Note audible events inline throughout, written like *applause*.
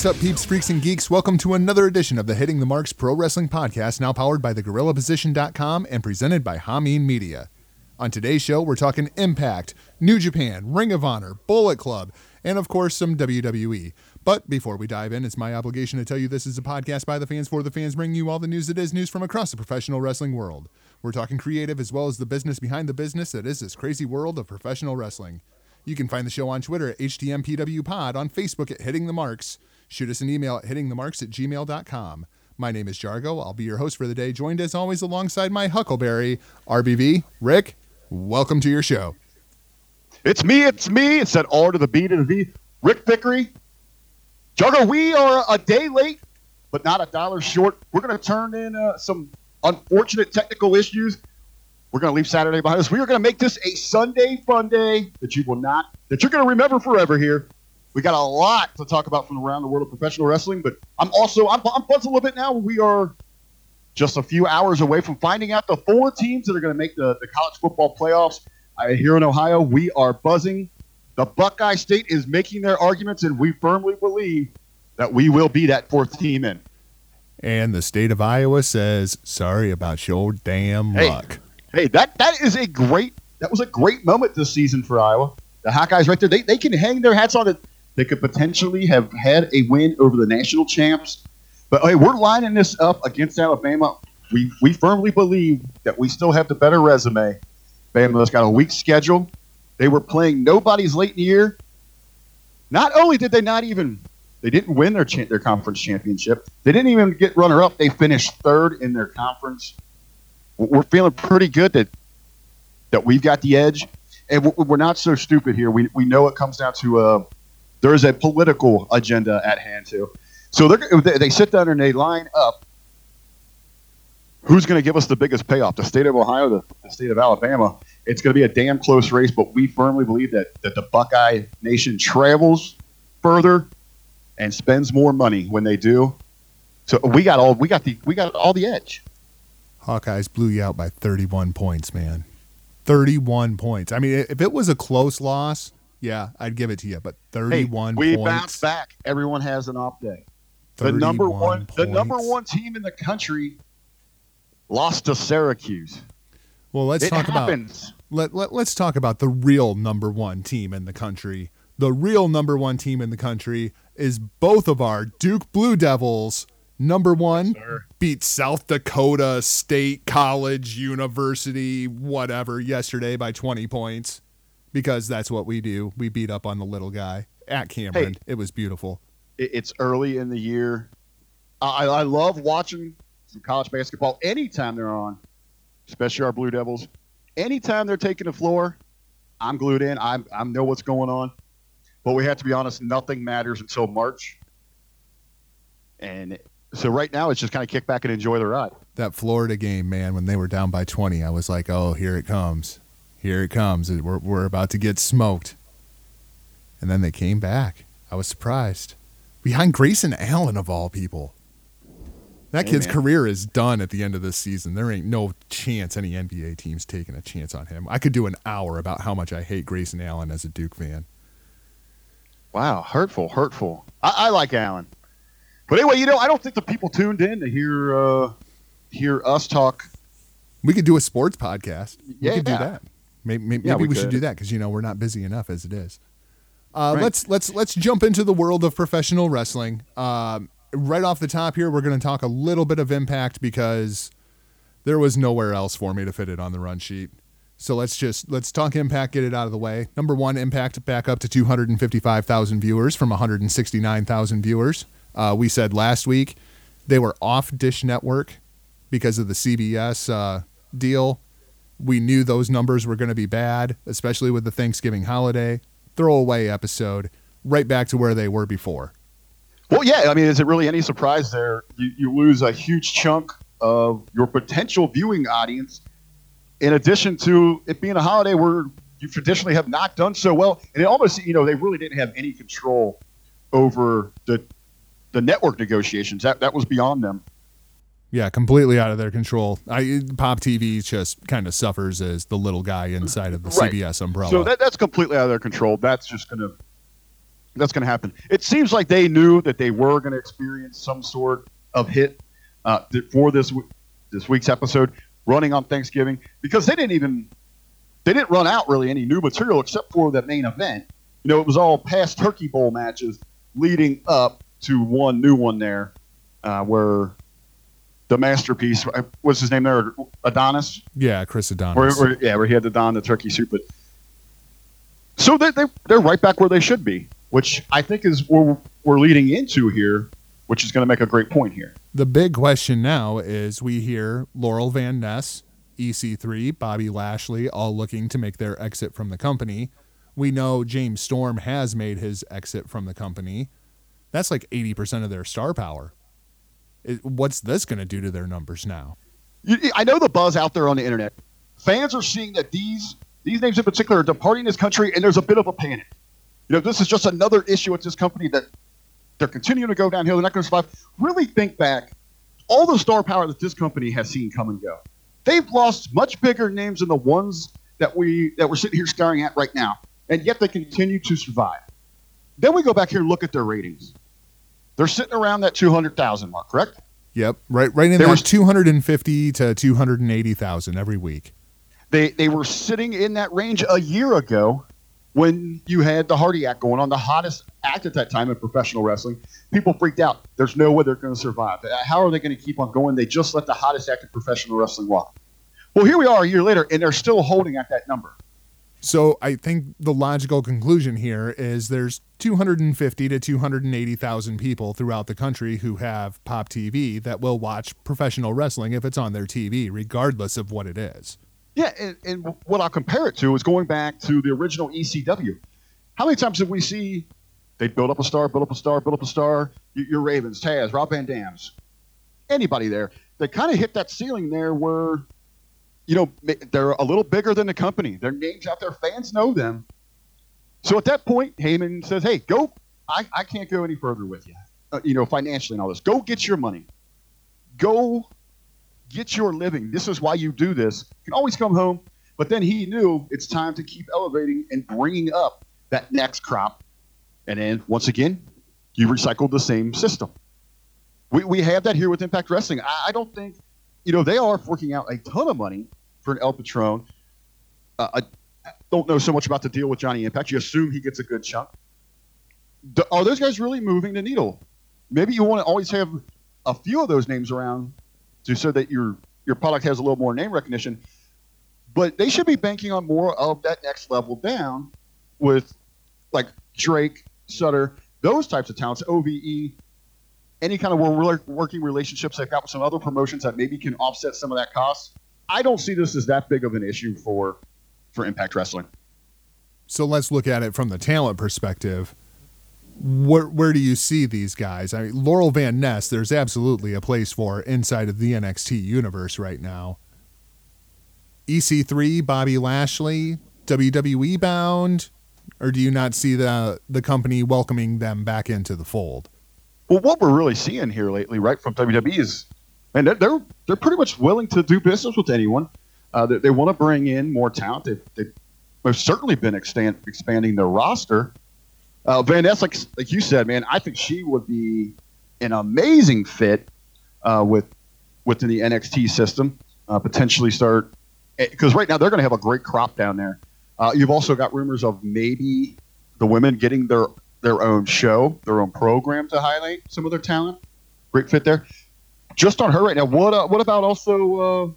What's up, peeps, freaks, and geeks? Welcome to another edition of the Hitting the Marks Pro Wrestling Podcast, now powered by thegorillaposition.com and presented by Hameen Media. On today's show, we're talking Impact, New Japan, Ring of Honor, Bullet Club, and of course, some WWE. But before we dive in, it's my obligation to tell you this is a podcast by the fans for the fans, bringing you all the news that is news from across the professional wrestling world. We're talking creative as well as the business behind the business that is this crazy world of professional wrestling. You can find the show on Twitter at HTMPWPod, on Facebook at Hitting the Marks. Shoot us an email at hittingthemarks at gmail.com. My name is Jargo. I'll be your host for the day, joined as always alongside my Huckleberry, RBV. Rick, welcome to your show. It's me, it's me. It's that R to the B to the V. Rick Vickery. Jargo, we are a day late, but not a dollar short. We're going to turn in uh, some unfortunate technical issues. We're going to leave Saturday behind us. We are going to make this a Sunday fun day that you will not, that you're going to remember forever here. We got a lot to talk about from around the world of professional wrestling, but I'm also, I'm, I'm buzzed a little bit now. We are just a few hours away from finding out the four teams that are going to make the, the college football playoffs. Uh, here in Ohio, we are buzzing. The Buckeye State is making their arguments, and we firmly believe that we will be that fourth team in. And the state of Iowa says, sorry about your damn Hey. luck. Hey, that that is a great that was a great moment this season for Iowa. The Hawkeyes right there, they, they can hang their hats on it. They could potentially have had a win over the national champs. But hey, we're lining this up against Alabama. We we firmly believe that we still have the better resume. Bama's got a weak schedule. They were playing nobody's late in the year. Not only did they not even they didn't win their cha- their conference championship, they didn't even get runner up. They finished third in their conference we're feeling pretty good that that we've got the edge, and we're not so stupid here. We we know it comes down to uh, there is a political agenda at hand too. So they they sit down and they line up. Who's going to give us the biggest payoff? The state of Ohio, the, the state of Alabama. It's going to be a damn close race, but we firmly believe that that the Buckeye Nation travels further and spends more money when they do. So we got all we got the we got all the edge. Hawkeyes blew you out by 31 points, man. 31 points. I mean, if it was a close loss, yeah, I'd give it to you. But 31 we points. bounce back. Everyone has an off day. The number 31 one, the number one team in the country lost to Syracuse. Well, let's it talk happens. about let, let let's talk about the real number one team in the country. The real number one team in the country is both of our Duke Blue Devils. Number one sir. beat South Dakota State College University, whatever, yesterday by 20 points because that's what we do. We beat up on the little guy at Cameron. It was beautiful. It's early in the year. I, I love watching some college basketball anytime they're on, especially our Blue Devils. Anytime they're taking the floor, I'm glued in. I I know what's going on. But we have to be honest. Nothing matters until March. And so right now, it's just kind of kick back and enjoy the ride. that Florida game, man, when they were down by 20, I was like, oh, here it comes. Here it comes. We're, we're about to get smoked. And then they came back. I was surprised. Behind Grayson Allen, of all people. That Hey, kid's man. career is done at the end of this season. There ain't no chance any NBA team's taking a chance on him. I could do an hour about how much I hate Grayson Allen as a Duke fan. Wow, hurtful, hurtful. I, I like Allen, but anyway, you know, I don't think the people tuned in to hear uh, hear us talk. We could do a sports podcast. We Yeah. could do that. Maybe, maybe, Yeah, maybe we we, should do that because you know we're not busy enough as it is. Uh, Right. Let's let's let's jump into the world of professional wrestling. Um, right off the top here, we're going to talk a little bit of Impact because there was nowhere else for me to fit it on the run sheet. So let's just let's talk Impact, get it out of the way. Number one, Impact back up to 255,000 viewers from 169,000 viewers. Uh, we said last week they were off Dish Network because of the CBS uh, deal. We knew those numbers were going to be bad, especially with the Thanksgiving holiday. Throwaway episode, right back to where they were before. Well, yeah, I mean, is it really any surprise there? You, you lose a huge chunk of your potential viewing audience. In addition to it being a holiday where you traditionally have not done so well, and it almost, you know, they really didn't have any control over the the network negotiations. That that was beyond them. Yeah, completely out of their control. I Pop TV just kind of suffers as the little guy inside of the Right. CBS umbrella. So that, that's completely out of their control. That's just going to that's to happen. It seems like they knew that they were going to experience some sort of hit uh, for this this week's episode, running on Thanksgiving, because they didn't even they didn't run out really any new material except for the main event. You know, it was all past Turkey Bowl matches leading up to one new one there, uh, where the masterpiece uh, what's his name there Adonis. Yeah, Chris Adonis. Where, where, yeah, where he had to don the turkey suit, but so they they they're right back where they should be, which I think is where we're leading into here, which is going to make a great point here. The big question now is we hear Laurel Van Ness, EC3, Bobby Lashley, all looking to make their exit from the company. We know James Storm has made his exit from the company. That's like 80% of their star power. What's this going to do to their numbers now? I know the buzz out there on the internet. Fans are seeing that these these names in particular are departing this country, and there's a bit of a panic. You know, this is just another issue with this company that they're continuing to go downhill. They're not going to survive. Really think back all the star power that this company has seen come and go. They've lost much bigger names than the ones that we that we're sitting here staring at right now, and yet they continue to survive. Then we go back here and look at their ratings. They're sitting around that 200,000 mark, correct? Yep, right, right in there that 250 to 280,000 every week. They they were sitting in that range a year ago when you had the Hardy Act going on, the hottest act at that time in professional wrestling. People freaked out. There's no way they're going to survive. Uh, how are they going to keep on going? They just let the hottest act in professional wrestling walk. Well, here we are a year later, and they're still holding at that number. So I think the logical conclusion here is there's 250 to 280,000 people throughout the country who have Pop TV that will watch professional wrestling if it's on their TV, regardless of what it is. Yeah, and, and what I'll compare it to is going back to the original ECW. How many times have we see they build up a star, build up a star, build up a star? Your Ravens, Taz, Rob Van Dams, anybody there. They kind of hit that ceiling there where, you know, they're a little bigger than the company. Their names out there, fans know them. So at that point, Heyman says, "Hey, go. I, I can't go any further with you. Uh, you know, financially and all this. Go get your money. Go get your living. This is why you do this. You can always come home. But then he knew it's time to keep elevating and bringing up that next crop. And then once again, you recycled the same system. We, we have that here with Impact Wrestling. I, I don't think, you know, they are forking out a ton of money for an El Patron. Uh, I don't know so much about the deal with Johnny Impact. You assume he gets a good chunk. are those guys really moving the needle? Maybe you want to always have a few of those names around to so that your your product has a little more name recognition. But they should be banking on more of that next level down with like Drake, Sutter, those types of talents, OVE, any kind of working relationships they've got with some other promotions that maybe can offset some of that cost. I don't see this as that big of an issue for for Impact Wrestling. So let's look at it from the talent perspective where where do you see these guys? I mean, Laurel Van Ness, there's absolutely a place for inside of the NXT universe right now. EC3, Bobby Lashley, WWE bound, or do you not see the the company welcoming them back into the fold? Well, what we're really seeing here lately, right, from WWE is, and they're they're, pretty much willing to do business with anyone. Uh, they, they want to bring in more talent. They've, they've certainly been expand, expanding their roster. Uh, Van Ness, like, like you said, man, I think she would be an amazing fit uh, with within the NXT system. Uh, potentially start because eh, right now they're going to have a great crop down there. Uh, you've also got rumors of maybe the women getting their their own show, their own program to highlight some of their talent. Great fit there. Just on her right now. What uh, what about also?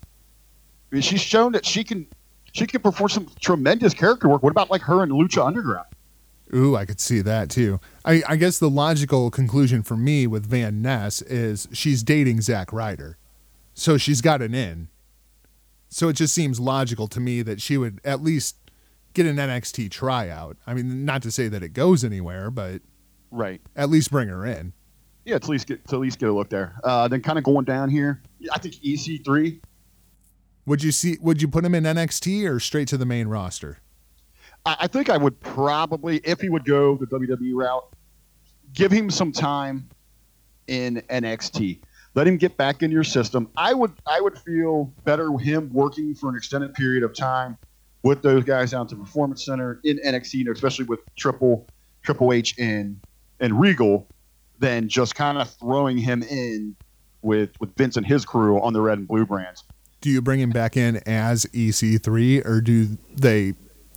Uh, she's shown that she can she can perform some tremendous character work. What about like her and Lucha Underground? Ooh, I could see that too. I, I guess the logical conclusion for me with Van Ness is she's dating Zack Ryder. So she's got an in. So it just seems logical to me that she would at least get an NXT tryout. I mean, not to say that it goes anywhere, but right, at least bring her in. Yeah, to at least get to at least get a look there. Uh, then kind of going down here, I think EC3. Would you see? Would you put him in NXT or straight to the main roster? I think I would probably, if he would go the WWE route, give him some time in NXT. Let him get back in your system. I would I would feel better him working for an extended period of time with those guys down to Performance Center in NXT, especially with Triple Triple H and and Regal than just kind of throwing him in with with Vince and his crew on the red and blue brands. Do you bring him back in as EC3 or do they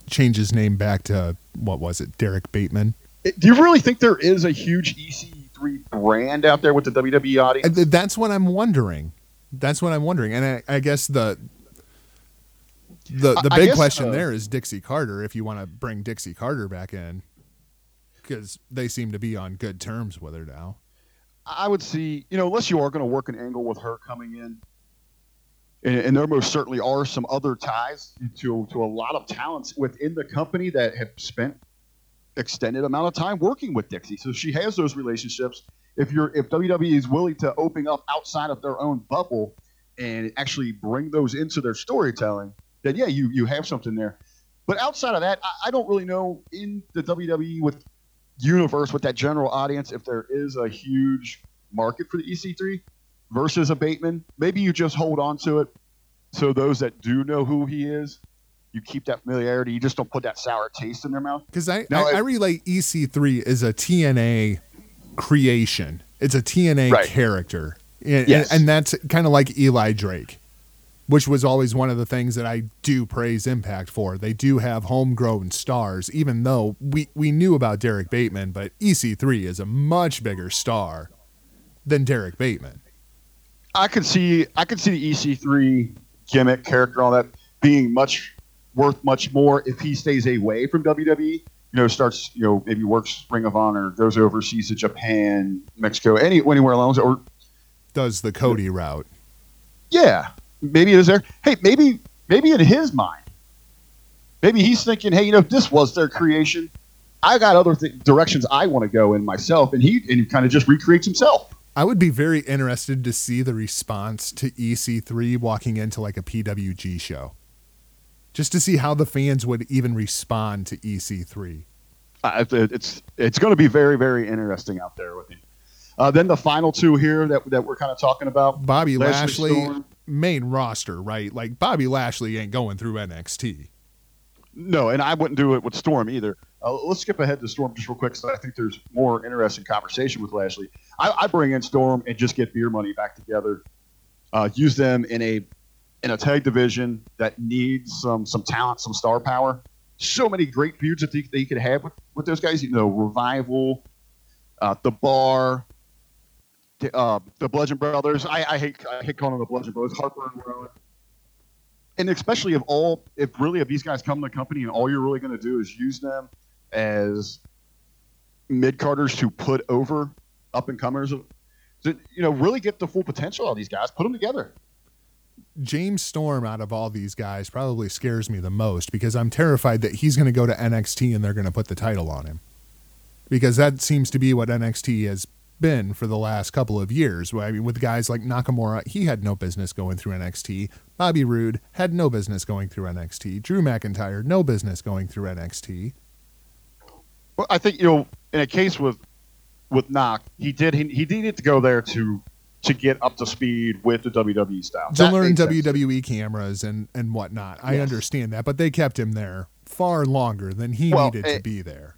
change his name back to what was it, Derrick Bateman? Do you really think there is a huge EC3 brand out there with the WWE audience? That's what I'm wondering. That's what I'm wondering, and I, I guess the the the big guess, question uh, there is Dixie Carter. If you want to bring Dixie Carter back in, because they seem to be on good terms with her now. I would see, you know, unless you are going to work an angle with her coming in, and, and, there most certainly are some other ties to to a lot of talents within the company that have spent extended amount of time working with Dixie. So she has those relationships. If you're if WWE is willing to open up outside of their own bubble and actually bring those into their storytelling, then yeah, you you have something there. But outside of that, I, I don't really know in the WWE with universe with that general audience if there is a huge market for the EC3 versus a Bateman. Maybe you just hold on to it so those that do know who he is, you keep that familiarity. You just don't put that sour taste in their mouth. Because I, now, I, I relate EC3 is a TNA creation. It's a TNA right. character. And, yes. and, and that's kind of like Eli Drake which was always one of the things that I do praise Impact for. They do have homegrown stars, even though we, we knew about Derrick Bateman, but EC3 is a much bigger star than Derrick Bateman. I could see I could see the EC3 gimmick character all that being much worth much more if he stays away from WWE. You know, starts you know maybe works Ring of Honor, goes overseas to Japan, Mexico, any anywhere along, or does the Cody route. Yeah, maybe it is there. Hey, maybe maybe in his mind, maybe he's thinking, hey, you know, if this was their creation, I got other th- directions I want to go in myself, and he and he kind of just recreates himself. I would be very interested to see the response to EC3 walking into like a PWG show, just to see how the fans would even respond to EC3. Uh, it's it's going to be very very interesting out there with him. Uh, then the final two here that, that we're kind of talking about Bobby Lashley, Lashley main roster, right? Like Bobby Lashley ain't going through NXT. No, and I wouldn't do it with Storm either. Uh, let's skip ahead to Storm just real quick, because I think there's more interesting conversation with Lashley. I, I, bring in Storm and just get Beer Money back together. Uh, use them in a in a tag division that needs some some talent, some star power. So many great feuds that they, they could have with, with those guys. You know, Revival, uh, The Bar, uh, the Bludgeon Brothers. I, I, hate I hate calling them the Bludgeon Brothers. Harper and Rowan. And especially if all if really if these guys come to the company and all you're really going to do is use them as mid carders to put over up and comers, to you know really get the full potential of these guys. Put them together. James Storm out of all these guys probably scares me the most because I'm terrified that he's going to go to NXT and they're going to put the title on him. Because that seems to be what NXT has been for the last couple of years. I mean, with guys like Nakamura, he had no business going through NXT. Bobby Roode had no business going through NXT. Drew McIntyre, no business going through NXT. Well, I think you know, in a case with with Knock, he did he, he needed to go there to to get up to speed with the WWE style. To that learn WWE sense. cameras and and whatnot. Yes. I understand that, but they kept him there far longer than he well, needed to eh, be there.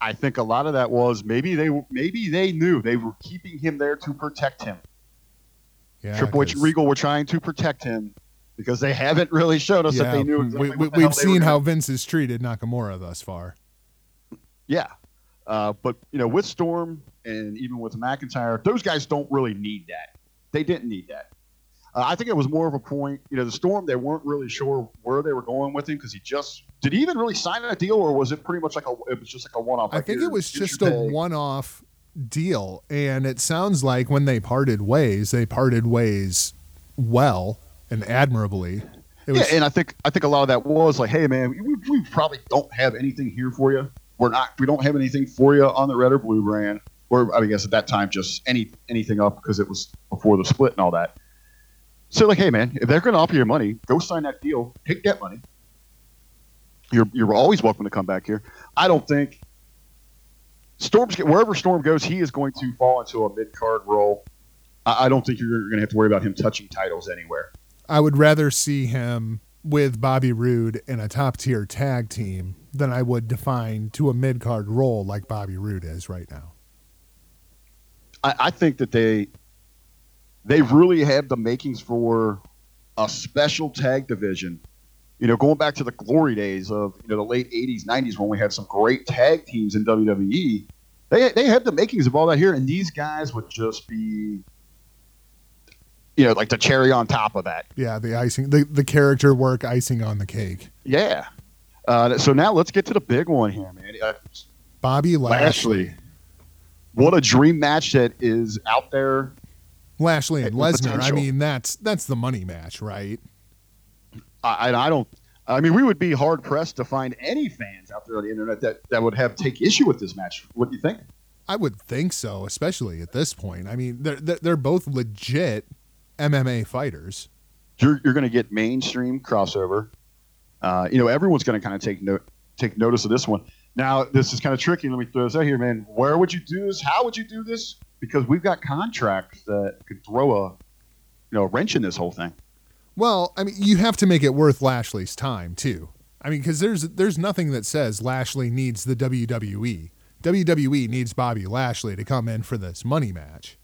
I think a lot of that was maybe they maybe they knew they were keeping him there to protect him. Yeah, Triple H and Regal were trying to protect him because they haven't really shown us yeah, that they knew. Exactly we, have we, seen how Vince has treated Nakamura thus far. Yeah, uh, but you know, with Storm and even with McIntyre, those guys don't really need that. They didn't need that. Uh, I think it was more of a point. You know, the Storm they weren't really sure where they were going with him because he just did he even really sign a deal or was it pretty much like a it was just like a one off? I think it was just a one off deal, and it sounds like when they parted ways, they parted ways well and admirably. Was, yeah, and I think I think a lot of that was like, hey man, we, we probably don't have anything here for you. We're not we don't have anything for you on the red or blue brand. Or I guess at that time just any anything up because it was before the split and all that. So like, hey man, if they're going to offer you money, go sign that deal. Take that money. You're you're always welcome to come back here. I don't think Storm's wherever Storm goes, he is going to fall into a mid card role. I, I don't think you're going to have to worry about him touching titles anywhere. I would rather see him with Bobby Roode in a top tier tag team than I would define to a mid card role like Bobby Roode is right now. I, I think that they they really have the makings for a special tag division. You know, going back to the glory days of you know the late '80s, '90s when we had some great tag teams in WWE, they they have the makings of all that here, and these guys would just be, you know, like the cherry on top of that. Yeah, the icing, the, the character work icing on the cake. Yeah. Uh, so now let's get to the big one here, man. Uh, Bobby Lashley. Lashley. What a dream match that is out there. Lashley and Lesnar. I mean, that's that's the money match, right? I, I don't. I mean, we would be hard pressed to find any fans out there on the internet that, that would have take issue with this match. What do you think? I would think so, especially at this point. I mean, they're they're, they're both legit MMA fighters. You're you're going to get mainstream crossover. Uh, you know, everyone's going to kind of take note take notice of this one. Now, this is kind of tricky. Let me throw this out here, man. Where would you do this? How would you do this? Because we've got contracts that could throw a you know a wrench in this whole thing. Well, I mean, you have to make it worth Lashley's time too. I mean, because there's there's nothing that says Lashley needs the WWE. WWE needs Bobby Lashley to come in for this money match,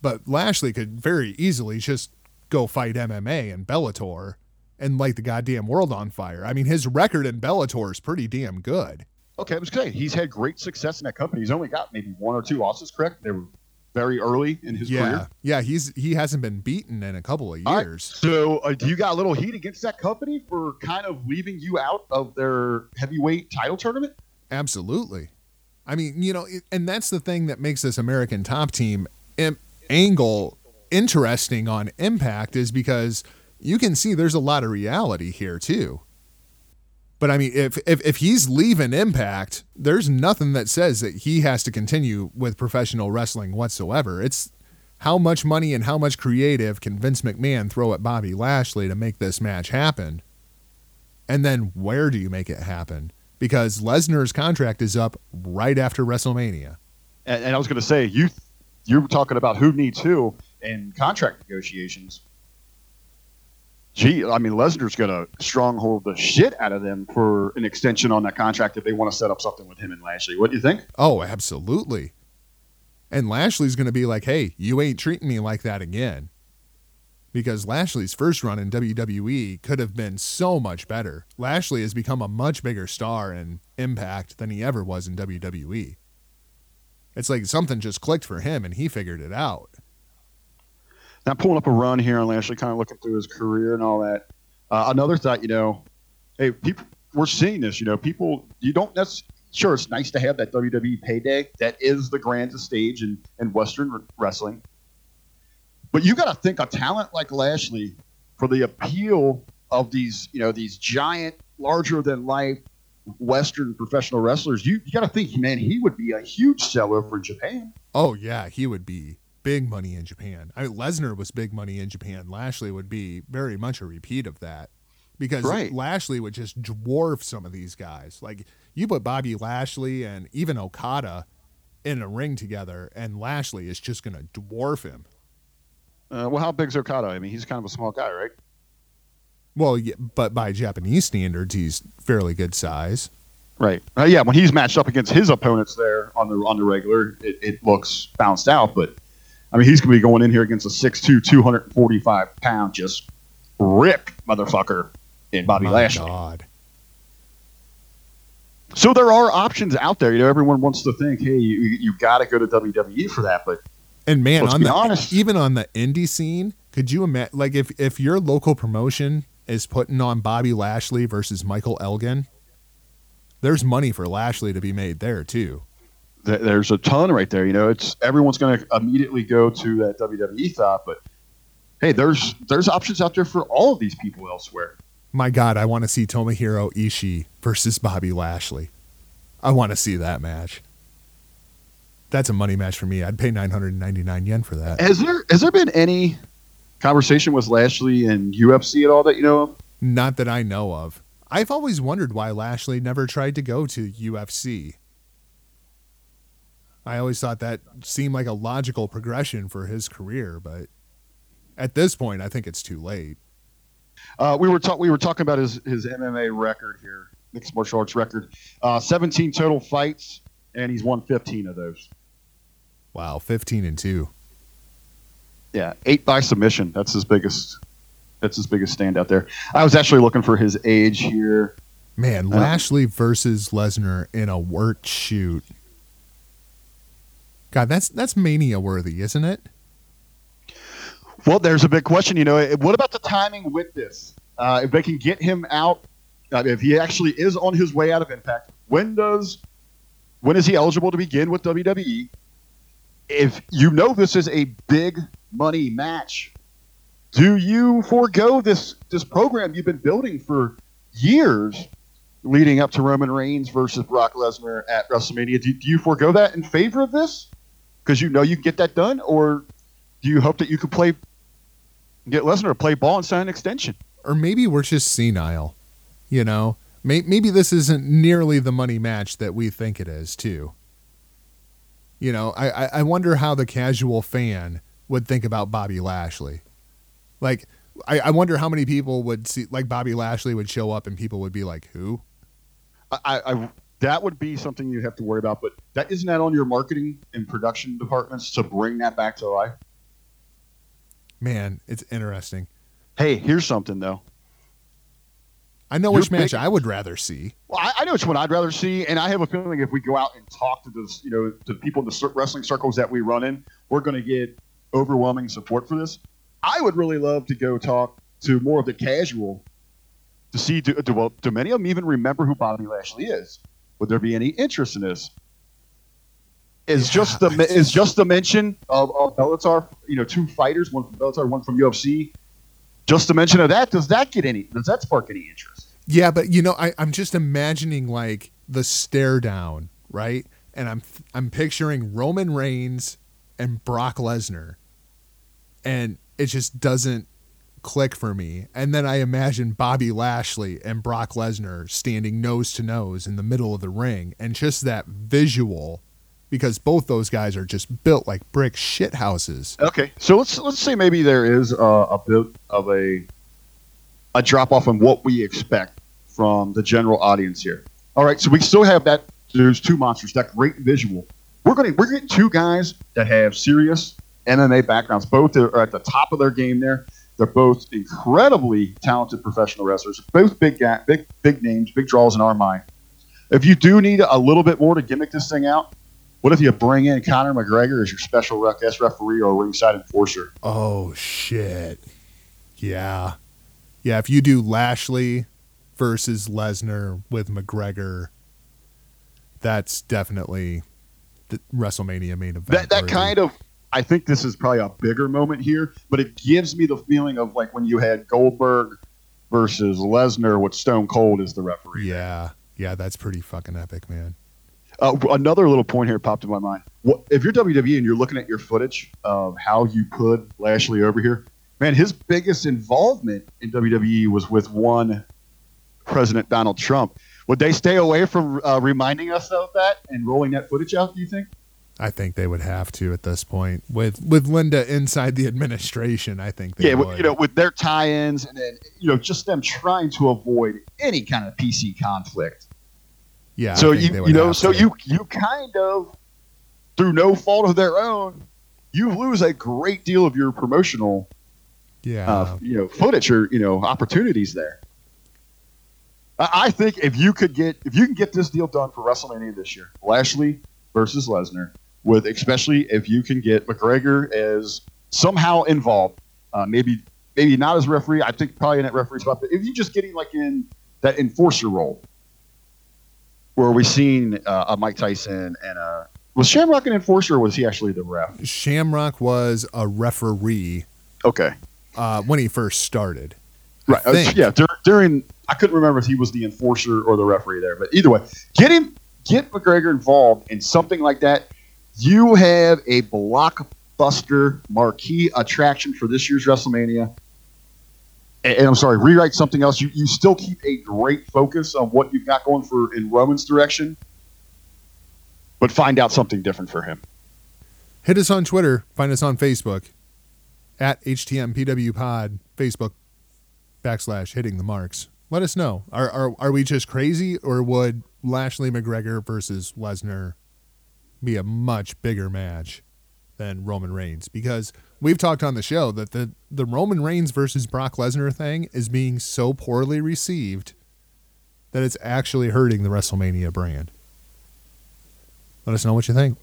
but Lashley could very easily just go fight MMA and Bellator and light the goddamn world on fire. I mean, his record in Bellator is pretty damn good. Okay, I was saying he's had great success in that company. He's only got maybe one or two losses, correct? They were very early in his yeah, career. yeah, he's he hasn't been beaten in a couple of right, years. So, uh, do you got a little heat against that company for kind of leaving you out of their heavyweight title tournament? Absolutely. I mean, you know, it, and that's the thing that makes this American top team im- angle interesting on Impact is because you can see there's a lot of reality here too. But I mean, if if if he's leaving Impact, there's nothing that says that he has to continue with professional wrestling whatsoever. It's how much money and how much creative can Vince McMahon throw at Bobby Lashley to make this match happen? And then where do you make it happen? Because Lesnar's contract is up right after WrestleMania. And, and I was going to say, you you're talking about who needs who in contract negotiations. Gee, I mean, Lesnar's going to stronghold the shit out of them for an extension on that contract if they want to set up something with him and Lashley. What do you think? Oh, absolutely. And Lashley's going to be like, hey, you ain't treating me like that again. Because Lashley's first run in WWE could have been so much better. Lashley has become a much bigger star in Impact than he ever was in WWE. It's like something just clicked for him and he figured it out. Now, pulling up a run here on Lashley, kind of looking through his career and all that. Uh, another thought, you know, hey, people, we're seeing this. You know, people, you don't necessarily. Sure, it's nice to have that WWE payday. That is the grandest stage in, in Western wrestling. But you got to think a talent like Lashley for the appeal of these, you know, these giant, larger than life Western professional wrestlers. You, you got to think, man, he would be a huge seller for Japan. Oh yeah, he would be big money in Japan. I mean, Lesnar was big money in Japan. Lashley would be very much a repeat of that because Right. Lashley would just dwarf some of these guys. Like you put Bobby Lashley and even Okada in a ring together, and Lashley is just going to dwarf him. Uh, well, how big's Okada? I mean, he's kind of a small guy, right? Well, yeah, but by Japanese standards, he's fairly good size. Right. Uh, yeah, when he's matched up against his opponents there on the on the regular, it, it looks bounced out. But I mean, he's going to be going in here against a 6'2", 245 pound, just rip motherfucker in Bobby My Lashley. God. So there are options out there. You know, everyone wants to think, hey, you you got to go to WWE for that, but And man, Let's on be the honest. even on the indie scene, could you imagine? Like if if your local promotion is putting on Bobby Lashley versus Michael Elgin, there's money for Lashley to be made there too. Th- there's a ton right there. You know, it's everyone's going to immediately go to that WWE thought, but hey, there's there's options out there for all of these people elsewhere. My God, I want to see Tomohiro Ishii versus Bobby Lashley. I want to see that match. That's a money match for me. I'd pay 999 yen for that. Has there has there been any conversation with Lashley and UFC at all that you know of? Not that I know of. I've always wondered why Lashley never tried to go to UFC. I always thought that seemed like a logical progression for his career, but at this point, I think it's too late. Uh, we were talk- we were talking about his his MMA record here, mixed martial arts record. Uh, 17 total fights, and he's won 15 of those. Wow, 15 and 2. Yeah, eight by submission. That's his biggest. That's his biggest standout there. I was actually looking for his age here. Man, Uh, Lashley versus Lesnar in a work shoot. God, that's that's mania worthy, isn't it? Well, there's a big question. You know, eh, what about the timing with this? Uh, if they can get him out, uh, if he actually is on his way out of Impact, when does when is he eligible to begin with WWE? If you know this is a big money match, do you forego this this program you've been building for years, leading up to Roman Reigns versus Brock Lesnar at WrestleMania? Do, do you forego that in favor of this because you know you can get that done, or do you hope that you could play get Lesnar to play ball and sign an extension? Or maybe we're just senile. You know, May- maybe this isn't nearly the money match that we think it is, too. You know, I, I I wonder how the casual fan would think about Bobby Lashley. Like, I, I wonder how many people would see, like, Bobby Lashley would show up and people would be like, who? I, I that would be something you have to worry about, but that isn't that on your marketing and production departments to bring that back to life. Man, it's interesting. Hey, here's something though. I know You're which match big- I would rather see. Well, I, I know which one I'd rather see, and I have a feeling if we go out and talk to this, you know, to people in the wrestling circles that we run in, we're going to get overwhelming support for this. I would really love to go talk to more of the casual to see do, do, well, do many of them even remember who Bobby Lashley is? Would there be any interest in this? Is Yeah, just the is just the mention of, of Bellator, you know, two fighters, one from Bellator, one from UFC. Just the mention of that, does that get any? Does that spark any interest? Yeah, but you know, I, I'm just imagining like the stare down, right? And I'm I'm picturing Roman Reigns and Brock Lesnar, and it just doesn't click for me. And then I imagine Bobby Lashley and Brock Lesnar standing nose to nose in the middle of the ring, and just that visual, because both those guys are just built like brick shit houses. Okay, so let's let's say maybe there is a, a bit of a a drop off in what we expect from the general audience here. All right, so we still have that. There's two monsters. That great visual. We're gonna we're getting two guys that have serious MMA backgrounds. Both are at the top of their game. There, they're both incredibly talented professional wrestlers. Both big ga- big big names, big draws in our mind. If you do need a little bit more to gimmick this thing out, what if you bring in Conor McGregor as your special rec- guest referee or ringside enforcer? Oh shit. Yeah. Yeah, if you do Lashley versus Lesnar with McGregor, that's definitely the WrestleMania main event. That that kind of I think this is probably a bigger moment here, but it gives me the feeling of like when you had Goldberg versus Lesnar with Stone Cold as the referee. Yeah. Yeah, that's pretty fucking epic, man. Uh, another little point here popped in my mind. What, if you're WWE and you're looking at your footage of how you put Lashley over here, man, his biggest involvement in WWE was with one President Donald Trump. Would they stay away from uh, reminding us of that and rolling that footage out? Do you think? I think they would have to at this point. With with Linda inside the administration, I think they yeah, would. you know, with their tie-ins and then you know just them trying to avoid any kind of PC conflict. yeah. So you you know, so to. you you kind of through no fault of their own, you lose a great deal of your promotional Yeah. uh, you know footage or you know opportunities there. I, I think if you could get if you can get this deal done for WrestleMania this year, Lashley versus Lesnar, with especially if you can get McGregor as somehow involved, uh, maybe maybe not as referee. I think probably in that referee spot, but if you just getting like in that enforcer role, where we've seen uh, a Mike Tyson and a was Shamrock an enforcer or was he actually the ref? Shamrock was a referee Okay. uh, when he first started. Right. uh, yeah. Dur- during, I couldn't remember if he was the enforcer or the referee there, but either way, get him, get McGregor involved in something like that. You have a blockbuster marquee attraction for this year's WrestleMania. And, and I'm sorry, rewrite something else. You, you still keep a great focus on what you've got going for in Roman's direction, but find out something different for him. Hit us on Twitter. Find us on Facebook at HTMPW Pod. Facebook. backslash hitting the marks. Let us know. Are, are, are we just crazy or would Lashley McGregor versus Lesnar be a much bigger match than Roman Reigns? Because we've talked on the show that the, the Roman Reigns versus Brock Lesnar thing is being so poorly received that it's actually hurting the WrestleMania brand. Let us know what you think.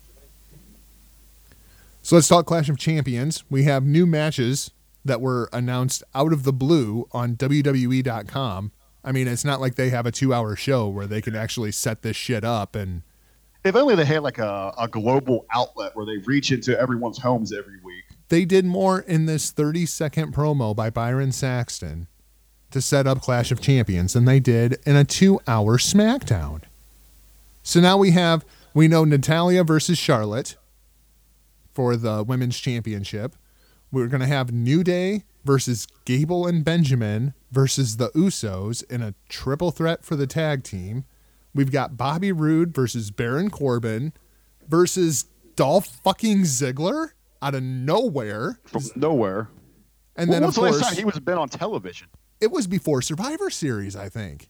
So let's talk Clash of Champions. We have new matches that were announced out of the blue on WWE.com. I mean, it's not like they have a two hour show where they can actually set this shit up and. If only they had like a, a global outlet where they reach into everyone's homes every week. They did more in this 30 second promo by Byron Saxton to set up Clash of Champions than they did in a two hour SmackDown. So now we have, we know Natalya versus Charlotte for the Women's Championship. We're going to have New Day versus Gable and Benjamin versus the Usos in a triple threat for the tag team. We've got Bobby Roode versus Baron Corbin versus Dolph fucking Ziggler out of nowhere. From nowhere. And When then, of the course, last time he was been on television? it was before Survivor Series, I think.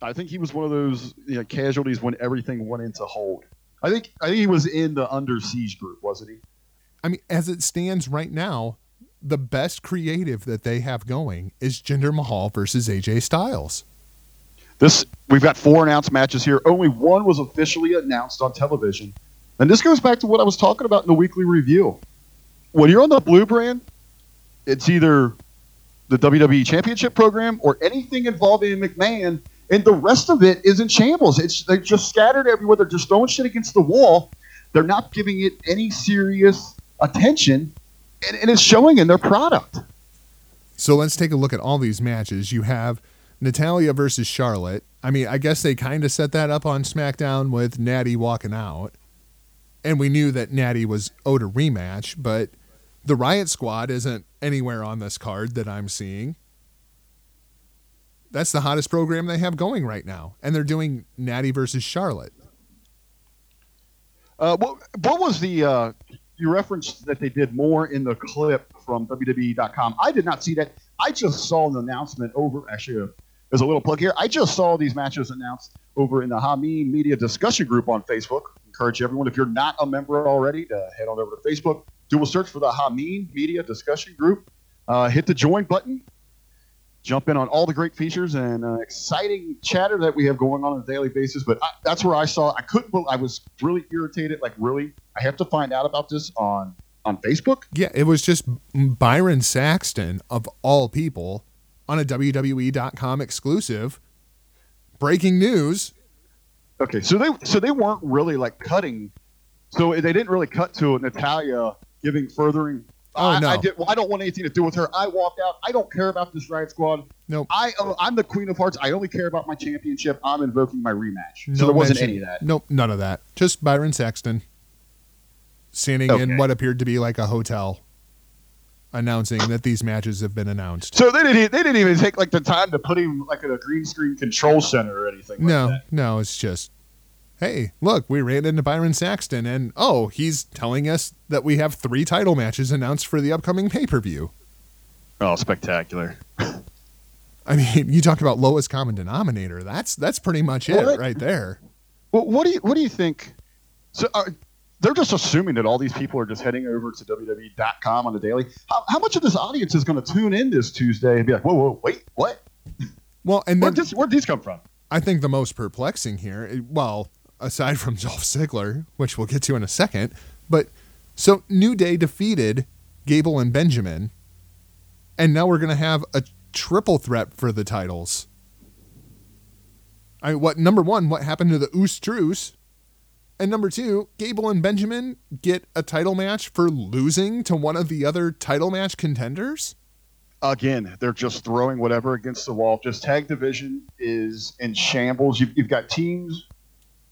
I think he was one of those you know, casualties when everything went into hold. I think I think he was in the Under Siege group, wasn't he? I mean, as it stands right now, the best creative that they have going is Jinder Mahal versus AJ Styles. This we've got four announced matches here. Only one was officially announced on television. And this goes back to what I was talking about in the weekly review. When you're on the blue brand, it's either the WWE Championship program or anything involving McMahon, and the rest of it is in shambles. It's they're just scattered everywhere. They're just throwing shit against the wall. They're not giving it any serious attention, and, and it's showing in their product. So let's take a look at all these matches. You have Natalya versus Charlotte. I mean, I guess they kind of set that up on SmackDown with Natty walking out. And we knew that Natty was owed a rematch, but the Riot Squad isn't anywhere on this card that I'm seeing. That's the hottest program they have going right now. And they're doing Natty versus Charlotte. Uh, what, what was the uh, you referenced that they did more in the clip from WWE.com? I did not see that. I just saw an announcement over. Actually, there's a little plug here. I just saw these matches announced over in the Hameen Media discussion group on Facebook. Encourage everyone if you're not a member already to head on over to Facebook, do a search for the Hameen Media discussion group, uh, hit the join button, jump in on all the great features and uh, exciting chatter that we have going on on a daily basis. But I, that's where I saw. I couldn't. I was really irritated. Like, really, I have to find out about this on on Facebook. Yeah, it was just Byron Saxton, of all people, on a WWE.com exclusive. Breaking news. Okay, so they so they weren't really like cutting. So they didn't really cut to Natalya giving furthering. Oh, I, no. I did. Well, I don't want anything to do with her. I walked out. I don't care about this Riot Squad. Nope. I uh, I'm the Queen of Hearts. I only care about my championship. I'm invoking my rematch. so No there wasn't mention- any of that. Nope, none of that. Just Byron Saxton standing in what appeared to be like a hotel announcing that these matches have been announced. So they didn't. They didn't even take like the time to put him like in a green screen control center or anything. Like No, that. no, it's just, hey, look, we ran into Byron Saxton, and oh, he's telling us that we have three title matches announced for the upcoming pay per view. Oh, spectacular! I mean, you talk about lowest common denominator. That's that's pretty much it Well, that- right there. Well, what do you what do you think? So uh, they're just assuming that all these people are just heading over to WWE.com on the daily. How, how much of this audience is going to tune in this Tuesday and be like, "Whoa, whoa, wait, what? Well, and Where'd this, where'd these come from?" I think the most perplexing here, well, aside from Dolph Ziggler, which we'll get to in a second, but so New Day defeated Gable and Benjamin, and now we're going to have a triple threat for the titles. I mean, what number one? What happened to the Oos Truce? And number two, Gable and Benjamin get a title match for losing to one of the other title match contenders. Again, they're just throwing whatever against the wall. Just tag division is in shambles. You've, you've got teams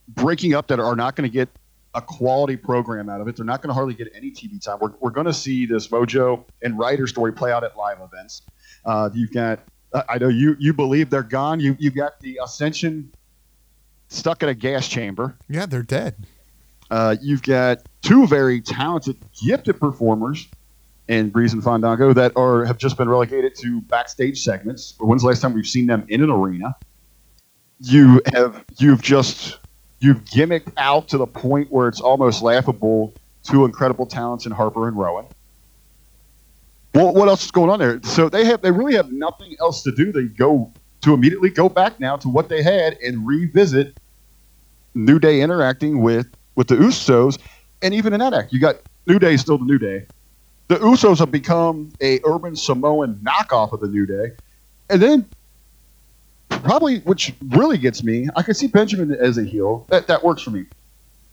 breaking up that are not going to get a quality program out of it. They're not going to hardly get any TV time. We're, we're going to see this Mojo and Ryder story play out at live events. Uh, you've got, I I know you you believe they're gone. You you've got the Ascension stuck in a gas chamber. Yeah, they're dead. Uh, you've got two very talented, gifted performers and Breeze and Fandango that are have just been relegated to backstage segments. When's the last time we've seen them in an arena? You have you've just you've gimmicked out to the point where it's almost laughable. Two incredible talents in Harper and Rowan. Well, what else is going on there? So they have they really have nothing else to do. They go to immediately go back now to what they had and revisit New Day interacting with with the Usos, and even in that act, you got New Day still the New Day. The Usos have become a urban Samoan knockoff of the New Day, and then probably which really gets me, I can see Benjamin as a heel. That that works for me.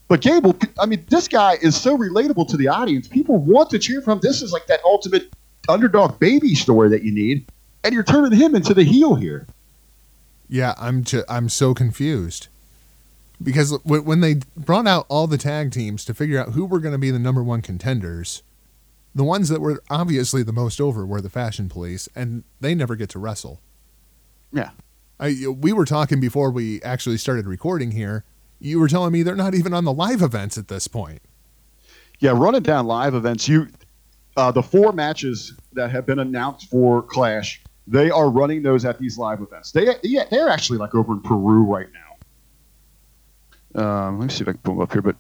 But Gable, I mean, this guy is so relatable to the audience. People want to cheer for him. This is like that ultimate underdog baby story that you need, and you're turning him into the heel here. Yeah, I'm ju- I'm so confused because w- when they brought out all the tag teams to figure out who were going to be the number one contenders, the ones that were obviously the most over were the Fashion Police, and they never get to wrestle. Yeah. I, we were talking before we actually started recording here. You were telling me they're not even on the live events at this point. Yeah, running down live events, you uh, the four matches that have been announced for Clash, they are running those at these live events. They yeah, they're actually like over in Peru right now. Um, let me see if I can pull them up here, but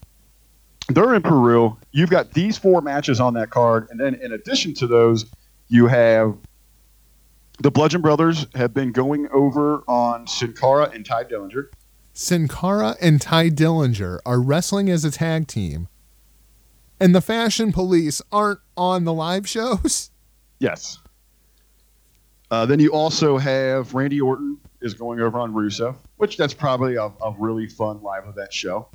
they're in Peru. You've got these four matches on that card, and then in addition to those, you have the Bludgeon Brothers have been going over on Sin Cara and Tye Dillinger. Sin Cara and Tye Dillinger are wrestling as a tag team, and the Fashion Police aren't on the live shows. Yes. Uh, then you also have Randy Orton is going over on Rusev, which that's probably a, a really fun live event show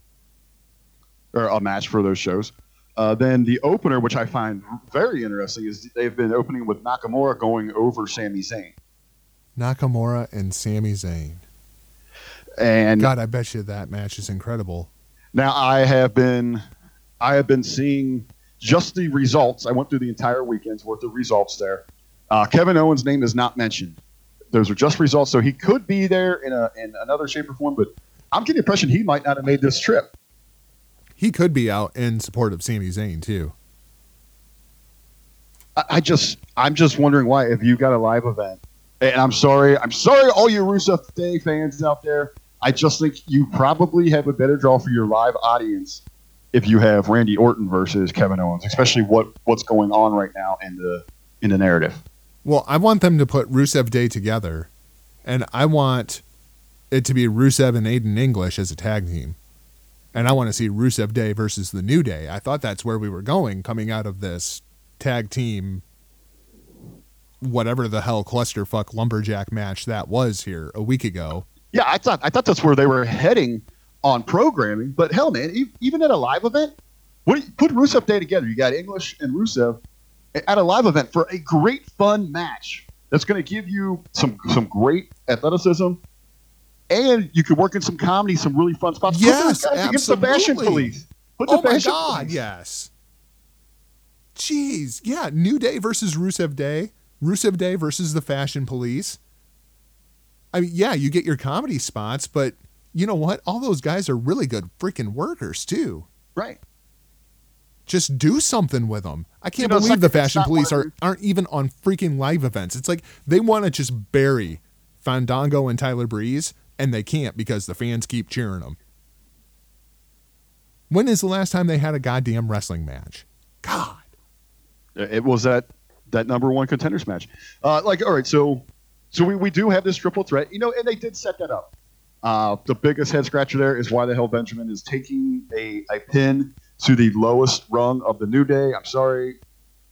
or a match for those shows. Uh, then the opener, which I find very interesting, is they've been opening with Nakamura going over Sami Zayn. Nakamura and Sami Zayn. And God, I bet you that match is incredible. now I have been, I have been seeing just the results. I went through the entire weekend's worth of results there. Uh, Kevin Owens' name is not mentioned. Those are just results, so he could be there in a in another shape or form. But I'm getting the impression he might not have made this trip. He could be out in support of Sami Zayn too. I, I just I'm just wondering why if you got a live event. And I'm sorry, I'm sorry, all you Rusev Day fans out there. I just think you probably have a better draw for your live audience if you have Randy Orton versus Kevin Owens, especially what what's going on right now in the in the narrative. Well, I want them to put Rusev Day together, and I want it to be Rusev and Aiden English as a tag team. And I want to see Rusev Day versus the New Day. I thought that's where we were going coming out of this tag team, whatever the hell clusterfuck lumberjack match that was here a week ago. Yeah, I thought I thought that's where they were heading on programming. But hell, man, even at a live event, what put Rusev Day together? You got English and Rusev at a live event for a great fun match that's going to give you some some great athleticism, and you could work in some comedy, some really fun spots. Put Yes, guys against the Fashion. Police. Put the Oh my Fashion god, Police. yes. Jeez, yeah, New Day versus Rusev Day, Rusev Day versus the Fashion Police. I mean, yeah, you get your comedy spots, but you know what? All those guys are really good freaking workers too. Right. Just do something with them. I can't know, believe like- the Fashion Police are, aren't even on freaking live events. It's like they want to just bury Fandango and Tyler Breeze, and they can't because the fans keep cheering them. When is the last time they had a goddamn wrestling match? God. It was that that number one contenders match. Uh, like, all right, so so we, we do have this triple threat, you know, and they did set that up. Uh, the biggest head scratcher there is why the hell Benjamin is taking a, a pin to the lowest rung of the New Day. I'm sorry,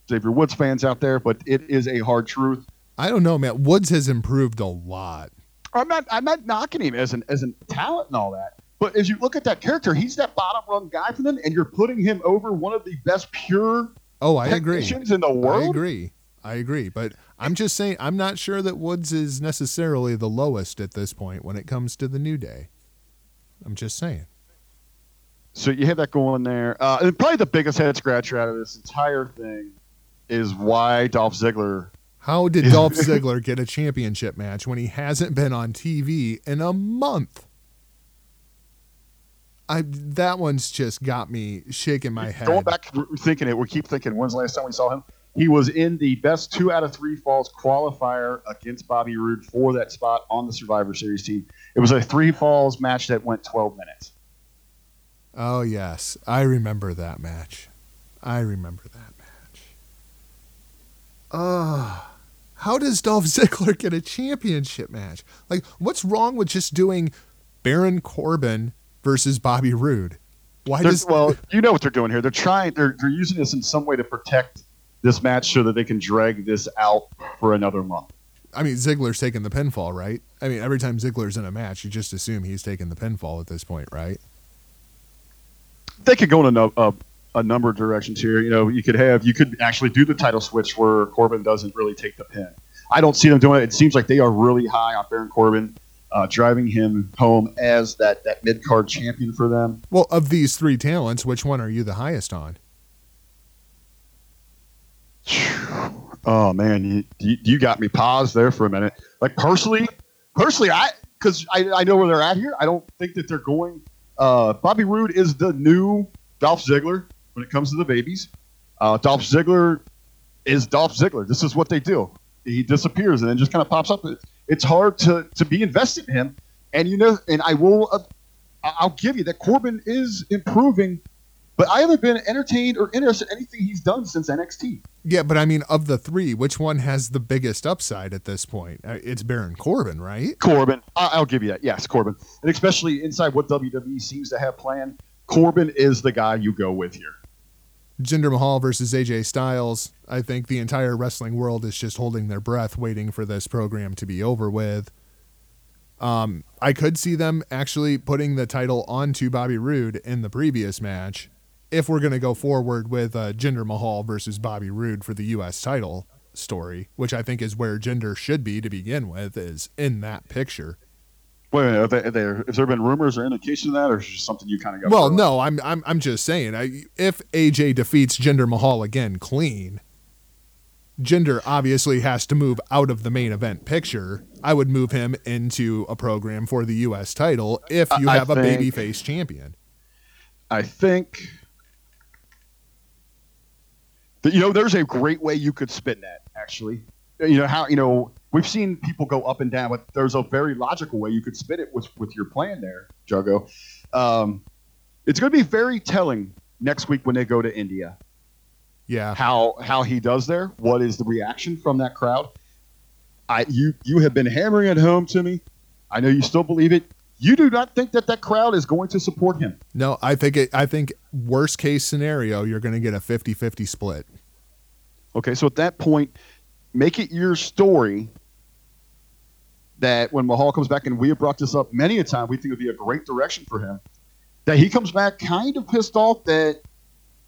Xavier Woods fans out there, but it is a hard truth. I don't know, man. Woods has improved a lot. I'm not I'm not knocking him as an as an talent and all that. But as you look at that character, he's that bottom rung guy for them, and you're putting him over one of the best pure Oh, I agree. in the world. I agree. I agree. But I'm just saying, I'm not sure that Woods is necessarily the lowest at this point when it comes to the New Day. I'm just saying. So you have that going there. Uh, and probably the biggest head scratcher out of this entire thing is why Dolph Ziggler. How did Dolph *laughs* Ziggler get a championship match when he hasn't been on TV in a month? I that one's just got me shaking my head. Going back, thinking it. We keep thinking, when's the last time we saw him? He was in the best two out of three falls qualifier against Bobby Roode for that spot on the Survivor Series team. It was a three falls match that went 12 minutes. Oh yes, I remember that match. I remember that match. Uh, how does Dolph Ziggler get a championship match? Like, what's wrong with just doing Baron Corbin versus Bobby Roode? Why They're- does well, you know what they're doing here. They're trying. They're they're using this in some way to protect this match so that they can drag this out for another month. I mean Ziggler's taking the pinfall, right? I mean, every time Ziggler's in a match, you just assume he's taking the pinfall at this point, right? They could go in a, a, a number of directions here. You know, you could have you could actually do the title switch where Corbin doesn't really take the pin. I don't see them doing it. It seems like they are really high on Baron Corbin, uh, driving him home as that that mid card champion for them. Well, of these three talents, which one are you the highest on? *sighs* Oh man, you, you, you got me paused there for a minute. Like personally, personally, I because I, I know where they're at here. I don't think that they're going. Uh, Bobby Roode is the new Dolph Ziggler when it comes to the babies. Uh, Dolph Ziggler is Dolph Ziggler. This is what they do. He disappears and then just kind of pops up. It's hard to to be invested in him. And you know, and I will, uh, I'll give you that Corbin is improving, but I haven't been entertained or interested in anything he's done since NXT. Yeah, but I mean, of the three, which one has the biggest upside at this point? Uh, It's Baron Corbin, right? Corbin. I'll give you that. Yes, Corbin. And especially inside what WWE seems to have planned, Corbin is the guy you go with here. Jinder Mahal versus AJ Styles. I think the entire wrestling world is just holding their breath, waiting for this program to be over with. Um, I could see them actually putting the title onto Bobby Roode in the previous match, if we're going to go forward with uh, Jinder Mahal versus Bobby Roode for the U.S. title story, which I think is where Jinder should be to begin with, is in that picture. Wait a minute. Are there, are there, has there been rumors or indication of that, or is just something you kind of got? Well, no, I'm I'm I'm just saying. I, if AJ defeats Jinder Mahal again clean, Jinder obviously has to move out of the main event picture. I would move him into a program for the U.S. title if you I- I have a think- babyface champion. I think you know there's a great way you could spin that. Actually, you know how you know we've seen people go up and down, but there's a very logical way you could spin it with with your plan there, Jago. Um, it's going to be very telling next week when they go to India. Yeah, how how he does there. What is the reaction from that crowd? I you you have been hammering it home to me. I know you still believe it. You do not think that that crowd is going to support him. no, I think it. I think worst case scenario, you're going to get a 50-50 split. Okay, so at that point, make it your story that when Mahal comes back, and we have brought this up many a time, we think it would be a great direction for him. That he comes back kind of pissed off that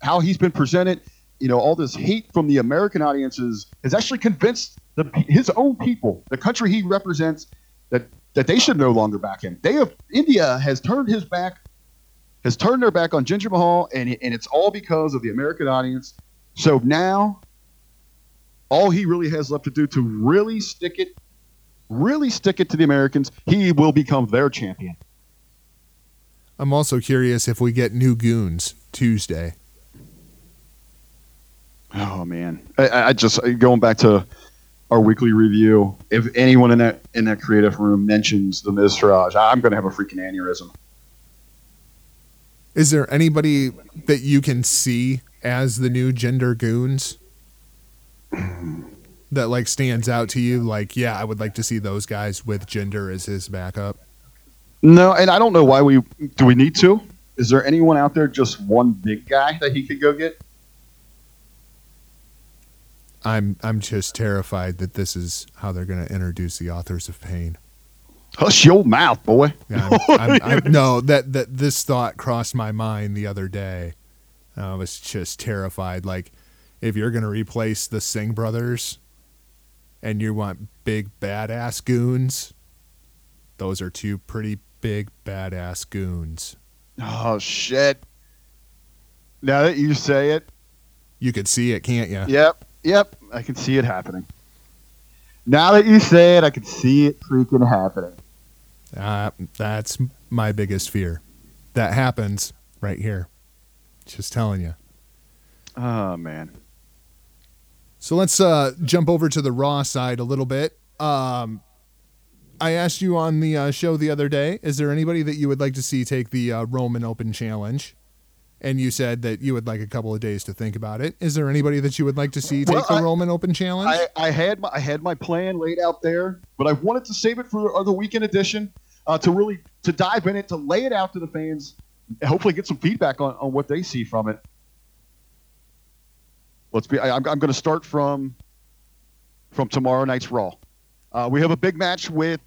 how he's been presented, you know, all this hate from the American audiences has actually convinced the, his own people, the country he represents, that that they should no longer back him. They have India has turned his back, has turned their back on Jinder Mahal, and and it's all because of the American audience. So now all he really has left to do to really stick it, really stick it to the Americans, he will become their champion. I'm also curious if we get new goons Tuesday. Oh man, I, I just going back to our weekly review. If anyone in that in that creative room mentions the Miztourage, I'm going to have a freaking aneurysm. Is there anybody that you can see as the new Jinder goons *sighs* that like stands out to you? Like, yeah, I would like to see those guys with Jinder as his backup. No, and I don't know why we do. We need to. Is there anyone out there just one big guy that he could go get? I'm I'm just terrified that this is how they're going to introduce the authors of pain. Hush your mouth, boy. Yeah, I'm, *laughs* I'm, I'm, no, that that this thought crossed my mind the other day. I was just terrified. Like, if you're going to replace the Singh brothers, and you want big badass goons, those are two pretty big badass goons. Oh shit! Now that you say it, You could see it, can't you? Yep, yep. I can see it happening. Now that you say it, I can see it freaking happening. Uh, that's my biggest fear. That happens right here. Just telling you. Oh man. So let's uh, jump over to the Raw side a little bit. Um, I asked you on the uh, show the other day, is there anybody that you would like to see take the uh, Roman Open Challenge? And you said that you would like a couple of days to think about it. Is there anybody that you would like to see take Well, the I- Roman Open Challenge? I, I had my I had my plan laid out there, but I wanted to save it for the weekend edition uh, to really to dive in it, to lay it out to the fans, and hopefully get some feedback on, on what they see from it. Let's be. I, I'm, I'm going to start from from tomorrow night's Raw. Uh, we have a big match with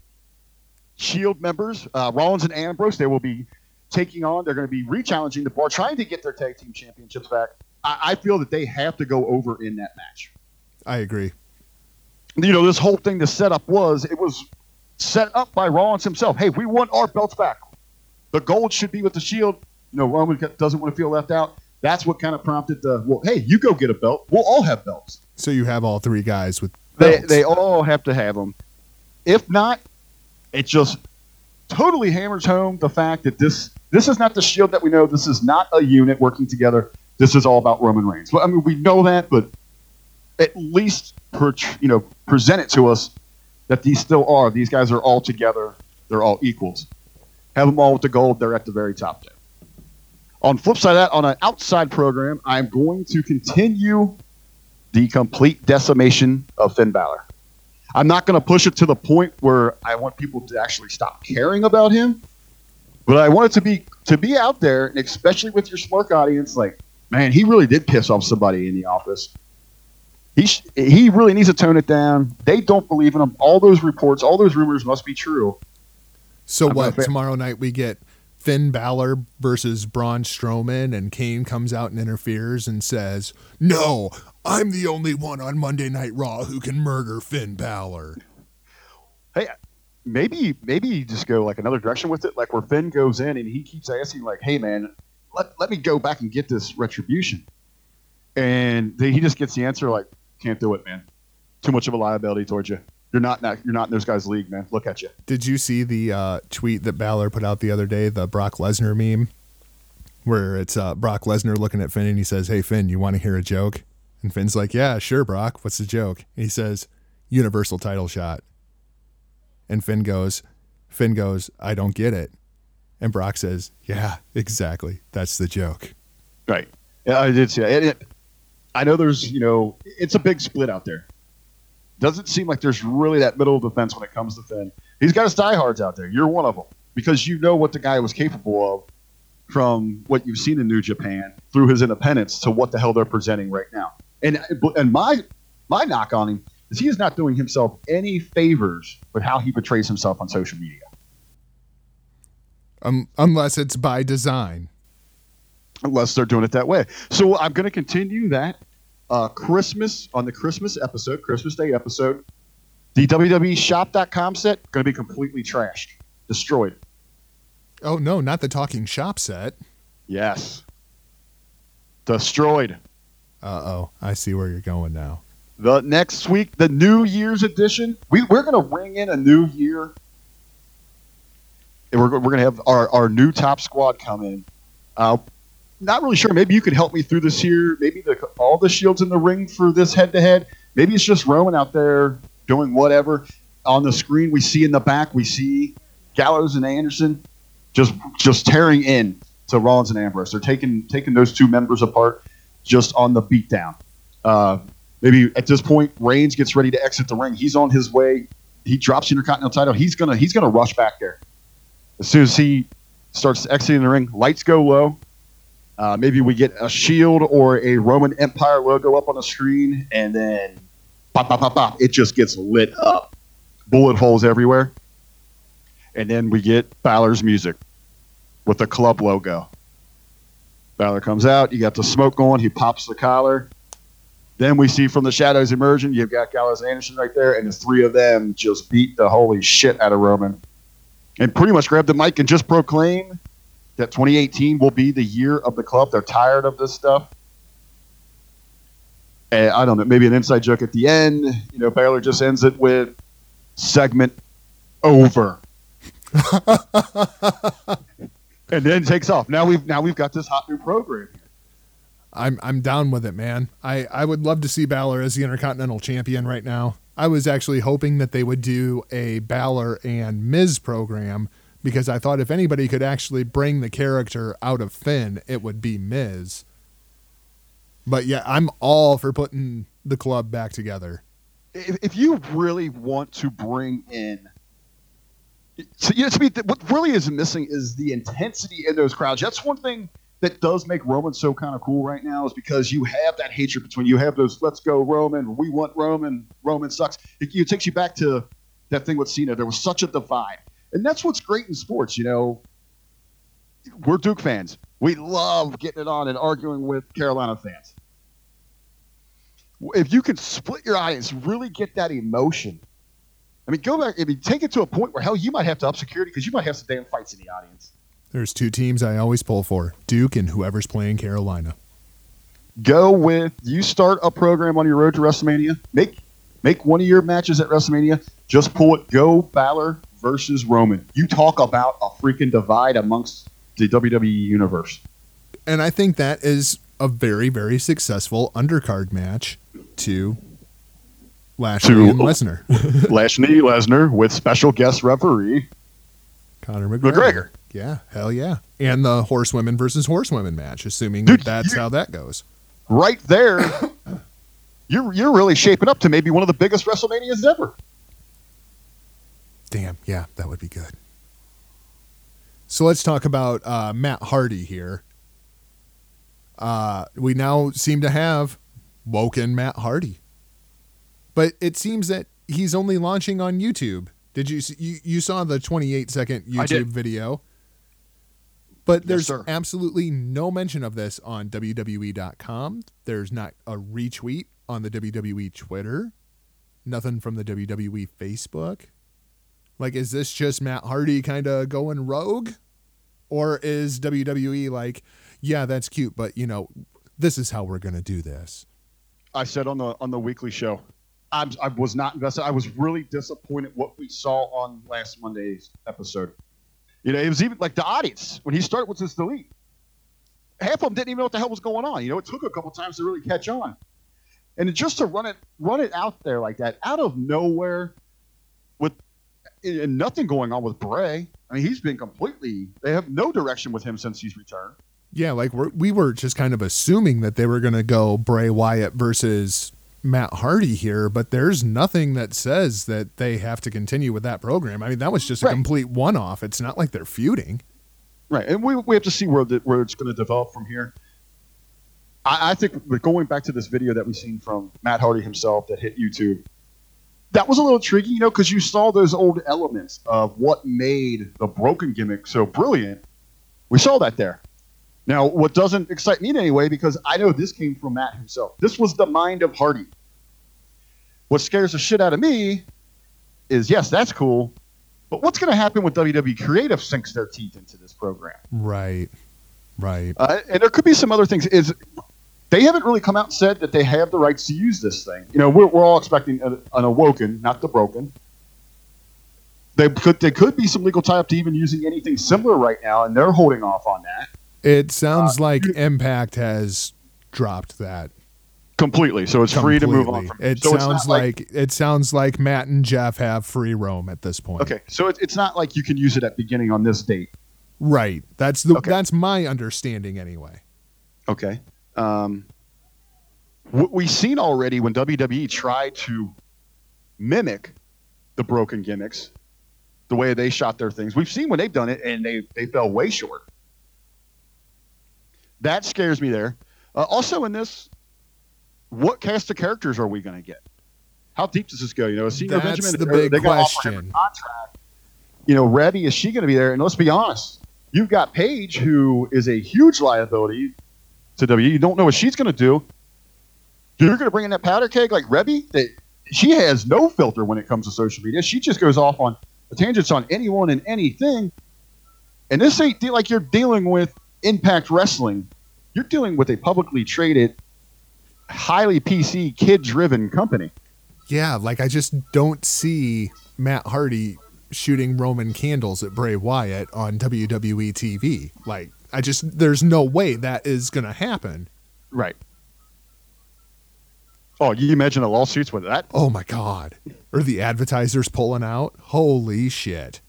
Shield members, uh, Rollins and Ambrose. They will be taking on. They're going to be re-challenging the bar, trying to get their tag team championships back. I, I feel that they have to go over in that match I agree. you know, this whole thing, the setup was it was set up by Rollins himself. Hey, we want our belts back. The gold should be with the Shield. You know, Roman doesn't want to feel left out. That's what kind of prompted the well. Hey, you go get a belt. We'll all have belts. So you have all three guys with They they all have to have them. If not, it just totally hammers home the fact that this this is not the Shield that we know. This is not a unit working together. This is all about Roman Reigns. Well, I mean, we know that, but at least per, you know present it to us that these still are. These guys are all together. They're all equals. Have them all with the gold. They're at the very top there. On flip side of that, on an outside program, I'm going to continue the complete decimation of Finn Balor. I'm not going to push it to the point where I want people to actually stop caring about him, but I want it to be to be out there, and especially with your smark audience. Like, man, he really did piss off somebody in the office. He sh- he really needs to tone it down. They don't believe in him. All those reports, all those rumors must be true. So I'm what? Tomorrow night we get Finn Balor versus Braun Strowman, and Kane comes out and interferes and says, "No, I'm the only one on Monday Night Raw who can murder Finn Balor." Maybe maybe you just go like another direction with it, like where Finn goes in and he keeps asking, like, "Hey, man, let let me go back and get this retribution," and he just gets the answer like, "Can't do it, man. Too much of a liability towards you. You're not, not you're not in those guys' league, man. Look at you." Did you see the uh, tweet that Balor put out the other day, the Brock Lesnar meme, where it's uh, Brock Lesnar looking at Finn and he says, "Hey Finn, you want to hear a joke?" And Finn's like, "Yeah, sure, Brock. What's the joke?" And he says, "Universal title shot." And Finn goes, Finn goes, "I don't get it." And Brock says, "Yeah, exactly. That's the joke." Right. Yeah, I did see. And it, I know there's, you know, it's a big split out there. Doesn't seem like there's really that middle of the fence when it comes to Finn. He's got his diehards out there. You're one of them because you know what the guy was capable of from what you've seen in New Japan through his independence to what the hell they're presenting right now. And and my my knock on him is he is not doing himself any favors with how he portrays himself on social media. Um, unless it's by design. unless they're doing it that way. So I'm going to continue that uh, Christmas on the Christmas episode, Christmas Day episode. The WWE Shop.com set going to be completely trashed, destroyed. Oh no, not the talking shop set. Yes, destroyed. Uh oh, I see where you're going now. The next week, the New Year's edition, we, we're going to ring in a new year. And we're, we're going to have our, our new top squad come in. Uh, not really sure. Maybe you could help me through this here. Maybe the, all the shields in the ring for this head to head. Maybe it's just Roman out there doing whatever. On the screen, we see in the back, we see Gallows and Anderson just just tearing in to Rollins and Ambrose. They're taking taking those two members apart just on the beatdown. Uh, maybe at this point, Reigns gets ready to exit the ring. He's on his way. He drops the Intercontinental title. He's gonna he's gonna rush back there as soon as he starts exiting the ring. Lights go low. Uh, maybe we get a shield or a Roman Empire logo up on the screen, and then pop, pop, pop, pop. It just gets lit up. Bullet holes everywhere. And then we get Balor's music with the club logo. Balor comes out. You got the smoke going. He pops the collar. Then we see from the shadows emerging. You've got Gallows and Anderson right there, and the three of them just beat the holy shit out of Roman, and pretty much grab the mic and just proclaim that 2018 will be the year of the club. They're tired of this stuff. And I don't know, maybe an inside joke at the end. You know, Balor just ends it with segment over. *laughs* and then takes off. Now we've now we've got this hot new program. I'm I'm down with it, man. I I would love to see Balor as the Intercontinental Champion right now. I was actually hoping that they would do a Balor and Miz program because I thought if anybody could actually bring the character out of Finn, it would be Miz. But yeah, I'm all for putting the club back together. If, if you really want to bring in, so, you know, to me, what really is missing is the intensity in those crowds. That's one thing that does make Roman so kind of cool right now is because you have that hatred between you have those let's go Roman, we want Roman, Roman sucks. It, it takes you back to that thing with Cena. There was such a divide, and that's what's great in sports. You know, we're Duke fans. We love getting it on and arguing with Carolina fans. If you can split your audience, really get that emotion. I mean, go back. I mean, take it to a point where hell, you might have to up security because you might have some damn fights in the audience. There's two teams I always pull for Duke and whoever's playing Carolina. Go with you start a program on your road to WrestleMania. Make make one of your matches at WrestleMania. Just pull it. Go Balor versus Roman. You talk about a freaking divide amongst the WWE universe. And I think that is a very, very successful undercard match to Lashley To- and Lesnar. *laughs* Lashley Lesnar with special guest referee. Conor McGregor. McGregor. Yeah, hell yeah. And the horsewomen versus horsewomen match, assuming Dude, that that's how that goes. Right there, you're you're really shaping up to maybe one of the biggest WrestleManias ever. Damn, yeah, that would be good. So let's talk about uh, Matt Hardy here. Uh, we now seem to have woken Matt Hardy, but it seems that he's only launching on YouTube. Did you see, you, you saw the 28 second YouTube video? But there's sir. absolutely no mention of this on WWE.com. There's not a retweet on the WWE Twitter. Nothing from the WWE Facebook. Like, is this just Matt Hardy kind of going rogue? Or is WWE like, yeah, that's cute, but you know, this is how we're going to do this? I said on the on the weekly show, I'm, I was not invested. I was really disappointed what we saw on last Monday's episode. You know, it was even like the audience when he started with this delete. Half of them didn't even know what the hell was going on. You know, it took a couple times to really catch on, and just to run it run it out there like that, out of nowhere, with and nothing going on with Bray. I mean, he's been completely. They have no direction with him since he's returned. Yeah, like we're, we were just kind of assuming that they were going to go Bray Wyatt versus Matt Hardy here, but there's nothing that says that they have to continue with that program. I mean, that was just a Right. complete one off. It's not like they're feuding. Right, and we, we have to see where the, where it's going to develop from here. I, I think going back to this video that we've seen from Matt Hardy himself that hit YouTube. That was a little tricky, you know, because you saw those old elements of what made the broken gimmick so brilliant. We saw that there. Now, what doesn't excite me in any way, because I know this came from Matt himself. This was the mind of Hardy. What scares the shit out of me is yes, that's cool, but what's going to happen when WWE Creative sinks their teeth into this program? Right. Right. Uh, and there could be some other things. Is they haven't really come out and said that they have the rights to use this thing. You know, we're, we're all expecting an, an awoken, not the broken. They could there could be some legal tie up to even using anything similar right now, and they're holding off on that It sounds Uh, like Impact has dropped that. completely. So it's free to move on from It so sounds not like, it sounds like Matt and Jeff have free roam at this point. okay. So it, it's not like you can use it at beginning on this date. Right. That's the Okay. that's my understanding anyway. Okay. Um, what we've seen already when WWE tried to mimic the broken gimmicks, the way they shot their things. We've seen when they've done it and they, they fell way short. That scares me there. Uh, also, in this, what cast of characters are we going to get? How deep does this go? You know, is Senor That's Benjamin, the big they a question. contract? You know, Reby, is she going to be there? And let's be honest, you've got Paige, who is a huge liability to W. You don't know what she's going to do. You're going to bring in that powder keg like Reby? That she has no filter when it comes to social media. She just goes off on tangents on anyone and anything. And this ain't de- like you're dealing with Impact Wrestling. You're dealing with a publicly traded, highly PC, kid-driven company. Yeah, like I just don't see Matt Hardy shooting Roman candles at Bray Wyatt on WWE TV. Like I just there's no way that is going to happen. Right. Oh, you imagine the lawsuits with that? Oh my god. Or the advertisers pulling out. Holy shit.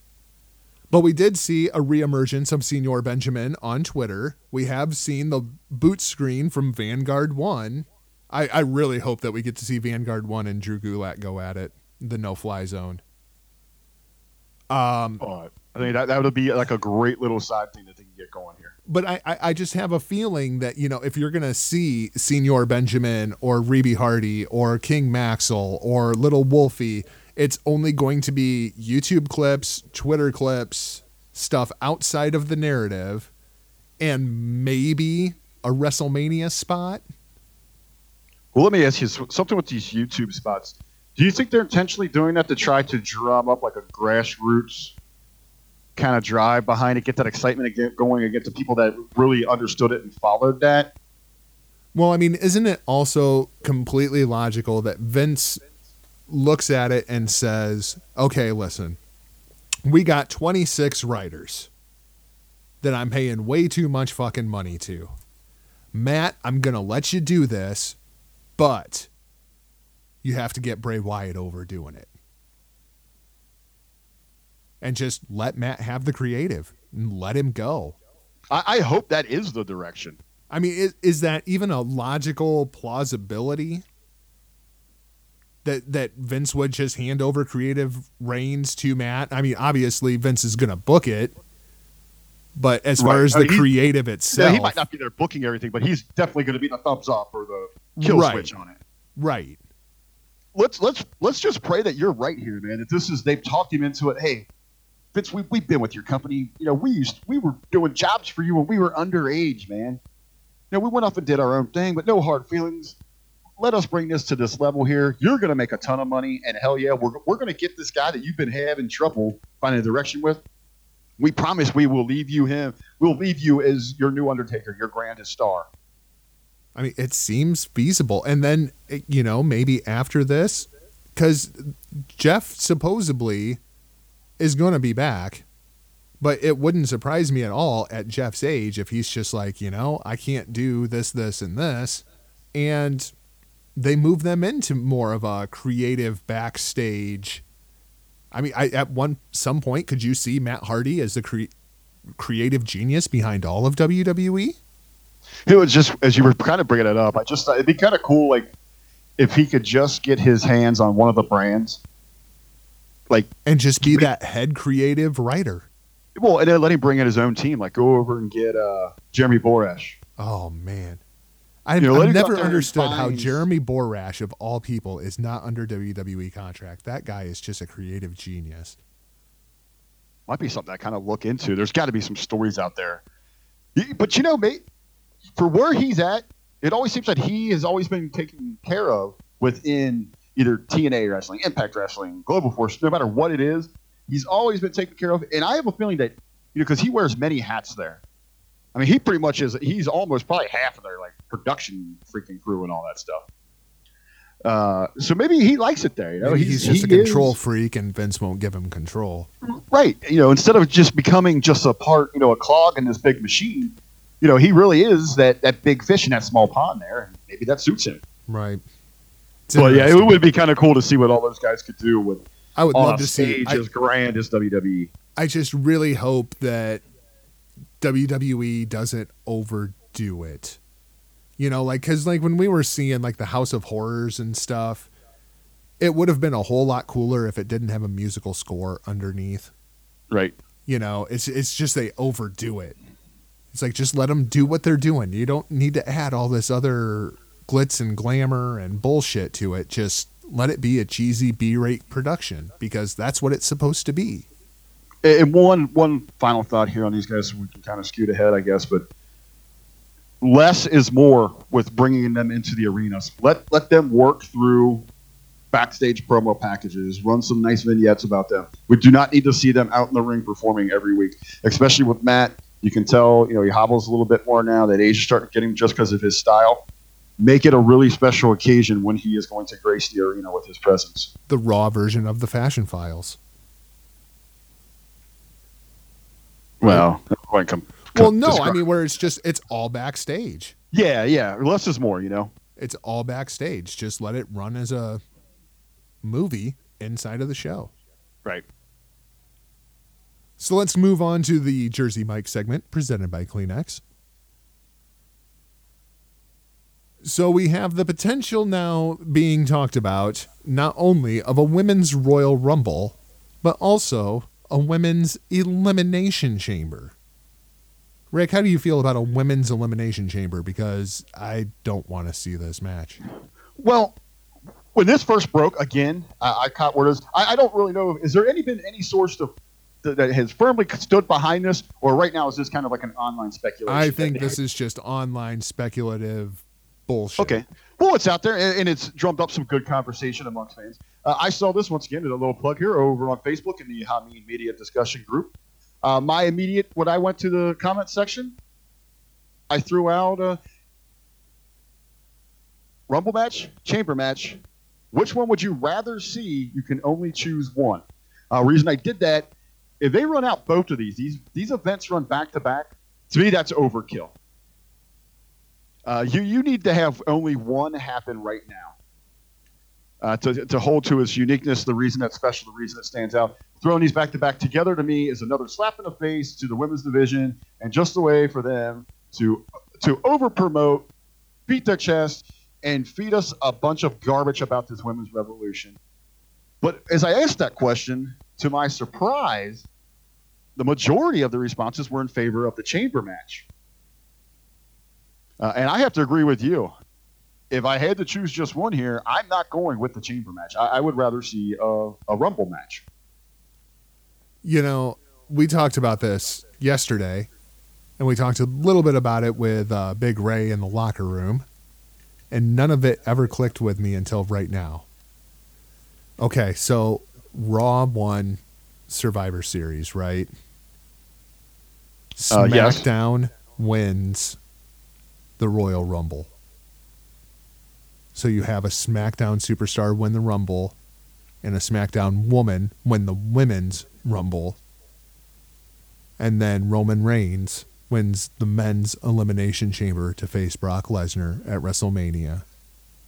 But we did see a reemergence of Senor Benjamin on Twitter. We have seen the boot screen from Vanguard 1. I, I really hope that we get to see Vanguard 1 and Drew Gulak go at it, the no fly zone. Um, oh, I think that, that would be like a great little side thing that they can get going here. But I, I, I just have a feeling that, you know, if you're going to see Senor Benjamin or Reby Hardy or King Maxel or Little Wolfie, it's only going to be YouTube clips, Twitter clips, stuff outside of the narrative, and maybe a WrestleMania spot. Well, let me ask you something with these YouTube spots. Do you think they're intentionally doing that to try to drum up like a grassroots kind of drive behind it, get that excitement going against the people that really understood it and followed that? Well, I mean, isn't it also completely logical that Vince looks at it and says, okay, listen, we got 26 writers that I'm paying way too much fucking money to. Matt, I'm going to let you do this, but you have to get Bray Wyatt over doing it. And just let Matt have the creative and let him go. I, I hope that is the direction. I mean, is, is that even a logical plausibility? That that Vince would just hand over creative reins to Matt. I mean, obviously Vince is going to book it, but as right. far as the uh, creative itself, yeah, he might not be there booking everything, but he's definitely going to be the thumbs up or the kill right. switch on it. Right. Let's let's let's just pray that you're right here, man. That this is they've talked him into it. Hey, Vince, we we've been with your company. You know, we used we were doing jobs for you when we were underage, man. You know, we went off and did our own thing, but no hard feelings let us bring this to this level here. You're going to make a ton of money, and hell yeah, we're, we're going to get this guy that you've been having trouble finding a direction with. We promise we will leave you him. We'll leave you as your new Undertaker, your grandest star. I mean, it seems feasible. And then, eh, you know, maybe after this, because Jeff supposedly is going to be back, but it wouldn't surprise me at all at Jeff's age if he's just like, you know, I can't do this, this, and this. And they move them into more of a creative backstage. I mean, I, at one some point, could you see Matt Hardy as the cre- creative genius behind all of WWE? It was just as you were kind of bringing it up. I just thought it'd be kind of cool, like if he could just get his hands on one of the brands, like and just be that head creative writer. Well, and then let him bring in his own team. Like go over and get uh, Jeremy Borash. Oh man, I've, you know, I've never understood how Jeremy Borash, of all people, is not under WWE contract. That guy is just a creative genius. Might be something I kind of look into. There's got to be some stories out there. But you know, mate, for where he's at, it always seems that he has always been taken care of within either TNA wrestling, Impact Wrestling, Global Force, no matter what it is. He's always been taken care of. And I have a feeling that, you know, because he wears many hats there. I mean, he pretty much is. He's almost probably half of their like production freaking crew and all that stuff. Uh, so maybe he likes it there. You know, he's, he's, just he a control is, freak, and Vince won't give him control. Right. You know, instead of just becoming just a part, you know, a clog in this big machine, you know, he really is that that big fish in that small pond there, and maybe that suits him. Right. Well, yeah, it would be kind of cool to see what all those guys could do with. I would love to see as grand as WWE. I just really hope that WWE doesn't overdo it. You know, like cuz like when we were seeing like the House of Horrors and stuff, it would have been a whole lot cooler if it didn't have a musical score underneath. Right. You know, it's it's just they overdo it. It's like just let them do what they're doing. You don't need to add all this other glitz and glamour and bullshit to it. Just let it be a cheesy B-rate production because that's what it's supposed to be. And one one final thought here on these guys, so we can kind of scoot ahead, I guess, but less is more with bringing them into the arenas. Let let them work through backstage promo packages, run some nice vignettes about them. We do not need to see them out in the ring performing every week, especially with Matt. You can tell, you know, he hobbles a little bit more now. That age starting to get him just because of his style. Make it a really special occasion when he is going to grace the arena with his presence. The raw version of the Fashion Files. Well, come, well, no, describe. I mean where it's just it's all backstage. Yeah, yeah. Less is more, you know. It's all backstage. Just let it run as a movie inside of the show. Right. So let's move on to the Jersey Mike segment presented by Kleenex. So we have the potential now being talked about not only of a women's Royal Rumble, but also a women's elimination chamber. Rick, how do you feel about a women's elimination chamber? Because I don't want to see this match. Well, when this first broke, again, I, I caught word. I, I don't really know. Is there any been any source to, that, that has firmly stood behind this, or right now is this kind of like an online speculation? I think this is just online speculative bullshit. Okay. Well, it's out there, and, and it's drummed up some good conversation amongst fans. Uh, I saw this once again, in a little plug here over on Facebook in the Hameen Media discussion group. Uh, my immediate, when I went to the comment section, I threw out a Rumble match, Chamber match. Which one would you rather see? You can only choose one. Uh, reason I did that, if they run out both of these, these these events run back to back. To me, that's overkill. Uh, you you need to have only one happen right now uh, to to hold to its uniqueness, the reason that's special, the reason it stands out. Throwing these back to back together to me is another slap in the face to the women's division, and just a way for them to to over promote, beat their chest, and feed us a bunch of garbage about this women's revolution. But as I asked that question, to my surprise, the majority of the responses were in favor of the chamber match. Uh, and I have to agree with you. If I had to choose just one here, I'm not going with the chamber match. I, I would rather see a, a rumble match. You know, we talked about this yesterday, and we talked a little bit about it with uh, Big Ray in the locker room, and none of it ever clicked with me until right now. Okay, so Raw won Survivor Series, right? Uh, yes. SmackDown wins the Royal Rumble. So you have a SmackDown superstar win the Rumble and a SmackDown woman win the Women's Rumble. And then Roman Reigns wins the men's elimination chamber to face Brock Lesnar at WrestleMania.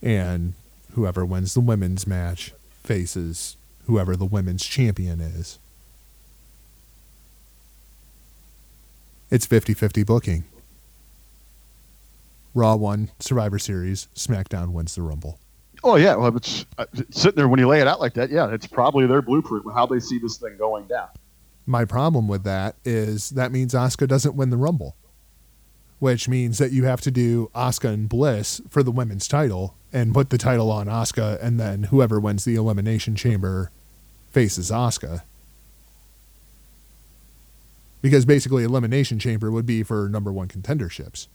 And whoever wins the women's match faces whoever the women's champion is. It's 50 50 booking. Raw won Survivor Series, SmackDown wins the Rumble. Oh yeah, well, it's, uh, sitting there when you lay it out like that. Yeah, it's probably their blueprint of how they see this thing going down. My problem with that is that means Asuka doesn't win the Rumble, which means that you have to do Asuka and Bliss for the women's title and put the title on Asuka, and then whoever wins the Elimination Chamber faces Asuka. Because basically, Elimination Chamber would be for number one contenderships.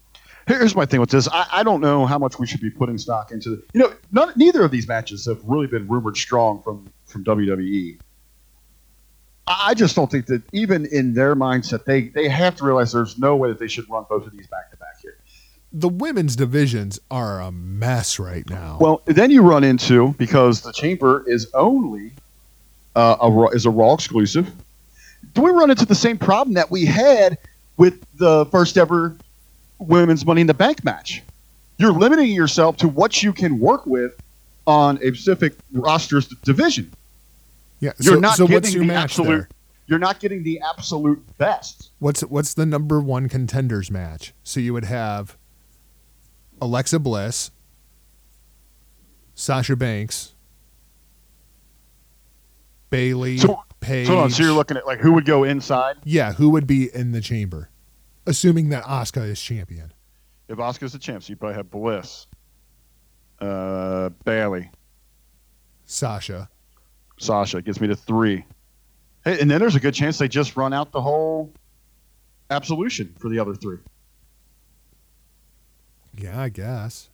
Here's my thing with this. I, I don't know how much we should be putting stock into. You know, none, neither of these matches have really been rumored strong from from WWE. I I just don't think that even in their mindset, they they have to realize there's no way that they should run both of these back to back here. The women's divisions are a mess right now. Well, then you run into because the chamber is only uh, a Raw- is a Raw exclusive. Do we run into the same problem that we had with the first ever women's Money in the Bank match? You're limiting yourself to what you can work with on a specific roster's division. yeah, You're so, not so getting what's your the match absolute. there? You're not getting the absolute best. What's what's the number one contenders match? So you would have Alexa Bliss, Sasha Banks, Bayley, So- Paige. So, hold on, so you're looking at like who would go inside yeah, who would be in the chamber, assuming that Asuka is champion? if Asuka's the champ. So you probably have Bliss, uh, Bayley, Sasha. Sasha gets me to three. Hey, and then there's a good chance they just run out the whole absolution for the other three. Yeah, I guess.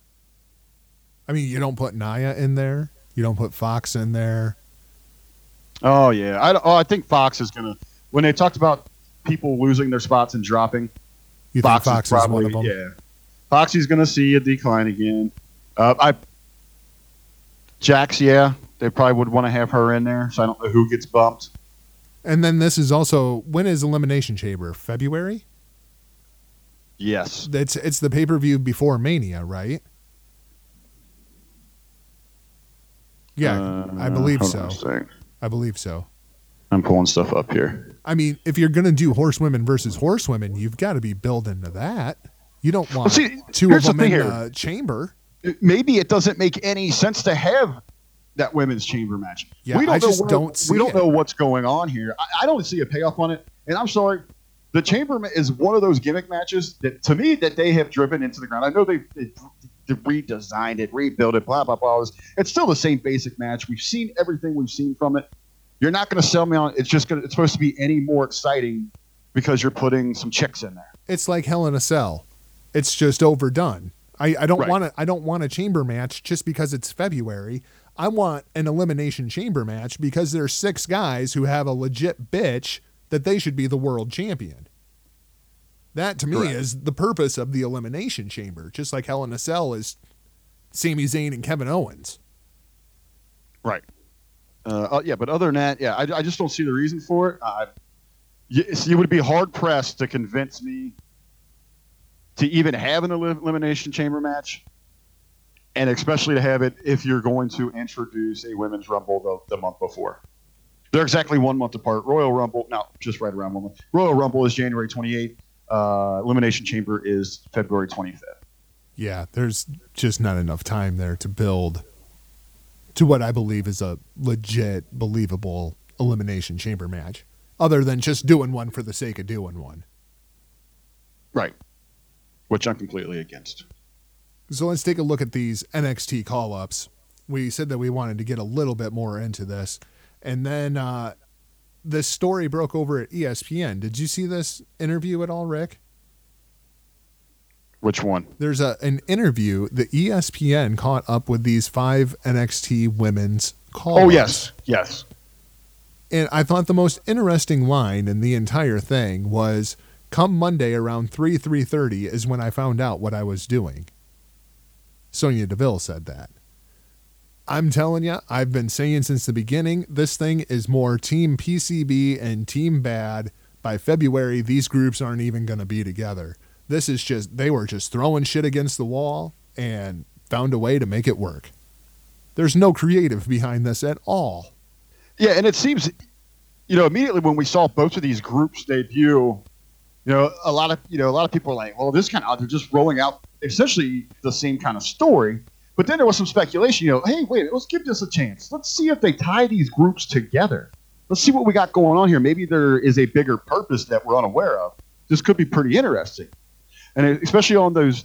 I mean, you don't put Nia in there. You don't put Fox in there. Oh yeah, I, oh, I think Fox is gonna. When they talked about people losing their spots and dropping, You Fox, think Fox is probably is one of them? yeah. Foxy's gonna see a decline again. Uh, I Jax, yeah, they probably would want to have her in there. So I don't know who gets bumped. And then this is also when is Elimination Chamber? February? Yes. It's it's the pay per view before Mania, right? Yeah, I Uh, believe so. on a sec. I believe so. I'm pulling stuff up here. I mean, if you're gonna do horsewomen versus horsewomen, you've got to be building to that. You don't want see, two of them thing in here. a chamber. Maybe it doesn't make any sense to have that women's chamber match. Yeah, we don't I know just where- don't see We don't it. know what's going on here. I, I don't see a payoff on it. And I'm sorry, the chamber is one of those gimmick matches that, to me, that they have driven into the ground. I know they, they, they redesigned it, rebuilt it, blah blah blah. It's still the same basic match. We've seen everything we've seen from it. You're not going to sell me on. It's just going. to It's supposed to be any more exciting because you're putting some chicks in there. It's like Hell in a Cell. It's just overdone. I, I don't Right. want to. I don't want a chamber match just because it's February. I want an elimination chamber match because there's six guys who have a legit bitch that they should be the world champion. That to me Correct. is the purpose of the elimination chamber. Just like Hell in a Cell is Sami Zayn and Kevin Owens. Right. Uh, uh, yeah, but other than that, yeah, I, I just don't see the reason for it. You, you would be hard pressed to convince me to even have an elim- elimination chamber match, and especially to have it if you're going to introduce a women's rumble the, the month before. They're exactly one month apart. Royal Rumble, now just right around one month. Royal Rumble is January 28th. Uh, Elimination Chamber is February 25th. Yeah, there's just not enough time there to build to what I believe is a legit, believable elimination chamber match, other than just doing one for the sake of doing one. Right. Which I'm completely against. So let's take a look at these NXT call ups. We said that we wanted to get a little bit more into this. And then uh, this story broke over at ESPN. Did you see this interview at all, Rick? Which one? there's a an interview the E ESPN caught up with these five NXT women's call. Oh, yes. Yes. And I thought the most interesting line in the entire thing was come Monday around 3 3:30 is when I found out what I was doing. Sonya Deville said that. I'm telling you, I've been saying since the beginning, this thing is more team PCB and team bad. By February, these groups aren't even going to be together. This is just, they were just throwing shit against the wall and found a way to make it work. There's no creative behind this at all. Yeah, and it seems, you know, immediately when we saw both of these groups debut, you know, a lot of you know a lot of people are like, well, this kind of they're just rolling out essentially the same kind of story. But then there was some speculation, you know, hey, wait, let's give this a chance. Let's see if they tie these groups together. Let's see what we got going on here. Maybe there is a bigger purpose that we're unaware of. This could be pretty interesting, and especially on those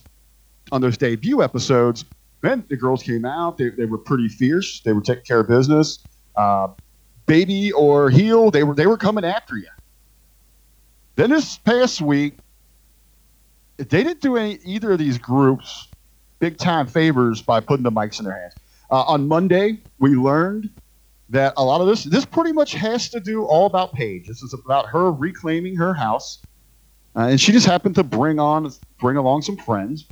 on those debut episodes. Man, the girls came out. They, they were pretty fierce. They were taking care of business. Uh, baby or heel, they were they were coming after you. Then this past week, they didn't do any either of these groups big time favors by putting the mics in their hands. Uh, on Monday, we learned that a lot of this this pretty much has to do all about Paige. This is about her reclaiming her house, uh, and she just happened to bring on bring along some friends.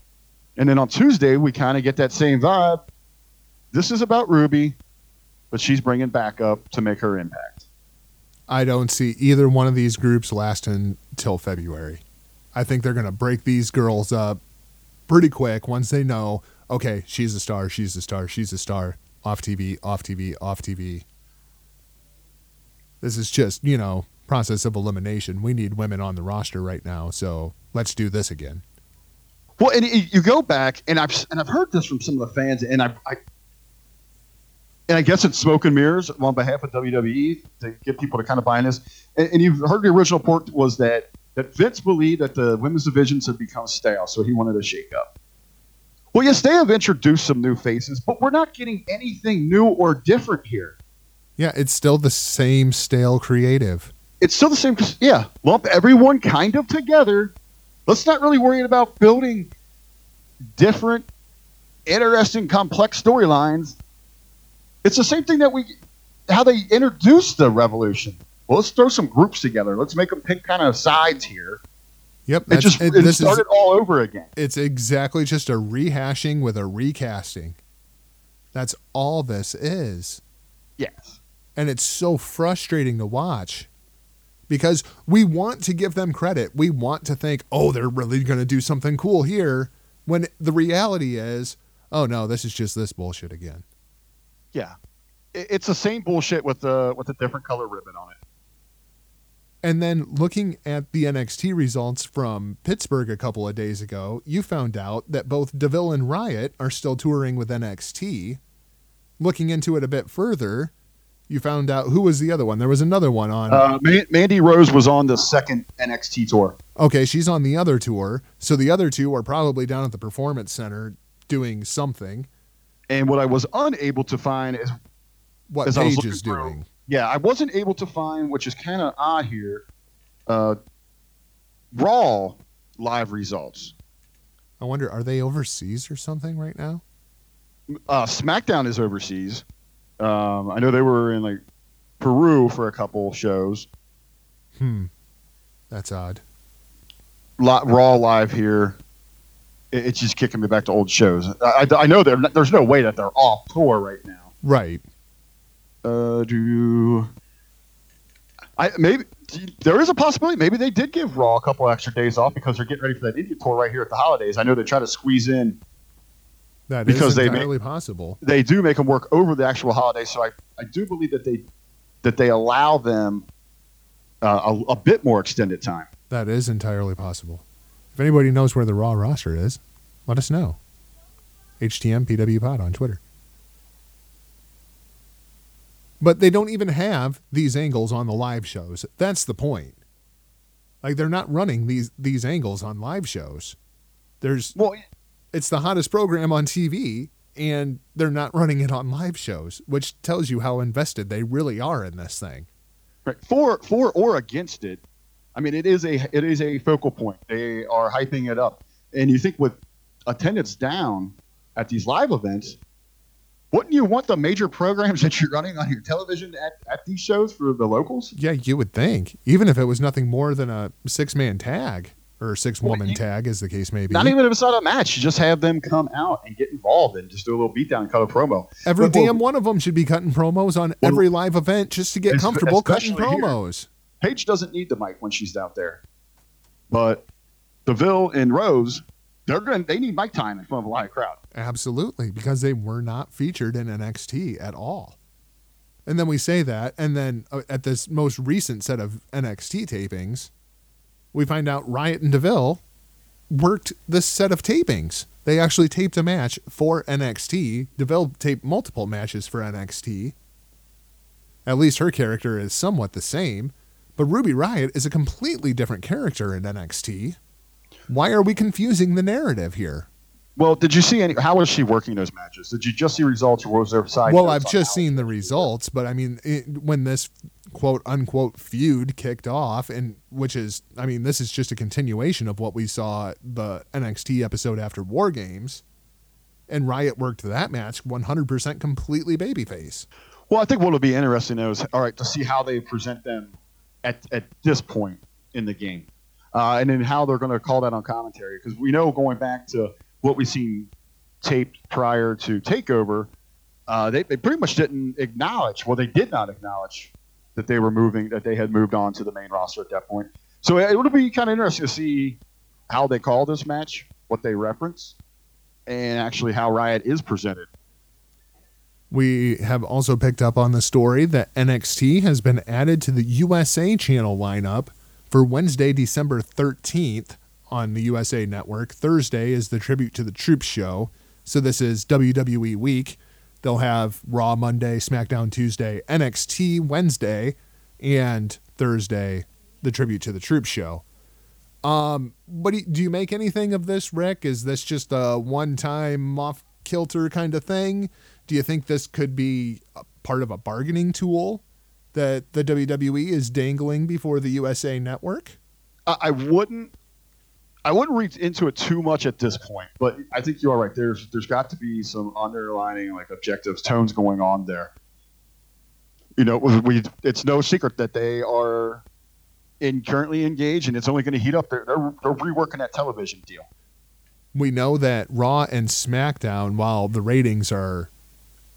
And then on Tuesday, we kind of get that same vibe. This is about Ruby, but she's bringing back up to make her impact. I don't see either one of these groups lasting till February. I think they're going to break these girls up pretty quick once they know, okay, she's a star, she's a star, she's a star. Off TV, off TV, off TV. This is just, you know, process of elimination. We need women on the roster right now, so let's do this again. Well, and you go back, and I've and I've heard this from some of the fans, and I, I and I guess it's smoke and mirrors on behalf of WWE to get people to kind of buy in this. And, and you've heard the original report was that that Vince believed that the women's divisions had become stale, so he wanted to shake up. Well, yes, they have introduced some new faces, but we're not getting anything new or different here. Yeah, it's still the same stale creative. It's still the same. Yeah, lump everyone kind of together. Let's not really worry about building different, interesting, complex storylines. It's the same thing that we, how they introduced the revolution. Well, let's throw some groups together. Let's make them pick kind of sides here. Yep, It just it, it started is all over again. it's exactly just a rehashing with a recasting. That's all this is. Yes. and it's so frustrating to watch because we want to give them credit. We want to think, oh, they're really going to do something cool here. When the reality is, oh no, this is just this bullshit again. Yeah, it's the same bullshit with the with a different color ribbon on it. And then looking at the NXT results from Pittsburgh a couple of days ago, you found out that both DeVille and Riott are still touring with NXT. Looking into it a bit further, you found out who was the other one. There was another one on. Uh, Ma- Mandy Rose was on the second NXT tour. okay, she's on the other tour. So the other two are probably down at the Performance Center doing something. And what I was unable to find is, What As Paige is through- doing. yeah, I wasn't able to find, which is kind of odd here, uh, Raw live results. I wonder, are they overseas or something right now? Uh, SmackDown is overseas. Um, I know they were in like Peru for a couple shows. Hmm. That's odd. Raw live here. It- it's just kicking me back to old shows. I, I, I know they're not- there's no way that they're off tour right now. Right. Uh, do I maybe there is a possibility maybe they did give Raw a couple extra days off because they're getting ready for that India tour right here at the holidays. I know they try to squeeze in. That is Because they entirely possible. They do make them work over the actual holiday, so I, I do believe that they that they allow them uh, a, a bit more extended time. That is entirely possible. If anybody knows where the Raw roster is, let us know. HTM PW Pod on Twitter. But they don't even have these angles on the live shows. That's the point. Like they're not running these these angles on live shows. There's Well, it's the hottest program on TV and they're not running it on live shows, which tells you how invested they really are in this thing. Right. For for or against it, I mean it is a it is a focal point. They are hyping it up, and you think with attendance down at these live events, wouldn't you want the major programs *laughs* that you're running on your television at, at these shows for the locals? Yeah, you would think. Even if it was nothing more than a six man tag or six woman Well, you- tag, as the case may be. Not even if it's not a match, just have them come out and get involved and just do a little beatdown, cut a promo. every But, well, damn one of them should be cutting promos on Well, every live event just to get comfortable cutting especially here. promos. Paige doesn't need the mic when she's out there, but Deville and Rose, they're going. They need mic time in front of a live crowd. Absolutely, because they were not featured in NXT at all. And then we say that, and then uh, at this most recent set of NXT tapings, we find out Riott and DeVille worked this set of tapings. They actually taped a match for NXT. DeVille taped multiple matches for NXT. At least her character is somewhat the same, but Ruby Riott is a completely different character in NXT. Why are we confusing the narrative here? Well, did you see any? How was she working those matches? Did you just see results, or was there side? well, I've just seen the results, but I mean, it, when this quote unquote feud kicked off, and which is, I mean, this is just a continuation of what we saw the NXT episode after War Games, and Riott worked that match 100% completely babyface. Well, I think what'll be interesting is all right to see how they present them at at this point in the game, uh, and then how they're going to call that on commentary because we know going back to what we've seen taped prior to Takeover, uh, they they pretty much didn't acknowledge. Well, they did not acknowledge that they were moving that they had moved on to the main roster at that point. So it would be kind of interesting to see how they call this match, what they reference, and actually how Riott is presented. We have also picked up on the story that NXT has been added to the USA channel lineup for Wednesday, December 13th on the USA Network. Thursday is the tribute to the Troops show. So this is WWE week. They'll have Raw Monday, SmackDown Tuesday, NXT Wednesday, and Thursday, the tribute to the Troops show. Um, what do you, make anything of this, Rick? Is this just a one-time off kilter kind of thing? Do you think this could be part of a bargaining tool that the WWE is dangling before the USA Network? I wouldn't I wouldn't read into it too much at this point, but I think you are right. There's there's got to be some underlining like objectives, tones going on there. You know, we it's no secret that they are in currently engaged, and it's only going to heat up. They're, they're they're reworking that television deal. We know that Raw and SmackDown, while the ratings are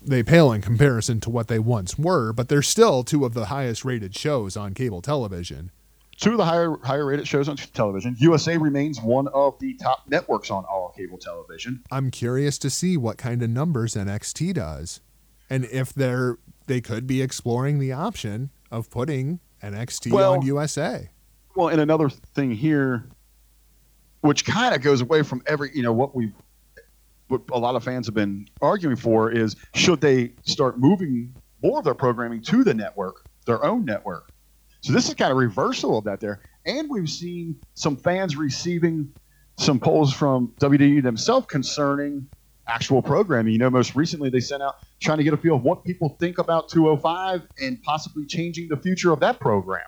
they pale in comparison to what they once were, but they're still two of the highest rated shows on cable television. Two of the higher higher rated shows on television. USA remains one of the top networks on all cable television. I'm curious to see what kind of numbers NXT does, and if they're they could be exploring the option of putting NXT Well- on USA. Well, and another thing here, which kind of goes away from every, you know, what we, what a lot of fans have been arguing for is should they start moving more of their programming to the network, their own network. So this is kind of reversal of that there, and we've seen some fans receiving some polls from WWE themselves concerning actual programming. You know, most recently they sent out trying to get a feel of what people think about 205 and possibly changing the future of that program.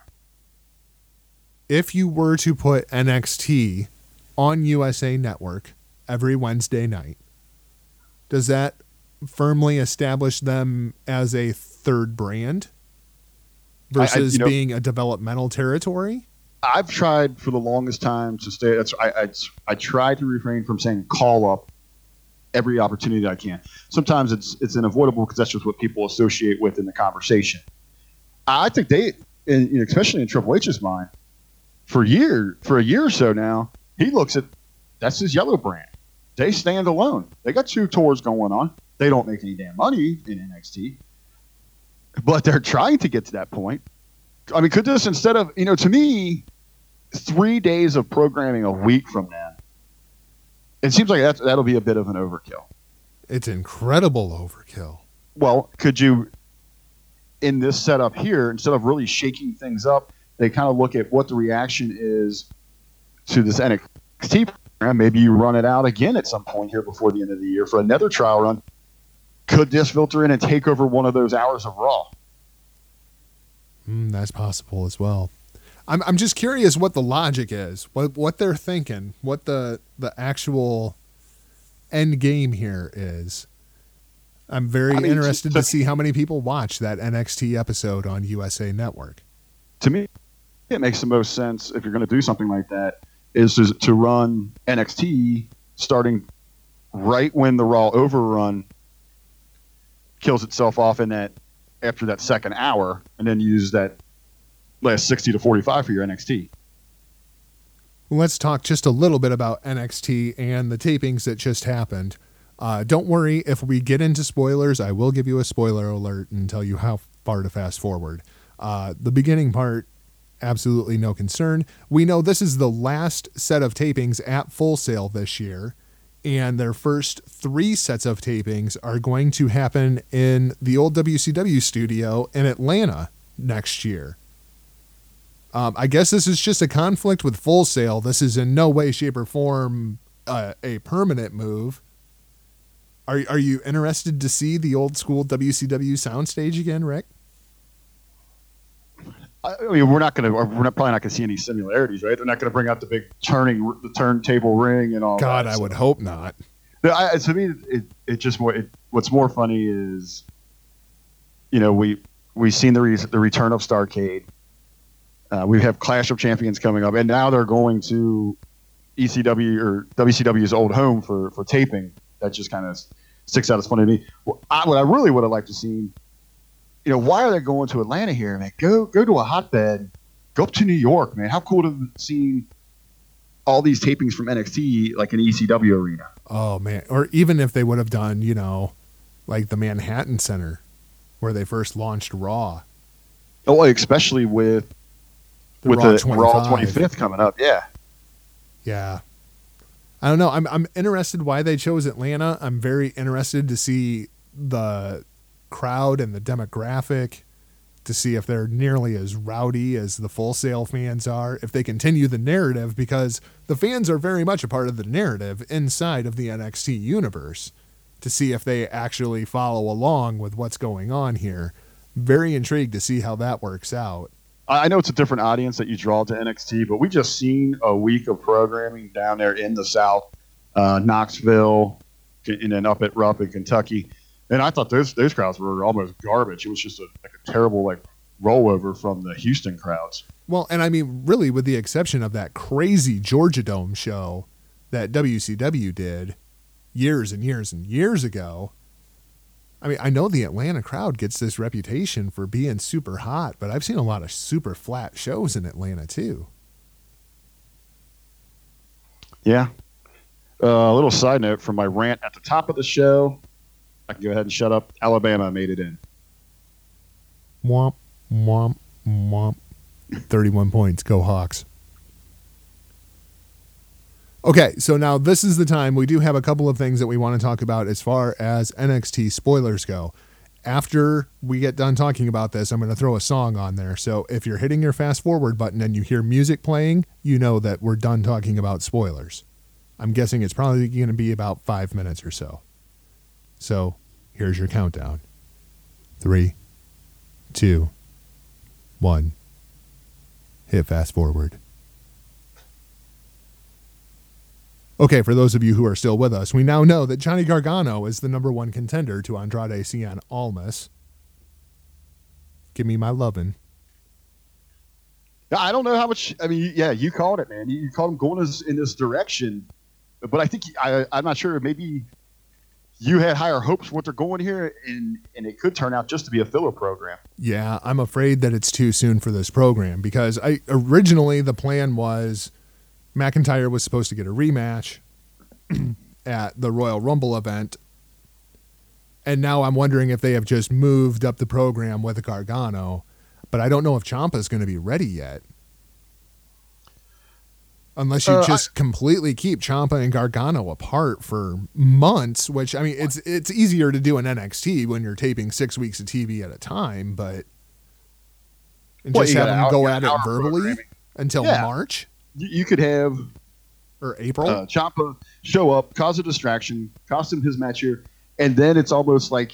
If you were to put NXT on USA Network every Wednesday night, does that firmly establish them as a third brand I- I- versus you know- being a developmental territory? I've tried for the longest time to stay. That's I, I I try to refrain from saying call up every opportunity that I can. Sometimes it's it's unavoidable because that's just what people associate with in the conversation. I think they, in, you know, especially in Triple H's mind, for year for a year or so now, he looks at that's his yellow brand. They stand alone. They got two tours going on. They don't make any damn money in NXT, but they're trying to get to that point. I mean, could this instead of you know to me, three days of programming a week from now, it seems like that's, that'll be a bit of an overkill. It's incredible overkill. Well, could you, in this setup here, instead of really shaking things up, they kind of look at what the reaction is to this NXT program. Maybe you run it out again at some point here before the end of the year for another trial run. Could this filter in and take over one of those hours of Raw? Mm, that's possible as well. I'm I'm just curious what the logic is, what what they're thinking, what the the actual end game here is. I'm very I mean, interested so- to see how many people watch that NXT episode on USA Network. to me, it makes the most sense if you're going to do something like that is to, to run NXT starting right when the Raw overrun kills itself off in that after that second hour, and then use that last 60 to 45 for your NXT. Let's talk just a little bit about NXT and the tapings that just happened. Uh, don't worry, if we get into spoilers, I will give you a spoiler alert and tell you how far to fast forward. Uh, the beginning part, absolutely no concern. We know this is the last set of tapings at Full Sail this year, and their first three sets of tapings are going to happen in the old WCW studio in Atlanta next year. Um, I guess this is just a conflict with Full Sail. This is in no way, shape, or form uh, a permanent move. Are are you interested to see the old school WCW soundstage again, Rick? I mean, we're not going to, we're not, probably not going to see any similarities, right? They're not going to bring out the big turning, the turntable ring and all God, that. I so- would hope not. No, I, to me, it, it just more. It, what's more funny is, you know, we we've seen the re- the return of Starcade. Uh, we have Clash of Champions coming up, and now they're going to ECW or WCW's old home for for taping. That just kind of sticks out as funny to me. Well, I, what I really would have liked to see, you know, why are they going to Atlanta here, man? Go go to a hotbed. Go up to New York, man. How cool to have seen all these tapings from NXT like an ECW arena. Oh man, or even if they would have done, you know, like the Manhattan Center, where they first launched Raw. Oh, especially with The with Raw the 25. Raw 25th coming up. Yeah. Yeah. I don't know. I'm I'm interested why they chose Atlanta. I'm very interested to see the crowd and the demographic to see if they're nearly as rowdy as the Full Sail fans are, if they continue the narrative because the fans are very much a part of the narrative inside of the NXT universe to see if they actually follow along with what's going on here. Very intrigued to see how that works out. I know it's a different audience that you draw to NXT, but we just seen a week of programming down there in the South, uh, Knoxville, and then up at Rupp in Kentucky. And I thought those those crowds were almost garbage. It was just a, like a terrible like rollover from the Houston crowds. Well, and I mean, really, with the exception of that crazy Georgia Dome show that WCW did years and years and years ago, I mean, I know the Atlanta crowd gets this reputation for being super hot, but I've seen a lot of super flat shows in Atlanta too. Yeah. Uh, a little side note from my rant at the top of the show. I can go ahead and shut up. Alabama made it in. Womp, womp, womp. 31 points. Go Hawks. Okay, so now this is the time we do have a couple of things that we want to talk about as far as NXT spoilers go. After we get done talking about this, I'm going to throw a song on there. So if you're hitting your fast forward button and you hear music playing, you know that we're done talking about spoilers. I'm guessing it's probably going to be about five minutes or so. So here's your countdown three, two, one. Hit fast forward. Okay, for those of you who are still with us, we now know that Johnny Gargano is the number one contender to Andrade Cien Almas. Give me my lovin'. I don't know how much. I mean, yeah, you called it, man. You called him going in this direction, but I think I, I'm not sure. Maybe you had higher hopes for what they're going here, and and it could turn out just to be a filler program. Yeah, I'm afraid that it's too soon for this program because I originally the plan was McIntyre was supposed to get a rematch *clears throat* at the Royal Rumble event. And now I'm wondering if they have just moved up the program with Gargano, but I don't know if Ciampa is going to be ready yet. Unless you Uh, just completely keep Ciampa and Gargano apart for months, which I mean, it's it's easier to do in NXT when you're taping six weeks of TV at a time, but and Well, just have them hour- go at it verbally until Yeah. March You, could have or April. uh, Ciampa show up, cause a distraction, cost him his match here, and then it's almost like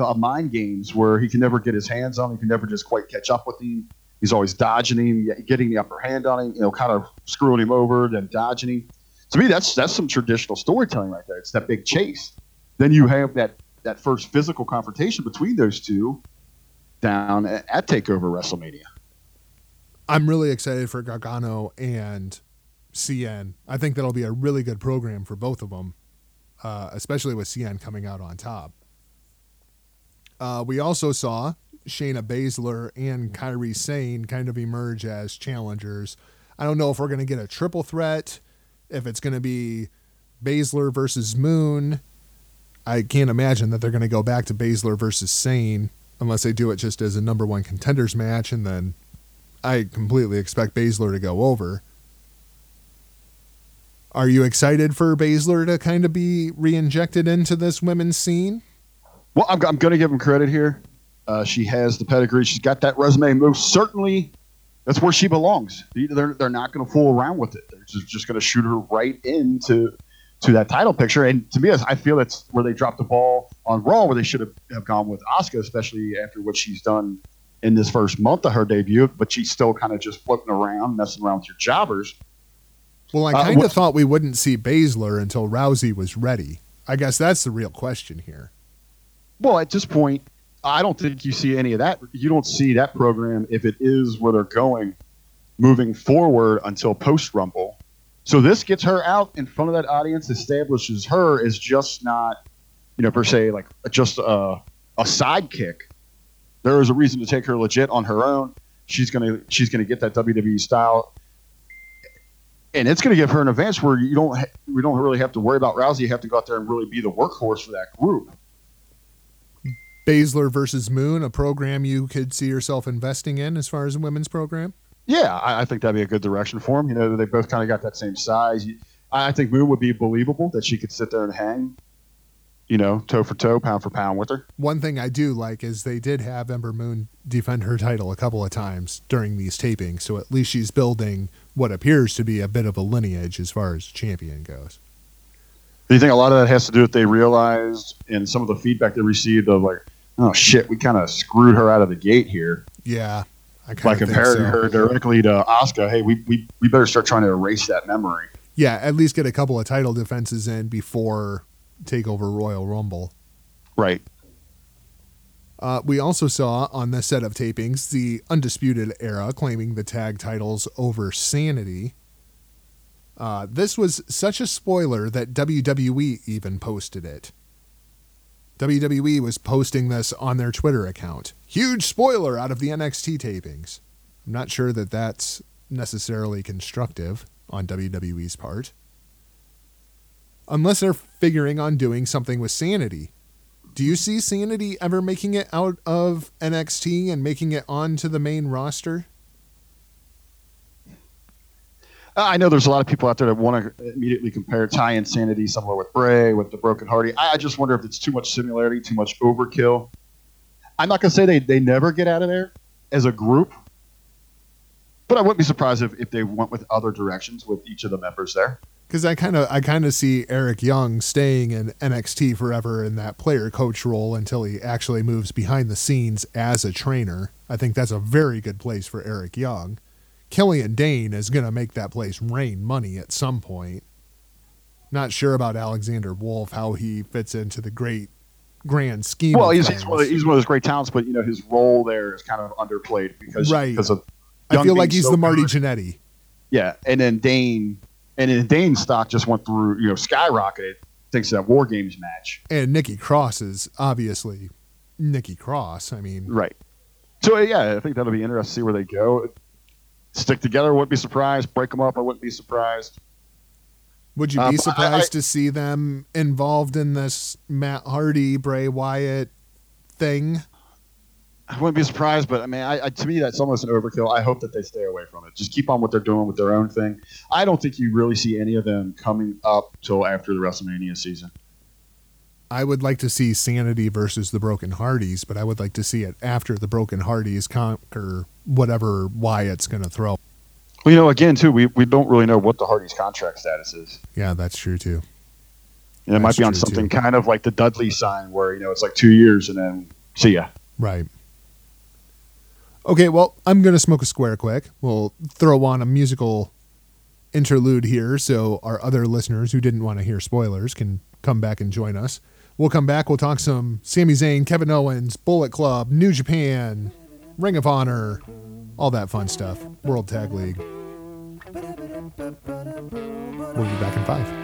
a mind games where he can never get his hands on him. He can never just quite catch up with him. He's always dodging him, getting the upper hand on him, you know, kind of screwing him over, then dodging him. To me, that's that's some traditional storytelling right there. It's that big chase. Then you have that that first physical confrontation between those two down at, at Takeover WrestleMania. I'm really excited for Gargano and Cien. I think that'll be a really good program for both of them, uh, especially with Cien coming out on top. Uh, we also saw Shayna Baszler and Kairi Sane kind of emerge as challengers. I don't know if we're going to get a triple threat, if it's going to be Baszler versus Moon. I can't imagine that they're going to go back to Baszler versus Sane unless they do it just as a number one contenders match and then I completely expect Baszler to go over. Are you excited for Baszler to kind of be re-injected into this women's scene? Well, I'm, I'm going to give him credit here. Uh, she has the pedigree. She's got that resume. Most certainly, that's where she belongs. They're, they're not going to fool around with it. They're just, just going to shoot her right into to that title picture. And to me, I feel that's where they dropped the ball on Raw, where they should have, have gone with Asuka, especially after what she's done in this first month of her debut. But she's still kind of just floating around, messing around with your jobbers. Well, I Uh, kind of what- thought we wouldn't see Baszler until Rousey was ready. I guess that's the real question here. Well, at this point, I don't think you see any of that. You don't see that program if it is where they're going moving forward until post Rumble. So this gets her out in front of that audience, establishes her as just not, you know, per se like just a, a sidekick. There is a reason to take her legit on her own. She's gonna she's gonna get that WWE style, and it's gonna give her an advantage where you don't ha- we don't really have to worry about Rousey. You have to go out there and really be the workhorse for that group. Baszler versus Moon, a program you could see yourself investing in as far as a women's program? Yeah, I, I think that'd be a good direction for them. You know, they both kind of got that same size. I I think Moon would be believable that she could sit there and hang, you know, toe for toe, pound for pound with her. One thing I do like is they did have Ember Moon defend her title a couple of times during these tapings, so at least she's building what appears to be a bit of a lineage as far as champion goes. Do you think a lot of that has to do with they realized and some of the feedback they received of like, oh shit, we kind of screwed her out of the gate here Yeah, I by comparing so. her directly to Asuka, Hey, we, we we better start trying to erase that memory. Yeah, at least get a couple of title defenses in before Takeover Royal Rumble. Right. Uh, we also saw on the set of tapings the Undisputed Era claiming the tag titles over Sanity. Uh, this was such a spoiler that WWE even posted it. WWE was posting this on their Twitter account. Huge spoiler out of the NXT tapings. I'm not sure that that's necessarily constructive on WWE's part. Unless they're figuring on doing something with Sanity. Do you see Sanity ever making it out of NXT and making it onto the main roster? Uh, Uh, I know there's a lot of people out there that want to immediately compare Ty Insanity somewhere with Bray, with the Broken Hardy. I just wonder if it's too much similarity, too much overkill. I'm not going to say they, they never get out of there as a group, but I wouldn't be surprised if, if they went with other directions with each of the members there. Because I kind of I kind of see Eric Young staying in NXT forever in that player coach role until he actually moves behind the scenes as a trainer. I think that's a very good place for Eric Young. Killian Dain is going to make that place rain money at some point. Not sure about Alexander Wolfe, how he fits into the great grand scheme. Well, he's, he's, one of, he's one of those great talents, but you know his role there is kind of underplayed because right. because of. I feel like he's so the Marty good. Jannetty. Yeah, and then Dane, and then Dain's stock just went through, you know, skyrocketed thanks to that War Games match. And Nikki Cross is obviously Nikki Cross. I mean, right. So yeah, I think that'll be interesting to see where they go stick together. Wouldn't be surprised. Break them up. I wouldn't be surprised. Would you be um, surprised I, I, to see them involved in this Matt Hardy, Bray Wyatt thing? I wouldn't be surprised, but I mean, I, to me, that's almost an overkill. I hope that they stay away from it. Just keep on what they're doing with their own thing. I don't think you really see any of them coming up till after the WrestleMania season. I would like to see Sanity versus the Broken Hardys, but I would like to see it after the Broken Hardys conquer whatever Wyatt's going to throw. Well, you know, again, too, we, we don't really know what the Hardys' contract status is. Yeah, that's true, too. And it might be on something too. kind of like the Dudley sign where, you know, it's like two years and then see ya. Right. Okay, well, I'm going to smoke a square quick. We'll throw on a musical interlude here so our other listeners who didn't want to hear spoilers can come back and join us. We'll come back. We'll talk some Sami Zayn, Kevin Owens, Bullet Club, New Japan, Ring of Honor, all that fun stuff. World Tag League. We'll be back in five.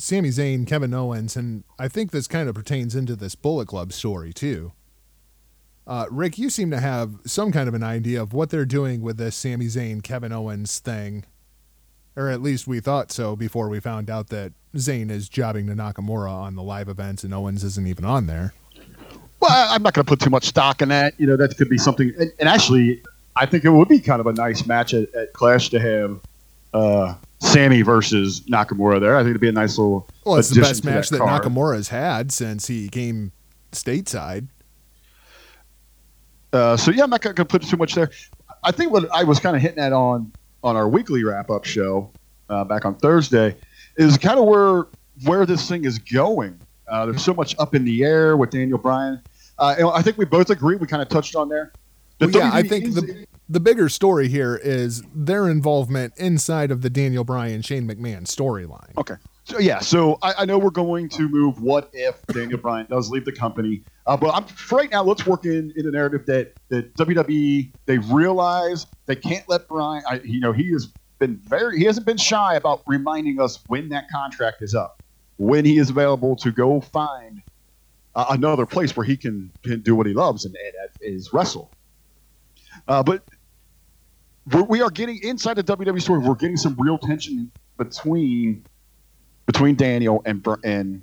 Sami Zayn, Kevin Owens, and I think this kind of pertains into this Bullet Club story too. Uh, Rick, you seem to have some kind of an idea of what they're doing with this Sami Zayn, Kevin Owens thing, or at least we thought so before we found out that Zayn is jobbing to Nakamura on the live events and Owens isn't even on there. Well, I'm not going to put too much stock in that. You know, that could be something. And, and, actually, I think it would be kind of a nice match at, at Clash to have uh, Sami versus Nakamura there. I think it'd be a nice little. Well, it's the best match that, card. Nakamura's had since he came stateside. Uh, so yeah, I'm not going to put too much there. I think what I was kind of hitting at on on our weekly wrap up show uh, back on Thursday is kind of where where this thing is going. Uh, there's so much up in the air with Daniel Bryan. Uh, I think we both agree. We kind of touched on there. The Well, yeah, I think is- the the bigger story here is their involvement inside of the Daniel Bryan Shane McMahon storyline. Okay. So yeah, so I, I know we're going to move. What if Daniel Bryan does leave the company? Uh, but I'm, for right now, let's work in, in the narrative that that WWE they realize they can't let Bryan. I, you know, he has been very. He hasn't been shy about reminding us when that contract is up, when he is available to go find uh, another place where he can, can do what he loves and, and that is wrestle. Uh, but we are getting inside the WWE story. We're getting some real tension between between Daniel and and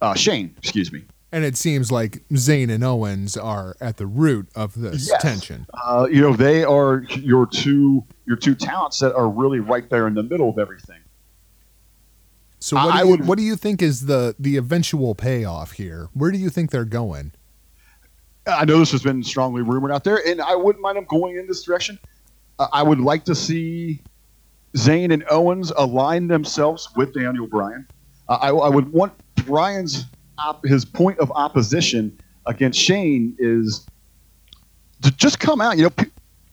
uh, Shane. Excuse me. And it seems like Zayn and Owens are at the root of this Yes. tension. Uh, you know they are your two your two talents that are really right there in the middle of everything. So what I do you, would- what do you think is the the eventual payoff here? Where do you think they're going? I know this has been strongly rumored out there, and I wouldn't mind them going in this direction. I would like to see Zayn and Owens align themselves with Daniel Bryan. I, I would want Bryan's op- his point of opposition against Shane is to just come out. You know,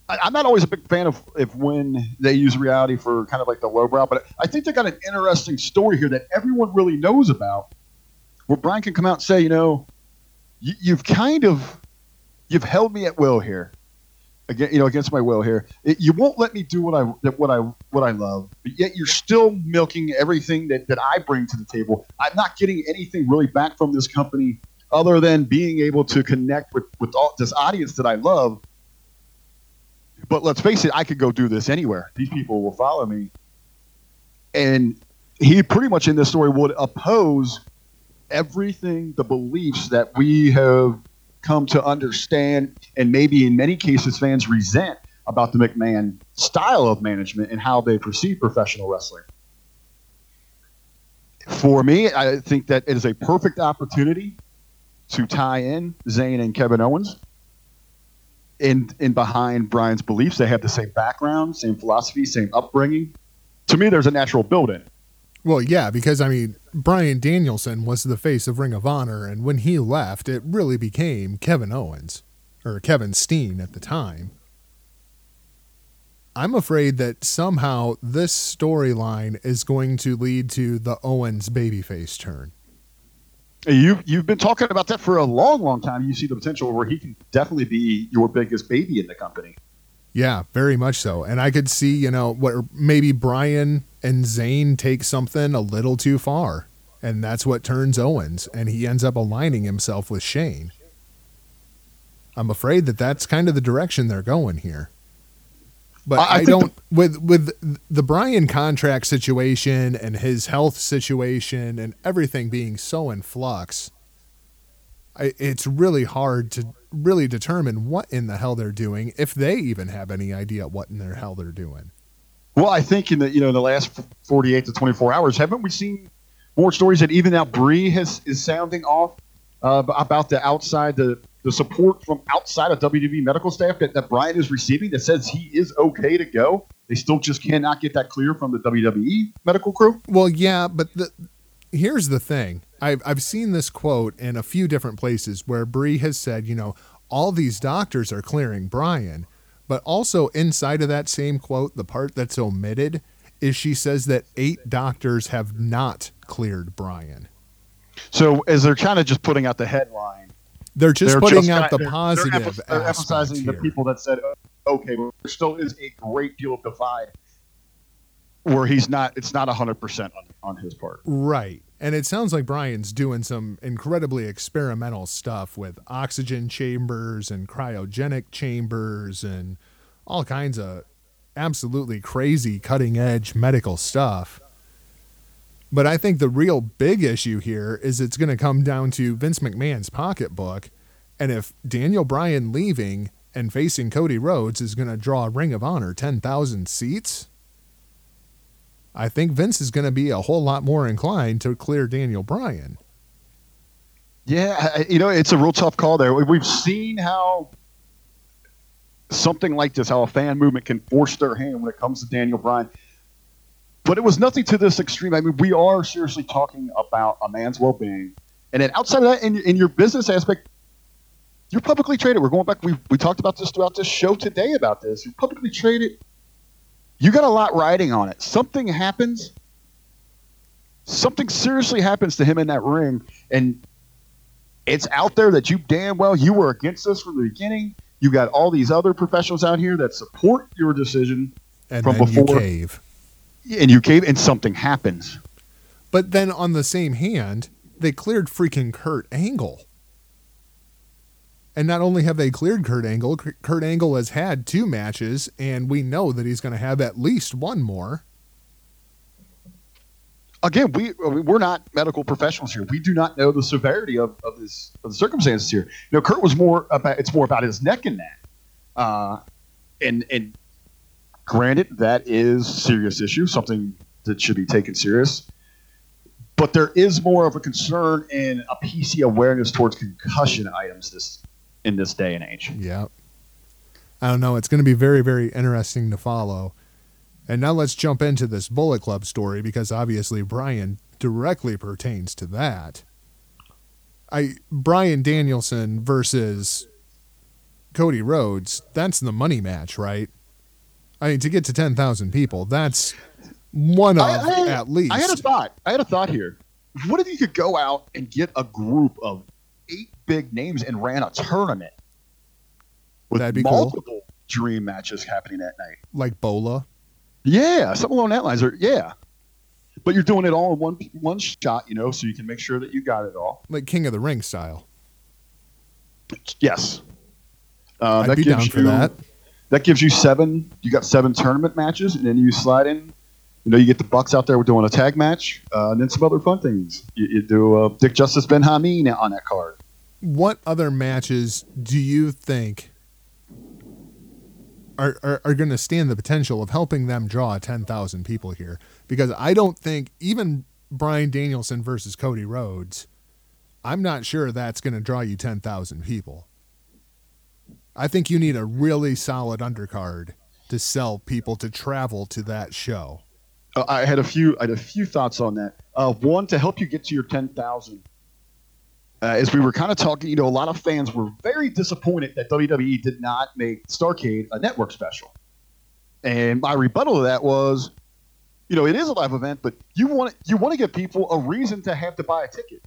I, I'm not always a big fan of if when they use reality for kind of like the lowbrow, but I think they got an interesting story here that everyone really knows about, where Bryan can come out and say, you know, you, you've kind of you've held me at will here again you know against my will here. It- you won't let me do what i what i what i love but yet you're still milking everything that, that i bring to the table. I'm not getting anything really back from this company other than being able to connect with with all this audience that i love. But let's face it i could go do this anywhere. These people will follow me. And he pretty much in this story would oppose everything the beliefs that we have come to understand and maybe in many cases fans resent about the McMahon style of management and how they perceive professional wrestling. For me, I think that it is a perfect opportunity to tie in Zayn and Kevin Owens in in behind Bryan's beliefs. They have the same background, same philosophy, same upbringing. To me, there's a natural build-in. Well, yeah, because I mean, Bryan Danielson was the face of Ring of Honor, and when he left, it really became Kevin Owens or Kevin Steen at the time. I'm afraid that somehow this storyline is going to lead to the Owens babyface turn. You you've been talking about that for a long, long time. You see the potential where he can definitely be your biggest baby in the company. Yeah, very much so. And I could see, you know, where maybe Bryan and Zayn take something a little too far. And that's what turns Owens. And he ends up aligning himself with Shane. I'm afraid that that's kind of the direction they're going here. But I- I I, don't with with the Bryan contract situation and his health situation and everything being so in flux. I, it's really hard to really determine what in the hell they're doing if they even have any idea what in the hell they're doing. Well, I think in the you know in the last 48 to 24 hours, haven't we seen more stories that even now Brie has is sounding off uh, about the outside the the support from outside of WWE medical staff that, that Bryan is receiving that says he is okay to go. They still just cannot get that clear from the WWE medical crew. Well, yeah, but the, here's the thing. I've I've seen this quote in a few different places where Brie has said, you know, all these doctors are clearing Bryan, but also inside of that same quote, the part that's omitted is she says that eight doctors have not cleared Bryan. So as they're kind of just putting out the headline, They're just they're putting just out the positive They're, emph- they're emphasizing the people that said, "Oh, "Okay, but there still is a great deal of divide." Where he's not, it's not hundred percent on on his part. Right. And it sounds like Bryan's doing some incredibly experimental stuff with oxygen chambers and cryogenic chambers and all kinds of absolutely crazy cutting edge medical stuff. But I think the real big issue here is it's going to come down to Vince McMahon's pocketbook. And if Daniel Bryan leaving and facing Cody Rhodes is going to draw a Ring of Honor 10,000 seats, I think Vince is going to be a whole lot more inclined to clear Daniel Bryan. Yeah, you know, it's a real tough call there. We- We've seen how something like this, how a fan movement can force their hand when it comes to Daniel Bryan. But it was nothing to this extreme. I mean, we are seriously talking about a man's well being. And then outside of that, in, in your business aspect, you're publicly traded. We're going back. We, we talked about this throughout this show today about this. You're publicly traded. You got a lot riding on it. Something happens. Something seriously happens to him in that ring. And it's out there that you damn well you were against us from the beginning. You got all these other professionals out here that support your decision, And From then you before- cave. and you cave, and something happens. But then on the same hand, they cleared freaking Kurt Angle. And not only have they cleared Kurt Angle, Kurt Angle has had two matches, and we know that he's going to have at least one more. Again, we we're not medical professionals here. We do not know the severity of, of this of the circumstances here. You know, Kurt was more about it's more about his neck in that, uh, and and granted that is serious issue, something that should be taken serious. But there is more of a concern and a PC awareness towards concussion items this in this day and age. Yeah. I don't know. It's going to be very, very interesting to follow. And now let's jump into this Bullet Club story because obviously Bryan directly pertains to that. I Bryan Danielson versus Cody Rhodes, that's the money match, right? I mean, to get to 10,000 people, that's one of I- I- at least. I had a thought. I had a thought here. What if you could go out and get a group of eight big names and ran a tournament with That'd be cool. multiple dream matches happening that night? like Bola. Yeah, something along that lines. Or yeah, but you're doing it all in one one shot, you know, so you can make sure that you got it all. like King of the Ring style. Yes, uh, I'd that be gives down for you- that. That gives you seven. You got seven tournament matches, and then you slide in. You know, you get the Bucks out there. We're doing a tag match, uh, and then some other fun things. You, you do uh, Dick Justice Ben Hameen on that card. What other matches do you think are, are, are going to stand the potential of helping them draw 10,000 people here? Because I don't think even Bryan Danielson versus Cody Rhodes, I'm not sure that's going to draw you 10,000 people. I think you need a really solid undercard to sell people to travel to that show. Uh, I had a few. I had a few thoughts on that. Uh, one to help you get to your ten thousand. Uh, as we were kind of talking, you know, a lot of fans were very disappointed that WWE did not make Starcade a network special. And my rebuttal to that was, you know, it is a live event, but you want you want to give people a reason to have to buy a ticket.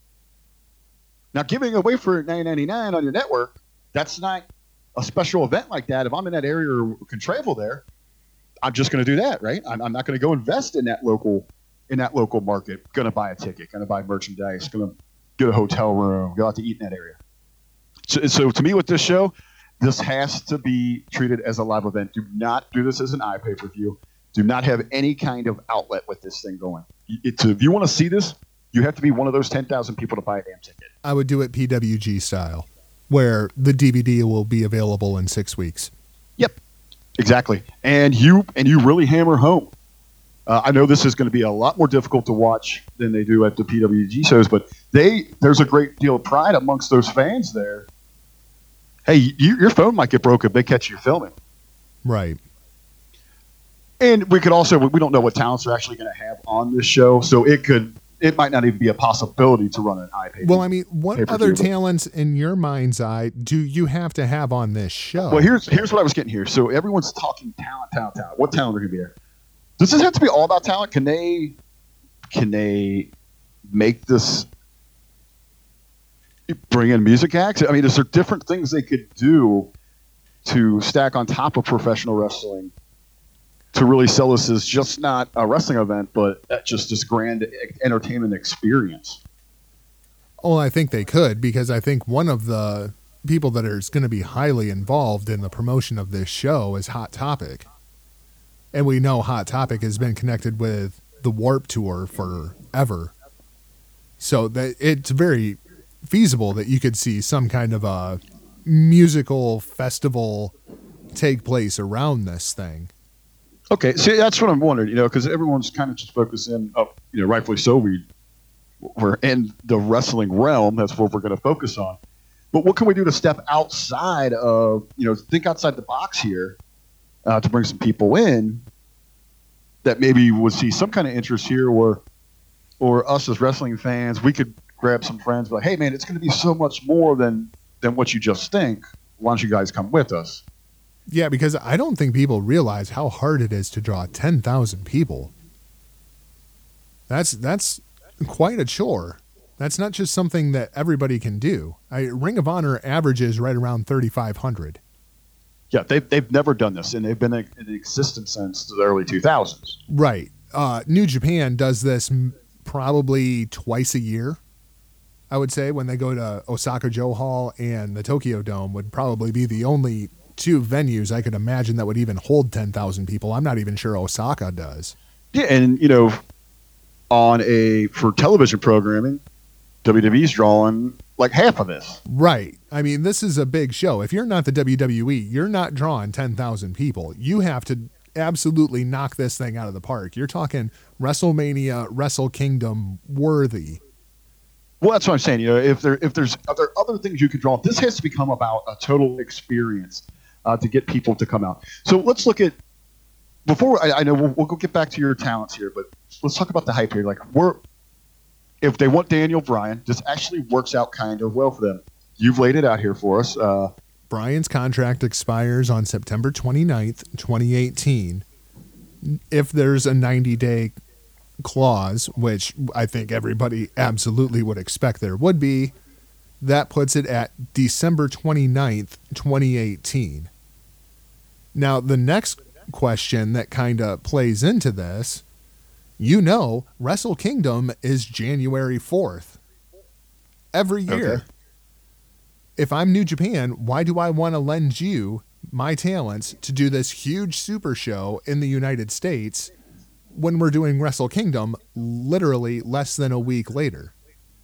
Now, giving away for nine ninety nine on your network, that's not a special event like that. If I'm in that area or can travel there, I'm just going to do that, right? I'm, I'm not going to go invest in that local in that local market. Going to buy a ticket, going to buy merchandise, going to get a hotel room, go out to eat in that area. So, so to me, with this show, this has to be treated as a live event. Do not do this as an eye pay per view. Do not have any kind of outlet with this thing going. It's, if you want to see this, you have to be one of those ten thousand people to buy a damn ticket. I would do it PWG style, where the DVD will be available in six weeks. Yep, exactly, and you and you really hammer home. Uh, I know this is going to be a lot more difficult to watch than they do at the PWG shows, but they there's a great deal of pride amongst those fans there. Hey, you, your phone might get broken if they catch you filming, Right. and we could also we don't know what talents they're actually going to have on this show, so it could it might not even be a possibility to run an iPad. Well, I mean, what other talents in your mind's eye do you have to have on this show? Well, here's here's what I was getting here. So everyone's talking talent, talent, talent. What talent are going to be there? Does this have to be all about talent? Can they can they make this bring in music acts? I mean, is there different things they could do to stack on top of professional wrestling to really sell this as just not a wrestling event, but just this grand entertainment experience? Well, I think they could because I think one of the people that is going to be highly involved in the promotion of this show is Hot Topic. And we know Hot Topic has been connected with the Warp Tour forever. So that it's very feasible that you could see some kind of a musical festival take place around this thing. Okay, see, that's what I'm wondering. You know, because everyone's kind of just focusing up. You know, rightfully so. We we're in the wrestling realm. That's what we're going to focus on. But what can we do to step outside of, you know, think outside the box here uh, to bring some people in that maybe would see some kind of interest here, or or us as wrestling fans, we could grab some friends, like, hey man, it's going to be so much more than than what you just think. Why don't you guys come with us? Yeah, because I don't think people realize how hard it is to draw ten thousand people. That's that's quite a chore. That's not just something that everybody can do. I, Ring of Honor averages right around 3,500. Yeah, they've, they've never done this, and they've been in existence since the early 2000s. Right. Uh, New Japan does this probably twice a year. I would say when they go to Osaka-jo Hall and the Tokyo Dome would probably be the only two venues I could imagine that would even hold 10,000 people. I'm not even sure Osaka does. Yeah, and you know, on a for television programming, WWE's drawing like half of this. Right. I mean, this is a big show. If you're not the WWE, you're not drawing 10,000 people. You have to absolutely knock this thing out of the park. You're talking WrestleMania, Wrestle Kingdom worthy. Well, that's what I'm saying. You know, if there if there's are there other things you could draw, this has to become about a total experience uh, to get people to come out. So let's look at before I, I know we'll, we'll, go get back to your talents here, but let's talk about the hype here. Like we're if they want Daniel Bryan, this actually works out kind of well for them. You've laid it out here for us. Uh, Bryan's contract expires on September 29th, 2018. If there's a 90 day clause, which I think everybody absolutely would expect there would be, that puts it at December 29th, 2018. Now, the next question that kind of plays into this you know Wrestle Kingdom is January 4th. Every year. Okay. If I'm New Japan, why do I want to lend you my talents to do this huge super show in the United States when we're doing Wrestle Kingdom literally less than a week later?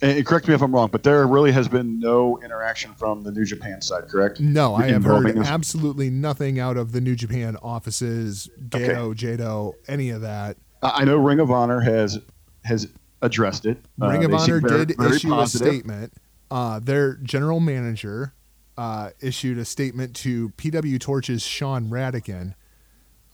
And correct me if I'm wrong, but there really has been no interaction from the New Japan side, correct? No, I have heard absolutely nothing out of the New Japan offices, Gedo, okay. Jado, any of that. I know Ring of Honor has has addressed it. Uh, Ring uh, of Honor very, did very issue positive. a statement. Uh, their general manager uh, issued a statement to PW Torch's Sean Radican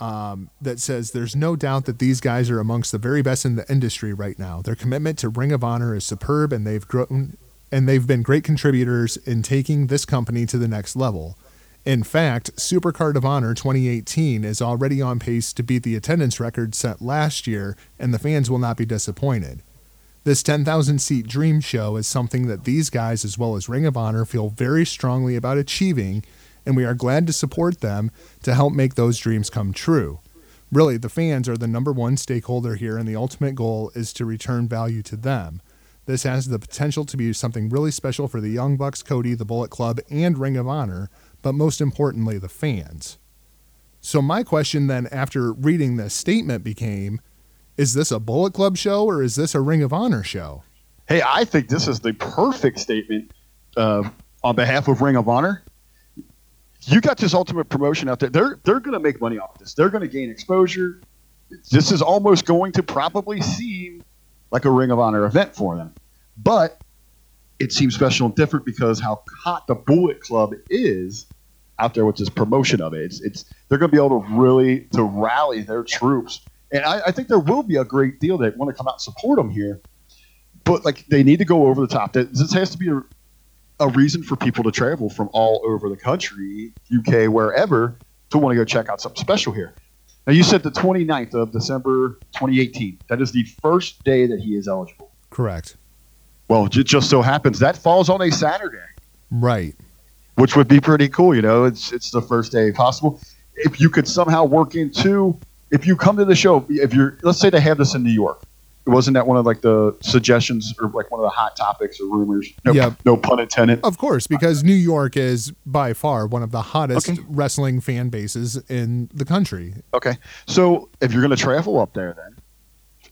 um, that says there's no doubt that these guys are amongst the very best in the industry right now. Their commitment to Ring of Honor is superb, and they've grown and they've been great contributors in taking this company to the next level. In fact, Supercard of Honor 2018 is already on pace to beat the attendance record set last year, and the fans will not be disappointed. This 10,000 seat dream show is something that these guys, as well as Ring of Honor, feel very strongly about achieving, and we are glad to support them to help make those dreams come true. Really, the fans are the number one stakeholder here, and the ultimate goal is to return value to them. This has the potential to be something really special for the Young Bucks, Cody, the Bullet Club, and Ring of Honor, but most importantly, the fans. So, my question then, after reading this statement, became is this a Bullet Club show or is this a Ring of Honor show? Hey, I think this is the perfect statement uh, on behalf of Ring of Honor. You got this ultimate promotion out there. They're they're going to make money off this. They're going to gain exposure. This is almost going to probably seem like a Ring of Honor event for them, but it seems special and different because how hot the Bullet Club is out there with this promotion of it. It's, it's they're going to be able to really to rally their troops, and I, I, think there will be a great deal that want to come out and support them here. But like they need to go over the top. This has to be a, a reason for people to travel from all over the country, UK, wherever, to want to go check out something special here. Now you said the 29th of December 2018. That is the first day that he is eligible. Correct. Well, it just so happens that falls on a Saturday. Right. Which would be pretty cool. You know, it's it's the first day possible. If you could somehow work into, if you come to the show, if you're, let's say they have this in New York, wasn't that one of like the suggestions or like one of the hot topics or rumors? No, yeah. no pun intended. Of course, because New York is by far one of the hottest okay. wrestling fan bases in the country. Okay, so if you're going to travel up there, then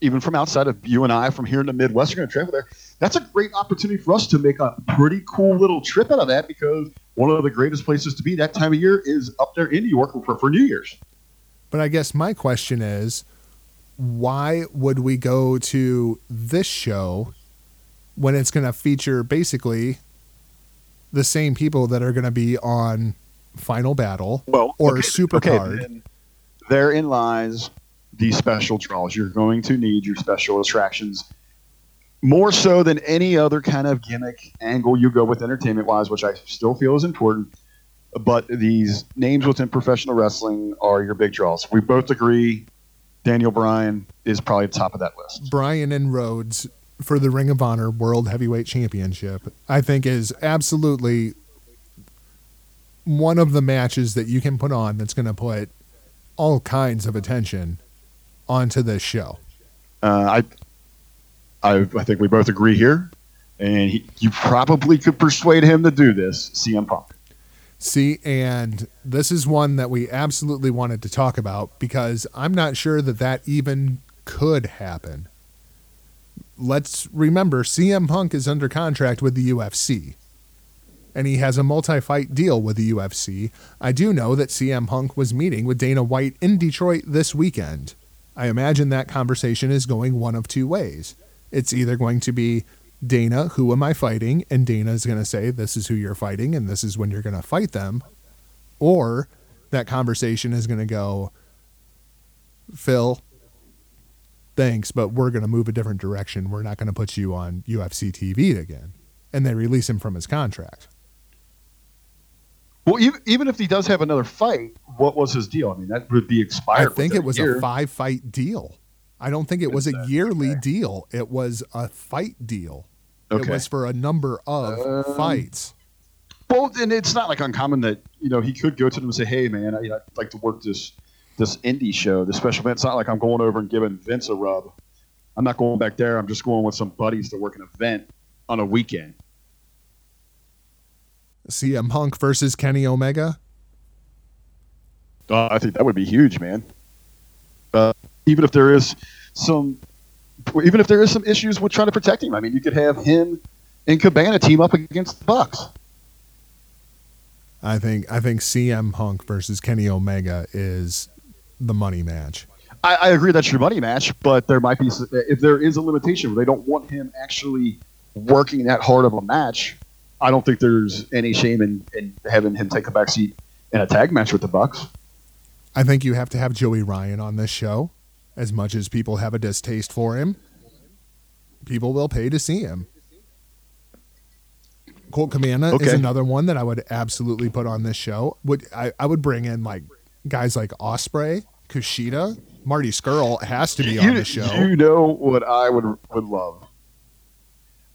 even from outside of you and I, from here in the Midwest, you're going to travel there. That's a great opportunity for us to make a pretty cool little trip out of that because one of the greatest places to be that time of year is up there in New York for, for New Year's. But I guess my question is why would we go to this show when it's going to feature basically the same people that are going to be on Final Battle Well, or okay, Supercard? then therein lies the special draws. You're going to need your special attractions more so than any other kind of gimmick angle you go with entertainment wise, which I still feel is important. But these names within professional wrestling are your big draws. We both agree Daniel Bryan is probably top of that list. Bryan and Rhodes for the Ring of Honor World Heavyweight Championship, I think is absolutely one of the matches that you can put on that's going to put all kinds of attention onto this show. Uh, I, I, I think we both agree here, and he, you probably could persuade him to do this. CM Punk. See, and this is one that we absolutely wanted to talk about because I'm not sure that that even could happen. Let's remember CM Punk is under contract with the UFC and he has a multi fight deal with the UFC. I do know that CM Punk was meeting with Dana White in Detroit this weekend. I imagine that conversation is going one of two ways. It's either going to be Dana, who am I fighting? And Dana is going to say, this is who you're fighting and this is when you're going to fight them. Or that conversation is going to go, Phil, thanks, but we're going to move a different direction. We're not going to put you on UFC TV again. And they release him from his contract. Well, even, even if he does have another fight, what was his deal? I mean, that would be expired. I think it was year. a five fight deal. I don't think it was a yearly deal. It was a fight deal. It was for a number of Um, fights. Well, and it's not like uncommon that you know he could go to them and say, "Hey, man, I, would like to work this this indie show, this special event." It's not like I'm going over and giving Vince a rub. I'm not going back there. I'm just going with some buddies to work an event on a weekend. CM Punk versus Kenny Omega. Uh, I think that would be huge, man. Uh, even if there is some, even if there is some issues with trying to protect him, I mean, you could have him and Cabana team up against the Bucks. I think I think CM Punk versus Kenny Omega is the money match. I, I agree that's your money match, but there might be if there is a limitation where they don't want him actually working that hard of a match. I don't think there's any shame in, in having him take a backseat in a tag match with the Bucks. I think you have to have Joey Ryan on this show. As much as people have a distaste for him, people will pay to see him. Colt Cabana is another one that I would absolutely put on this show. Would I, I would bring in like guys like Ospreay, Kushida, Marty Scurll has to be you, on the show. you know what I would would love,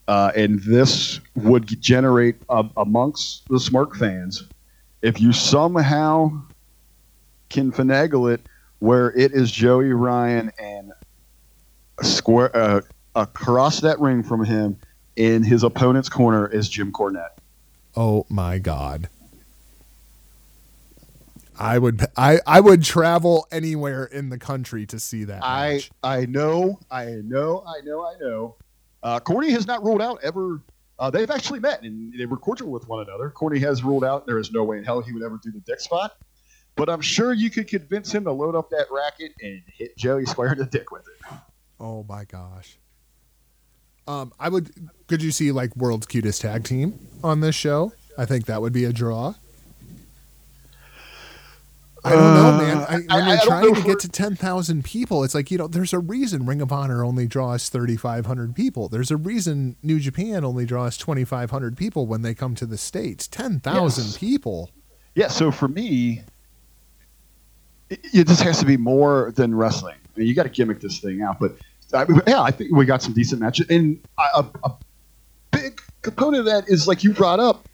uh, and this would generate uh, amongst the Smark fans if you somehow can finagle it where it is Joey Ryan and a square uh, across that ring from him in his opponent's corner is Jim Cornette. Oh my god. I would I, I would travel anywhere in the country to see that I match. I know, I know, I know, I know. Uh, Corny has not ruled out ever. Uh, they've actually met and they were cordial with one another. Corny has ruled out there is no way in hell he would ever do the dick spot. But I'm sure you could convince him to load up that racket and hit Joey square in the dick with it. Oh my gosh. Um, I would. Could you see like world's cutest tag team on this show? I think that would be a draw. I don't know, man. I, when I- I you're don't trying to get to ten thousand people, it's like you know, there's a reason Ring of Honor only draws thirty five hundred people. There's a reason New Japan only draws twenty five hundred people when they come to the states. Ten thousand Yes. people. Yeah, so for me, it, just has to be more than wrestling. I mean, you got to gimmick this thing out. But I mean, yeah, I think we got some decent matches. And a, a big component of that is, like you brought up,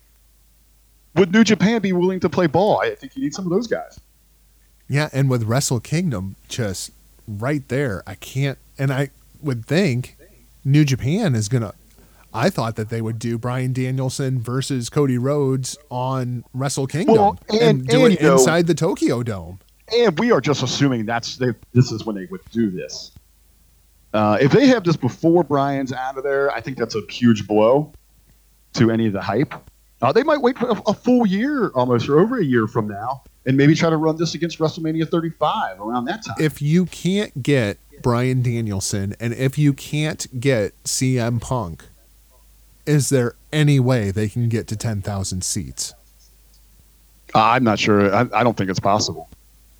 would New Japan be willing to play ball? I think you need some of those guys. Yeah, and with Wrestle Kingdom just right there, I can't. And I would think New Japan is gonna. I thought that they would do Bryan Danielson versus Cody Rhodes on Wrestle Kingdom Well, and, and- do and, it you know- inside the Tokyo Dome. And we are just assuming that's they, this is when they would do this. Uh, if they have this before Bryan's out of there, I think that's a huge blow to any of the hype. Uh, they might wait for a, a full year almost or over a year from now and maybe try to run this against WrestleMania 35 around that time. If you can't get Bryan Danielson and if you can't get CM Punk, is there any way they can get to 10,000 seats? I'm not sure. I, I don't think it's possible.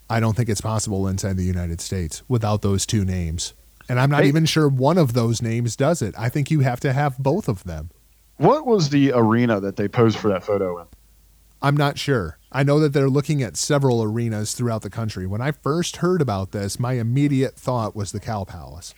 I don't think it's possible inside the United States without those two names. And I'm not Hey. even sure one of those names does it. I think you have to have both of them. What was the arena that they posed for that photo in? I'm not sure. I know that they're looking at several arenas throughout the country. When I first heard about this, my immediate thought was the Cow Palace.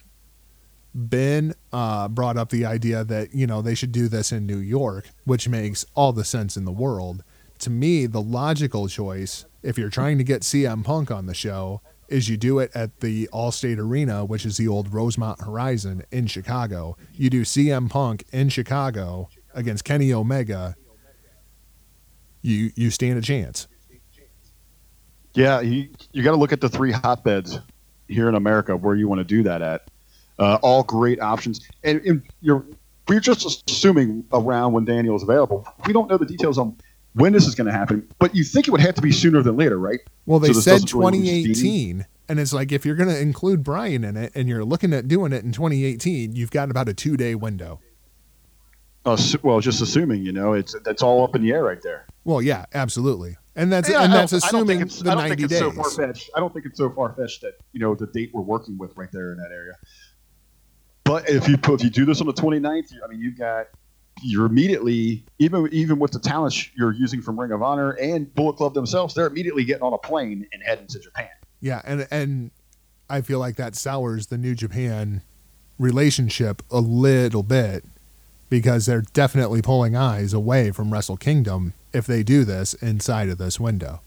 Ben uh, brought up the idea that, you know, they should do this in New York, which makes all the sense in the world. To me, the logical choice, if you're trying to get CM Punk on the show, is you do it at the Allstate Arena, which is the old Rosemont Horizon in Chicago. You do CM Punk in Chicago against Kenny Omega. You you stand a chance. Yeah, you, you got to look at the three hotbeds here in America where you want to do that at. Uh, all great options, and, and you're we're just assuming around when Daniel is available. We don't know the details on when this is going to happen, but you think it would have to be sooner than later, right? Well, they So said doesn't really 2018, and it's like if you're going to include Bryan in it, and you're looking at doing it in 2018, you've got about a two day window. Uh, well, just assuming, you know, it's that's all up in the air right there. Well, yeah, absolutely, and that's Yeah, and that's don't- I don't think assuming it's- the I don't 90 think it's days. So far-fetched. I don't think it's so far fetched that you know the date we're working with right there in that area. But if you put, if you do this on the 29th, I mean, you've got you're immediately even even with the talents you're using from Ring of Honor and Bullet Club themselves, they're immediately getting on a plane and heading to Japan. Yeah, and and I feel like that sours the New Japan relationship a little bit because they're definitely pulling eyes away from Wrestle Kingdom if they do this inside of this window.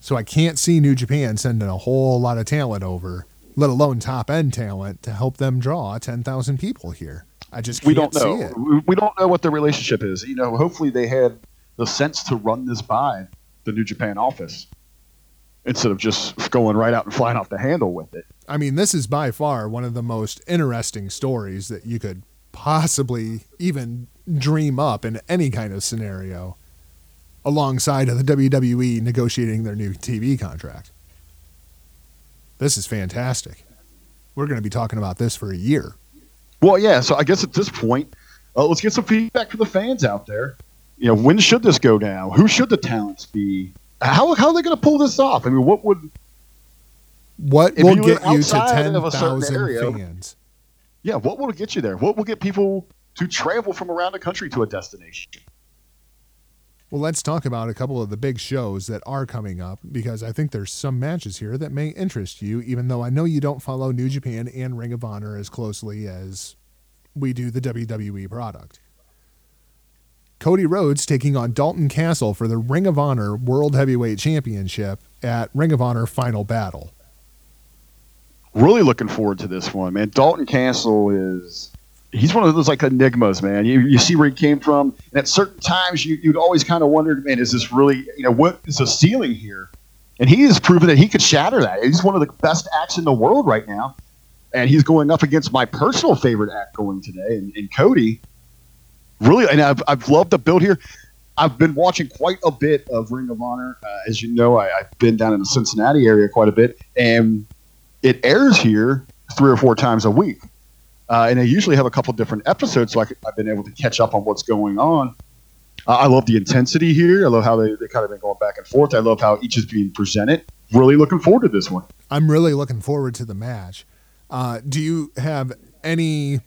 So I can't see New Japan sending a whole lot of talent over, let alone top end talent, to help them draw ten thousand people here. I just can't we don't see know. it. We- We don't know what the relationship is. You know, hopefully they had the sense to run this by the New Japan office instead of just going right out and flying off the handle with it. I mean, this is by far one of the most interesting stories that you could possibly even dream up in any kind of scenario alongside of the WWE negotiating their new TV contract. This is fantastic. We're going to be talking about this for a year. Well, yeah. So I guess at this point, uh, let's get some feedback from the fans out there. You know, when should this go down? Who should the talents be? How, how are they going to pull this off? I mean, what would? What will you get you to a 10,000 fans? Yeah, what will get you there? What will get people to travel from around the country to a destination? Well, let's talk about a couple of the big shows that are coming up because I think there's some matches here that may interest you, even though I know you don't follow New Japan and Ring of Honor as closely as we do the WWE product. Cody Rhodes taking on Dalton Castle for the Ring of Honor World Heavyweight Championship at Ring of Honor Final Battle. really looking forward to this one, man. Dalton Castle is he's one of those like enigmas, man. You, you see where he came from, and at certain times you, you'd always kind of wondered, man, is this really you know what is the ceiling here? And he has proven that he could shatter that. He's one of the best acts in the world right now, and he's going up against my personal favorite act going today, and, and Cody. Really, and I've, I've loved the build here. I've been watching quite a bit of Ring of Honor. Uh, as you know, I, I've been down in the Cincinnati area quite a bit, and it airs here three or four times a week. Uh, and I usually have a couple different episodes, so I have been able to catch up on what's going on. Uh, I love the intensity here. I love how they, they kind of been going back and forth. I love how each is being presented. Really looking forward to this one. I'm really looking forward to the match. Uh, do you have any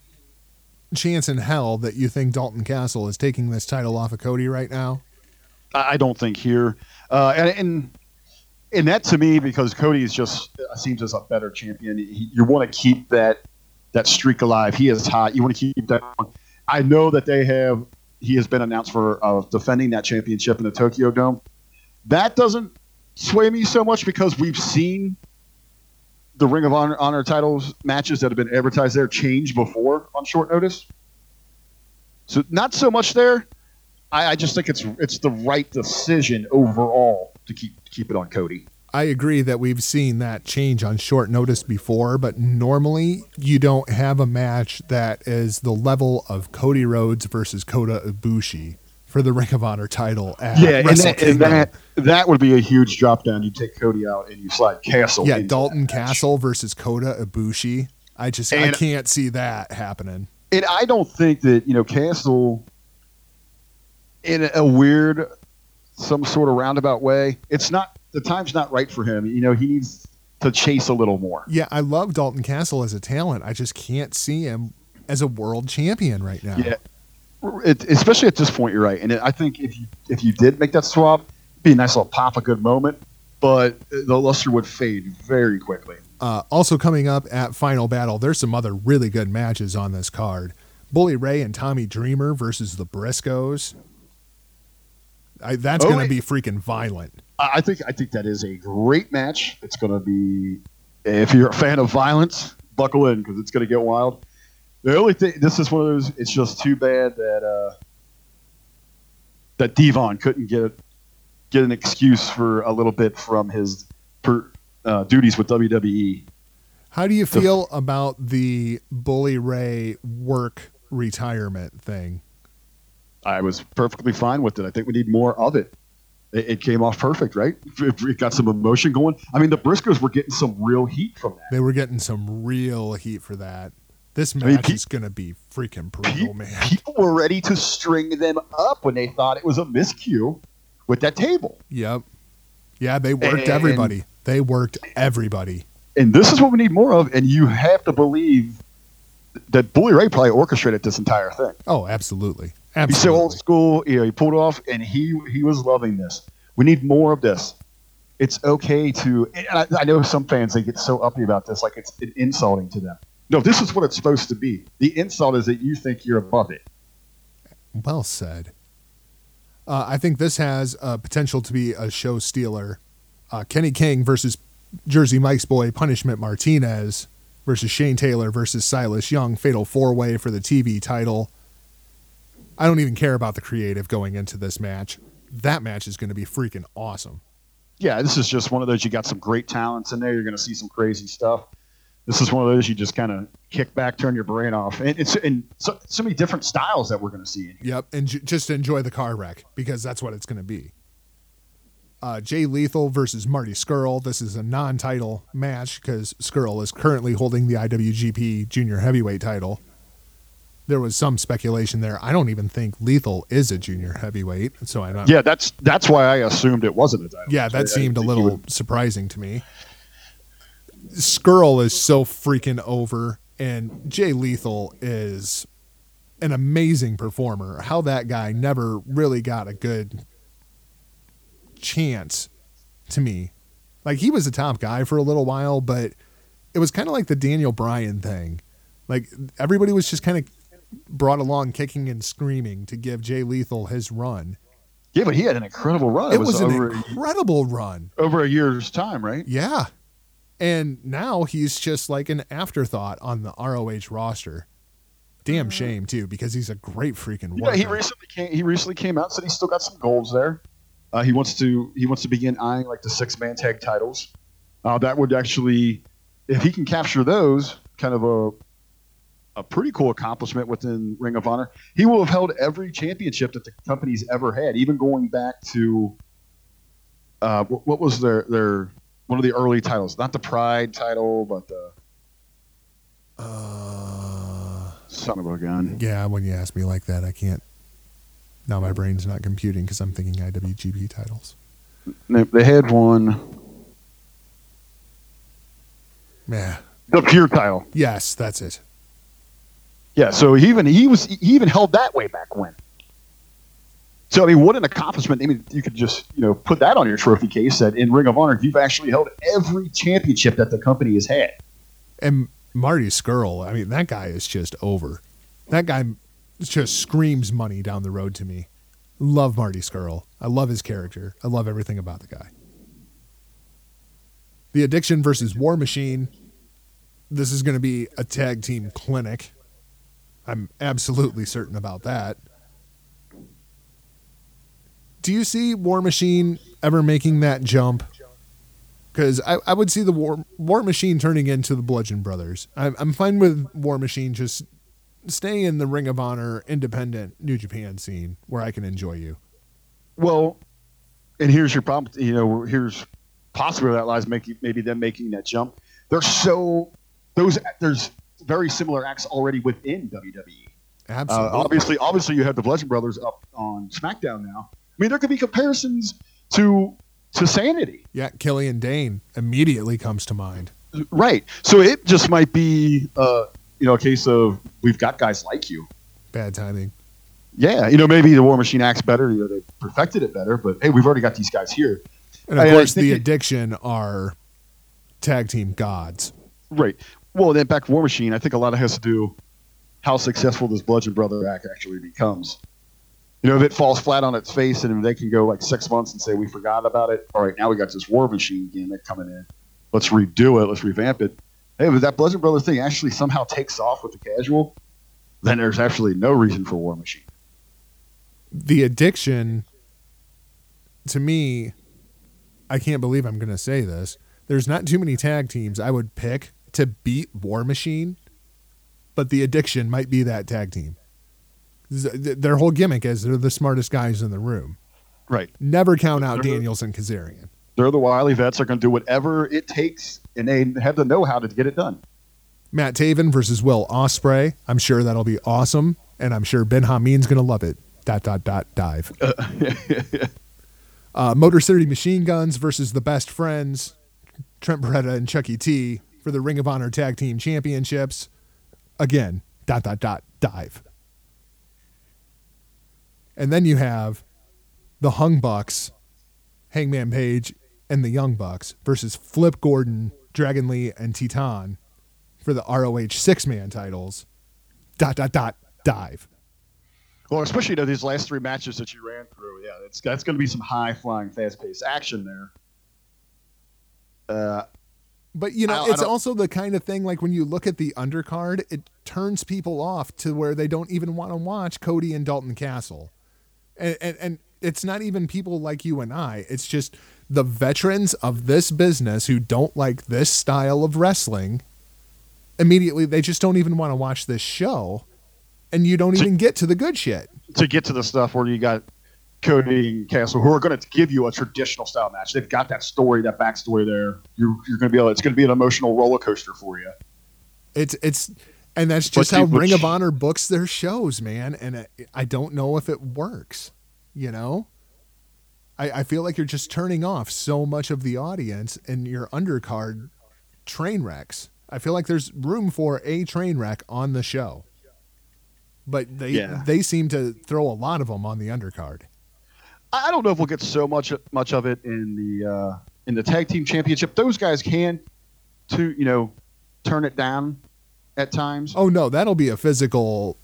chance in hell that you think Dalton Castle is taking this title off of Cody right now? I don't think here, uh, and, and and that to me because Cody is just uh, seems as a better champion. He, you want to keep that that streak alive. He is hot. You want to keep that. On. I know that they have. He has been announced for uh, defending that championship in the Tokyo Dome. That doesn't sway me so much because we've seen the Ring of Honor, Honor titles matches that have been advertised there change before on short notice. So not so much there. I, I just think it's it's the right decision overall to keep keep it on Cody. I agree that we've seen that change on short notice before, but normally you don't have a match that is the level of Cody Rhodes versus Kota Ibushi for the *laughs* Ring of Honor title at Yeah, and that, and that that would be a huge drop down. You take Cody out and you slide Castle. yeah, Dalton. Castle versus Kota Ibushi. I just I can't see that happening. And I don't think that you know Castle, in a weird, some sort of roundabout way, it's not the time's not right for him. You know, he needs to chase a little more. Yeah, I love Dalton Castle as a talent. I just can't see him as a world champion right now. Yeah, it, especially at this point, you're right. And it, I think if you if you did make that swap, it'd be a nice little pop, a good moment. But the luster would fade very quickly. Uh, also coming up at Final Battle, there's some other really good matches on this card. Bully Ray and Tommy Dreamer versus the Briscoes. I, that's Oh, going to be freaking violent. I think I think that is a great match. It's going to be if you're a fan of violence, buckle in because it's going to get wild. The only thing, this is one of those. It's just too bad that uh, that D-Von couldn't get get an excuse for a little bit from his per, uh, duties with WWE. How do you feel about the Bully Ray work retirement thing? I was perfectly fine with it. I think we need more of it. It, it came off perfect, right? It, got some emotion going. I mean, the Briscoes were getting some real heat from that. They were getting some real heat for that. This match mean, pe- is going to be freaking Pe- brutal, man. People were ready to string them up when they thought it was a miscue with that table. Yep. Yeah, they worked And- everybody. They worked everybody. And this is what we need more of. And you have to believe that Bully Ray probably orchestrated this entire thing. Oh, absolutely. He's so old school. You know, he pulled off, and he he was loving this. We need more of this. It's okay to. And I, I know some fans they get so uppy about this, like it's insulting to them. No, this is what it's supposed to be. The insult is that you think you're above it. Well said. Uh, I think this has uh, potential to be a show stealer. Uh, Kenny King versus Jersey Mike's boy Punishment Martinez versus Shane Taylor versus Silas Young. Fatal four way for the TV title. I don't even care about the creative going into this match. That match is going to be freaking awesome. yeah, this is just one of those. You got some great talents in there. You're going to see some crazy stuff. This is one of those you just kind of kick back, turn your brain off, and it's and so, so many different styles that we're going to see in here. Yep, and j- just enjoy the car wreck because that's what it's going to be. Uh, Jay Lethal versus Marty Scurll. This is a non-title match because Scurll is currently holding the IWGP Junior Heavyweight title. There was some speculation there. I don't even think Lethal is a junior heavyweight, so I don't. Yeah, that's that's why I assumed it wasn't a title. Yeah, I- I that seemed a little would- surprising to me. Scurll is so freaking over, and Jay Lethal is an amazing performer. How that guy never really got a good chance to me. Like he was a top guy for a little while, but it was kind of like the Daniel Bryan thing. Like everybody was just kind of brought along kicking and screaming to give Jay Lethal his run. Yeah, but he had an incredible run. It was an over incredible run. over a year's time, right? Yeah. And now he's just like an afterthought on the ROH roster. Damn shame too, because he's a great freaking. Yeah, worker. he recently came. He recently came out and said he's still got some goals there. Uh, he wants to. He wants to begin eyeing like the six man tag titles. Uh, that would actually, if he can capture those, kind of a a pretty cool accomplishment within Ring of Honor. He will have held every championship that the company's ever had, even going back to uh, what, was their their one of the early titles, not the Pride title, but the uh, son of a gun. yeah, when you ask me like that, I can't. Now my brain's not computing because I'm thinking IWGP titles. They, they had one, Yeah. the pure title. Yes, that's it. Yeah, so he even he was he even held that way back when. So I mean, what an accomplishment! I mean, you could just you know put that on your trophy case that in Ring of Honor you've actually held every championship that the company has had. And Marty Scurll, I mean, that guy is just over. That guy just screams money down the road to me. Love Marty Scurll. I love his character. I love everything about the guy. The Addiction versus War Machine. This is going to be a tag team clinic. I'm absolutely certain about that. Do you see War Machine ever making that jump? Because I, I would see the War War Machine turning into the Bludgeon Brothers. I'm, I'm fine with War Machine just stay in the Ring of Honor independent New Japan scene where I can enjoy you. Well, and here's your problem. You know, here's possibly that lies. Making maybe them making that jump. They're so those. There's very similar acts already within WWE. Absolutely. Uh, obviously, obviously, you have the Bludgeon Brothers up on SmackDown now. I mean, there could be comparisons to to Sanity, yeah, Killian Dain immediately comes to mind. right? So it just might be, uh, you know, a case of we've got guys like you. Bad timing. Yeah, you know, maybe the War Machine acts better. You know, they perfected it better, but hey, we've already got these guys here. And of I- I course, think the it- Addiction are tag team gods. Right. Well, then back to War Machine, I think a lot of it has to do how successful this Bludgeon Brother act actually becomes. You know, if it falls flat on its face and they can go like six months and say we forgot about it. All right, now we got this War Machine gimmick coming in. Let's redo it. Let's revamp it. Hey, if that Bludgeon Brother thing actually somehow takes off with the casual, then there's actually no reason for War Machine. The Addiction, to me, I can't believe I'm going to say this. There's not too many tag teams I would pick to beat War Machine, but the Addiction might be that tag team. Their whole gimmick is they're the smartest guys in the room. Right. Never count out They're- Daniels and Kazarian. They're the wily vets. They're going to do whatever it takes, and they have the know-how to get it done. Matt Taven versus Will Ospreay. I'm sure that'll be awesome, and I'm sure Ben Hameen's gonna love it. Dot dot dot dive. *laughs* uh, Motor City Machine Guns versus the Best Friends, Trent Beretta and Chucky T for the Ring of Honor Tag Team Championships. Again, dot dot dot dive. And then you have the Hung Bucks, Hangman Page, and the Young Bucks versus Flip Gordon, Dragon Lee, and Titan for the ROH six man titles. Dot dot dot dive. Well, especially you know, these last three matches that you ran through, yeah, that's that's going to be some high flying, fast paced action there. Uh, But you know, I- I it's don't- also the kind of thing like when you look at the undercard, it turns people off to where they don't even want to watch Cody and Dalton Castle. And, and and it's not even people like you and I. It's just the veterans of this business who don't like this style of wrestling. Immediately, they just don't even want to watch this show, and you don't So- even get to the good shit. to get to the stuff where you got Cody and Castle, who are going to give you a traditional style match. They've got that story, that backstory there. You're, you're going to be able. It's going to be an emotional roller coaster for you. It's it's and that's just But how Ring of Honor books their shows, man. And I, I don't know if it works. You know, I I feel like you're just turning off so much of the audience and your undercard train wrecks. I feel like there's room for a train wreck on the show, but they Yeah. they seem to throw a lot of them on the undercard. I don't know if we'll get so much much of it in the uh, in the tag team championship. Those guys can, to you know, turn it down at times. Oh no, that'll be a physical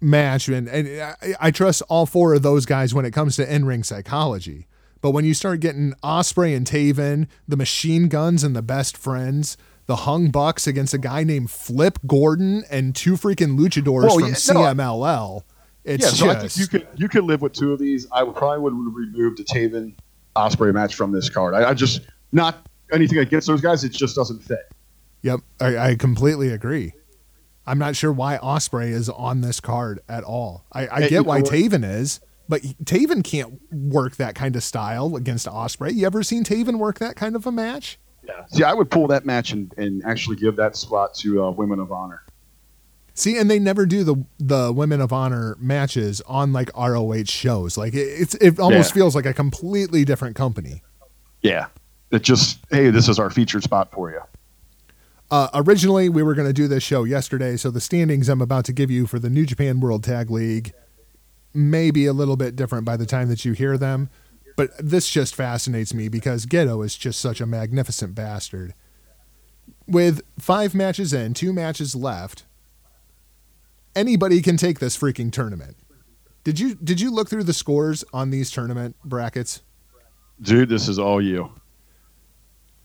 match, and and I, I trust all four of those guys when it comes to in ring psychology. But when you start getting Ospreay and Taven, the Machine Guns and the Best Friends, the Hung Bucks against a guy named Flip Gordon and two freaking luchadors from yeah, no, CMLL, it's yeah, so I think you could you could live with two of these. I would probably would remove the Taven Ospreay match from this card. I, I just not anything against those guys. It just doesn't fit. Yep, I, I completely agree. I'm not sure why Ospreay is on this card at all. I, I get why? Taven is, but Taven can't work that kind of style against Ospreay. You ever seen Taven work that kind of a match? Yeah. See, I would pull that match and, and actually give that spot to uh, Women of Honor. See, and they never do the the Women of Honor matches on like ROH shows. Like it, it's it almost Yeah. feels like a completely different company. Yeah. It just hey, this is our featured spot for you. Uh, originally, we were going to do this show yesterday, so the standings I'm about to give you for the New Japan World Tag League may be a little bit different by the time that you hear them. But this just fascinates me because Gedo is just such a magnificent bastard. With five matches in, two matches left, anybody can take this freaking tournament. Did you did you look through the scores on these tournament brackets? Dude, this is all you.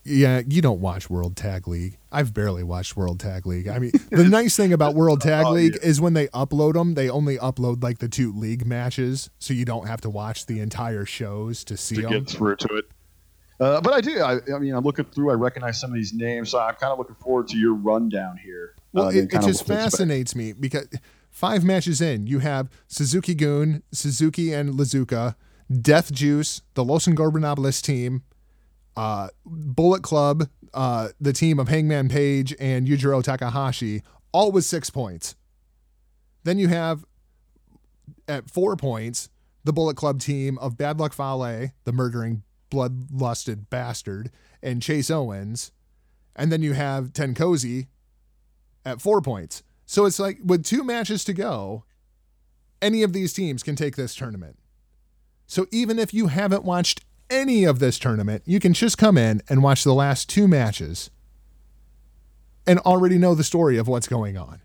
Yeah, you don't watch World Tag League. I've barely watched World Tag League. I mean, the *laughs* nice thing about World Tag Oh, League is when they upload them, they only upload like the two league matches, so you don't have to watch the entire shows to see to them. get through to it. Uh, but I do. I, I mean, I'm looking through. I recognize some of these names, so I'm kind of looking forward to your rundown here. Well, uh, it, it just fascinates me because Five matches in, you have Suzuki-gun, Suzuki and Iizuka, Death Juice, the Los Ingobernables team, uh, Bullet Club, uh, the team of Hangman Page and Yujiro Takahashi, all with six points. Then you have at four points the Bullet Club team of Bad Luck Fale, the murdering bloodlusted bastard, and Chase Owens. And then you have Tenkozy at four points. So it's like with two matches to go, any of these teams can take this tournament. So even if you haven't watched any of this tournament, you can just come in and watch the last two matches and already know the story of what's going on.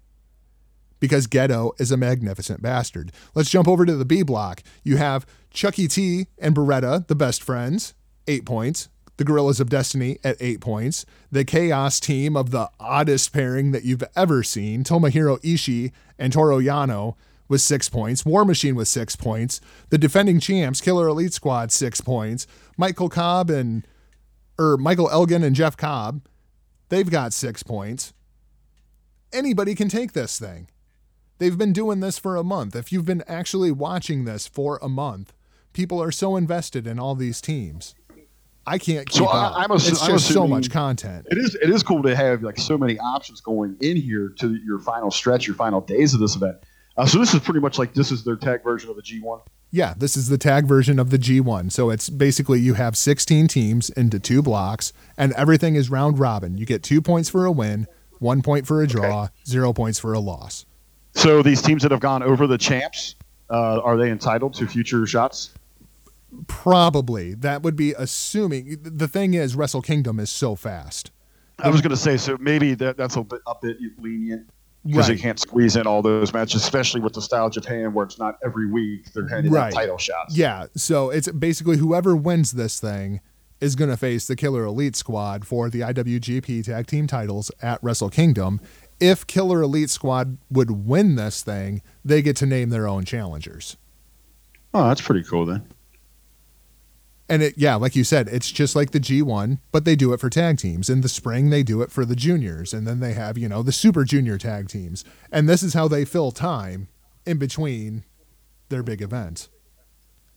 Because Gedo is a magnificent bastard. Let's jump over to the B block. You have Chuckie T and Beretta, the best friends, eight points. The Guerrillas of Destiny at eight points. The Chaos team of the oddest pairing that you've ever seen, Tomohiro Ishii and Toru Yano, with six points. War Machine with six points. The defending champs, Killer Elite Squad, six points. Michael Cobb and or Michael Elgin and Jeff Cobb, they've got six points. Anybody can take this thing. They've been doing this for a month. If you've been actually watching this for a month, people are so invested in all these teams. I can't keep So up. I- I'm assu- it's I'm just so much content. It is it is cool to have like so many options going in here to your final stretch, your final days of this event. Uh, so this is pretty much like this is their tag version of the G1. Yeah, this is the tag version of the G1. So it's basically you have 16 teams into two blocks, and everything is round robin. You get two points for a win, one point for a draw, zero points for a loss. So these teams that have gone over the champs, uh, are they entitled to future shots? Probably. That would be assuming. The thing is, Wrestle Kingdom is so fast. I was going to say so maybe that that's a bit a bit lenient because they Right. can't squeeze in all those matches, especially with the style of Japan where it's not every week they're handing Right. out title shots. Yeah. So it's basically whoever wins this thing is going to face the Killer Elite Squad for the IWGP Tag Team titles at Wrestle Kingdom. If Killer Elite Squad would win this thing, they get to name their own challengers. Oh, that's pretty cool then. And it, yeah, like you said, it's just like the G1, but they do it for tag teams. In the spring, they do it for the juniors, and then they have you know the super junior tag teams, and this is how they fill time in between their big events.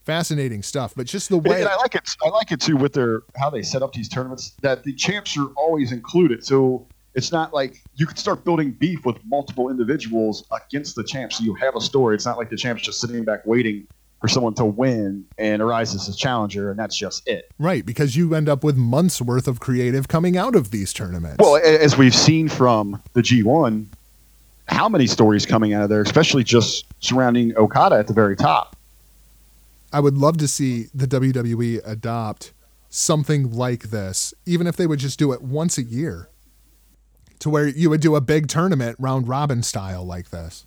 Fascinating stuff, but just the way and I like it. I like it too with their how they set up these tournaments. That the champs are always included, so it's not like you could start building beef with multiple individuals against the champs. So you have a story. It's not like the champs just sitting back waiting for someone to win and arises as a challenger, and that's just it. right because you end up with months worth of creative coming out of these tournaments. Well, as we've seen from the G1, how many stories coming out of there, especially just surrounding Okada at the very top. I would love to see the WWE adopt something like this, even if they would just do it once a year, to where you would do a big tournament round robin style like this.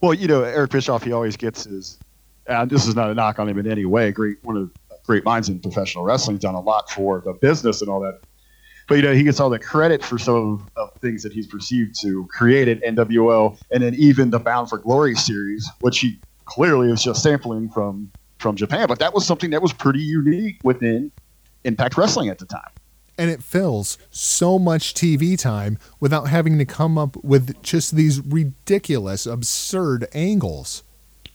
Well, you know, Eric Bischoff, he always gets his. And this is not a knock on him in any way. Great, one of the great minds in professional wrestling, done a lot for the business and all that. But you know, he gets all the credit for some of, of things that he's perceived to created NWO, and then even the Bound for Glory series, which he clearly is just sampling from from Japan. But that was something that was pretty unique within Impact Wrestling at the time. and it fills so much TV time without having to come up with just these ridiculous, absurd angles.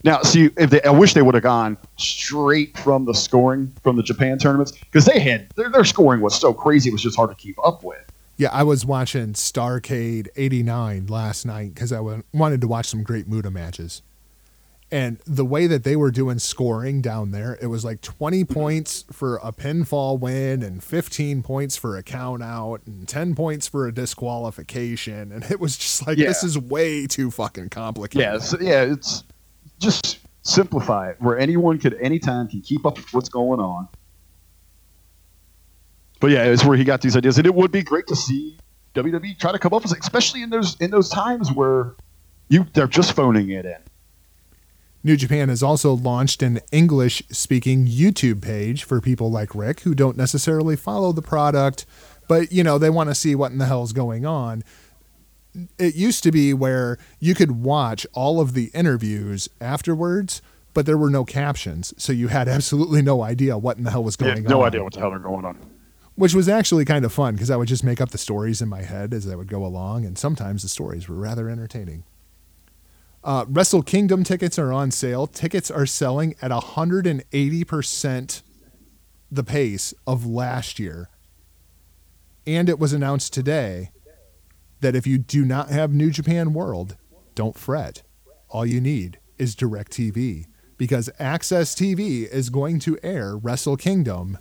Now, see, if they, I wish they would have gone straight from the scoring from the Japan tournaments because they had their, their scoring was so crazy it was just hard to keep up with. Yeah, I was watching Starcade 89 last night because I wanted to watch some great Muta matches. And the way that they were doing scoring down there, it was like 20 points for a pinfall win and 15 points for a count out and 10 points for a disqualification. And it was just like, Yeah. this is way too fucking complicated. Yeah, so, yeah, it's just simplify it where anyone could anytime can keep up with what's going on. But yeah, it's where he got these ideas, and it would be great to see WWE try to come up with, especially in those in those times where you they're just phoning it in. New Japan has also launched an English speaking YouTube page for people like Rick who don't necessarily follow the product, but you know, they want to see what in the hell's going on. It used to be where you could watch all of the interviews afterwards, but there were no captions, so you had *laughs* absolutely no idea what in the hell was going have no on. idea what the hell they're going on. Which was actually kind of fun because I would just make up the stories in my head as I would go along, and sometimes the stories were rather entertaining. Uh, Wrestle Kingdom tickets are on sale. Tickets are selling at 180% the pace of last year. And it was announced today that if you do not have New Japan World, don't fret. All you need is DirecTV because AXS TV is going to air Wrestle Kingdom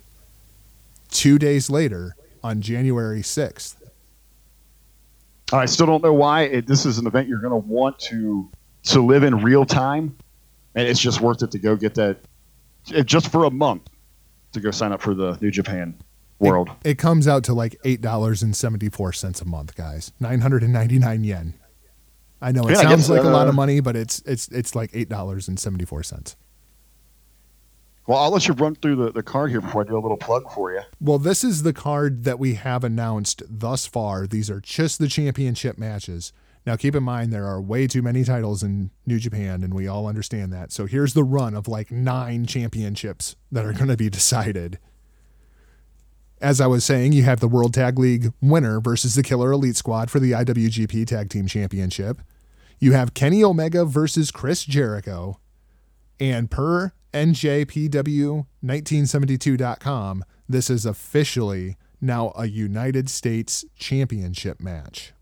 two days later on January 6th. I still don't know why it, this is an event you're going to want to to live in real time, and it's just worth it to go get that just for a month to go sign up for the New Japan World. It, it comes out to like eight dollars and seventy four cents a month, guys. Nine hundred and ninety nine yen. I know it yeah, sounds guess, like uh, a lot of uh, money, but it's it's it's like eight dollars and seventy four cents. Well, I'll let you run through the, the card here before I do a little plug for you. Well, this is the card that we have announced thus far. These are just the championship matches. Now, keep in mind, there are way too many titles in New Japan, and we all understand that. So here's the run of like nine championships that are going to be decided. As I was saying, you have the World Tag League winner versus the Killer Elite Squad for the IWGP Tag Team Championship. You have Kenny Omega versus Chris Jericho. And per NJPW1972.com, this is officially now a United States Championship match.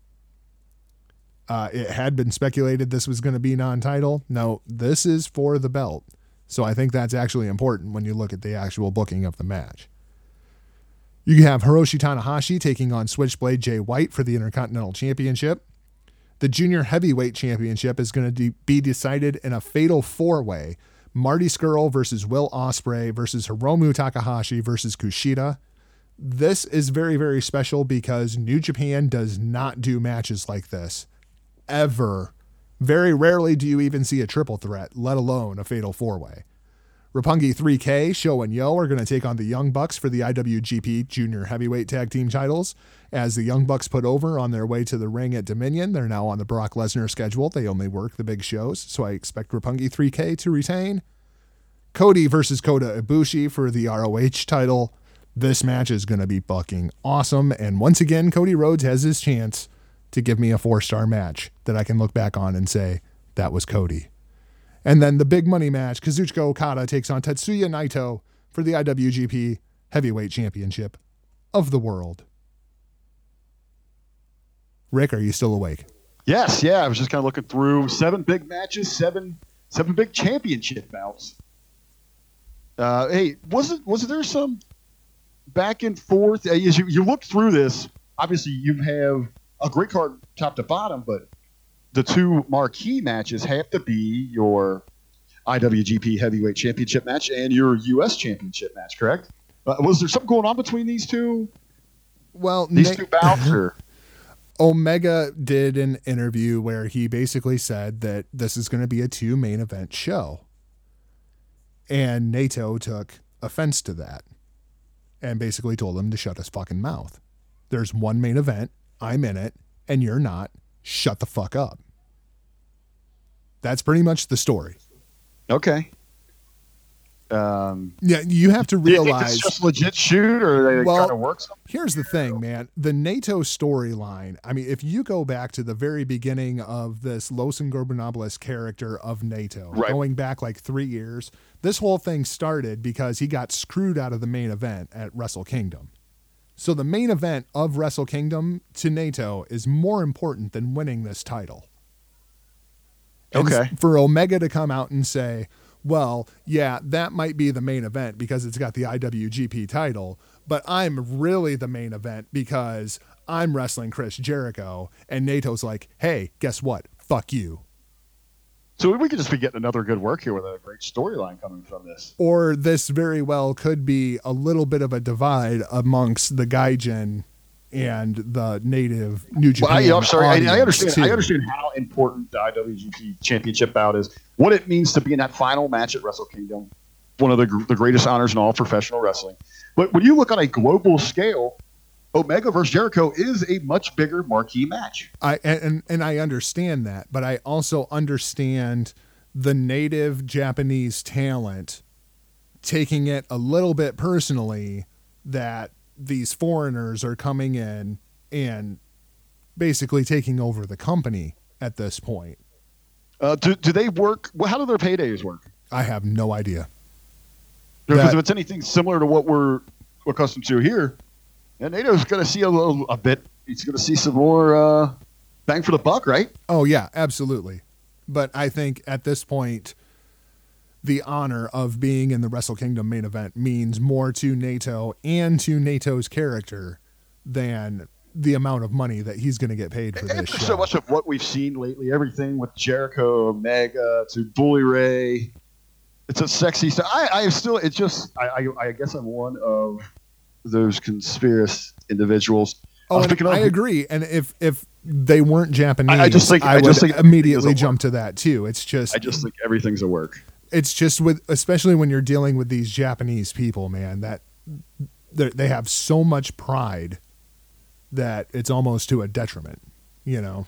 Uh, it had been speculated this was going to be non title. No, this is for the belt. So I think that's actually important when you look at the actual booking of the match. You have Hiroshi Tanahashi taking on Switchblade Jay White for the Intercontinental Championship. The Junior Heavyweight Championship is going to de- be decided in a fatal four way Marty Scurll versus Will Ospreay versus Hiromu Takahashi versus Kushida. This is very, very special because New Japan does not do matches like this ever. Very rarely do you even see a triple threat, let alone a fatal four way. Roppongi 3K, Sho and Yo are going to take on the Young Bucks for the IWGP Junior Heavyweight Tag Team titles. As the Young Bucks put over on their way to the ring at Dominion, they're now on the Brock Lesnar schedule. They only work the big shows, so I expect Roppongi 3K to retain. Cody versus Kota Ibushi for the ROH title. This match is going to be fucking awesome. And once again, Cody Rhodes has his chance to give me a four star match that I can look back on and say, that was Cody. And then the big money match Kazuchika Okada takes on Tetsuya Naito for the IWGP Heavyweight Championship of the world. Rick, are you still awake? Yes, yeah. I was just kind of looking through seven big matches, seven seven big championship bouts. Uh, hey, was it was there some back and forth as you, you look through this? Obviously, you have a great card top to bottom, but the two marquee matches have to be your IWGP Heavyweight Championship match and your U.S. Championship match, correct? Uh, was there something going on between these two? Well, these two bouts, or *laughs* Omega did an interview where he basically said that this is going to be a two main event show, and Naito took offense to that, and basically told him to shut his fucking mouth. There's one main event. I'm in it, and you're not. Shut the fuck up. That's pretty much the story. Okay. Um, yeah, you have to realize it's just legit shoot, or they well, kind of work. Something? Here's the thing, man. The Naito storyline. I mean, if you go back to the very beginning of this Los Ingobernables character of Naito, right. going back like three years, this whole thing started because he got screwed out of the main event at Wrestle Kingdom. So the main event of Wrestle Kingdom to Naito is more important than winning this title. And okay. For Omega to come out and say, well, yeah, that might be the main event because it's got the IWGP title, but I'm really the main event because I'm wrestling Chris Jericho. And Naito's like, hey, guess what? Fuck you. So we could just be getting another good work here with a great storyline coming from this. Or this very well could be a little bit of a divide amongst the Gaijin and the native New Japan. Well, I, am sorry. I, I, understand. Too. I understand how important the IWGP Championship bout is. What it means to be in that final match at Wrestle Kingdom, one of the, the greatest honors in all professional wrestling. But when you look on a global scale, Omega versus Jericho is a much bigger marquee match. I and and I understand that, but I also understand the native Japanese talent taking it a little bit personally that these foreigners are coming in and basically taking over the company at this point. Uh, do, do they work? Well, how do their paydays work? I have no idea. Because That- if it's anything similar to what we're accustomed to here, and Naito's going to see a little a bit. He's going to see some more uh, bang for the buck, right? Oh yeah, absolutely. But I think at this point, the honor of being in the Wrestle Kingdom main event means more to Naito and to Naito's character than the amount of money that he's going to get paid for And this for show. so much of what we've seen lately, everything with Jericho, Omega to Bully Ray, it's a sexy stuff. I, I still, it's just, I, I, I guess I'm one of those conspiracy individuals. Oh, and I agree. And if if they weren't Japanese, I- I just think- I I would just think immediately everything is a jump to that too. It's just I just think everything's a work. It's just with especially when you're dealing with these Japanese people, man, that they have so much pride that it's almost to a detriment, you know.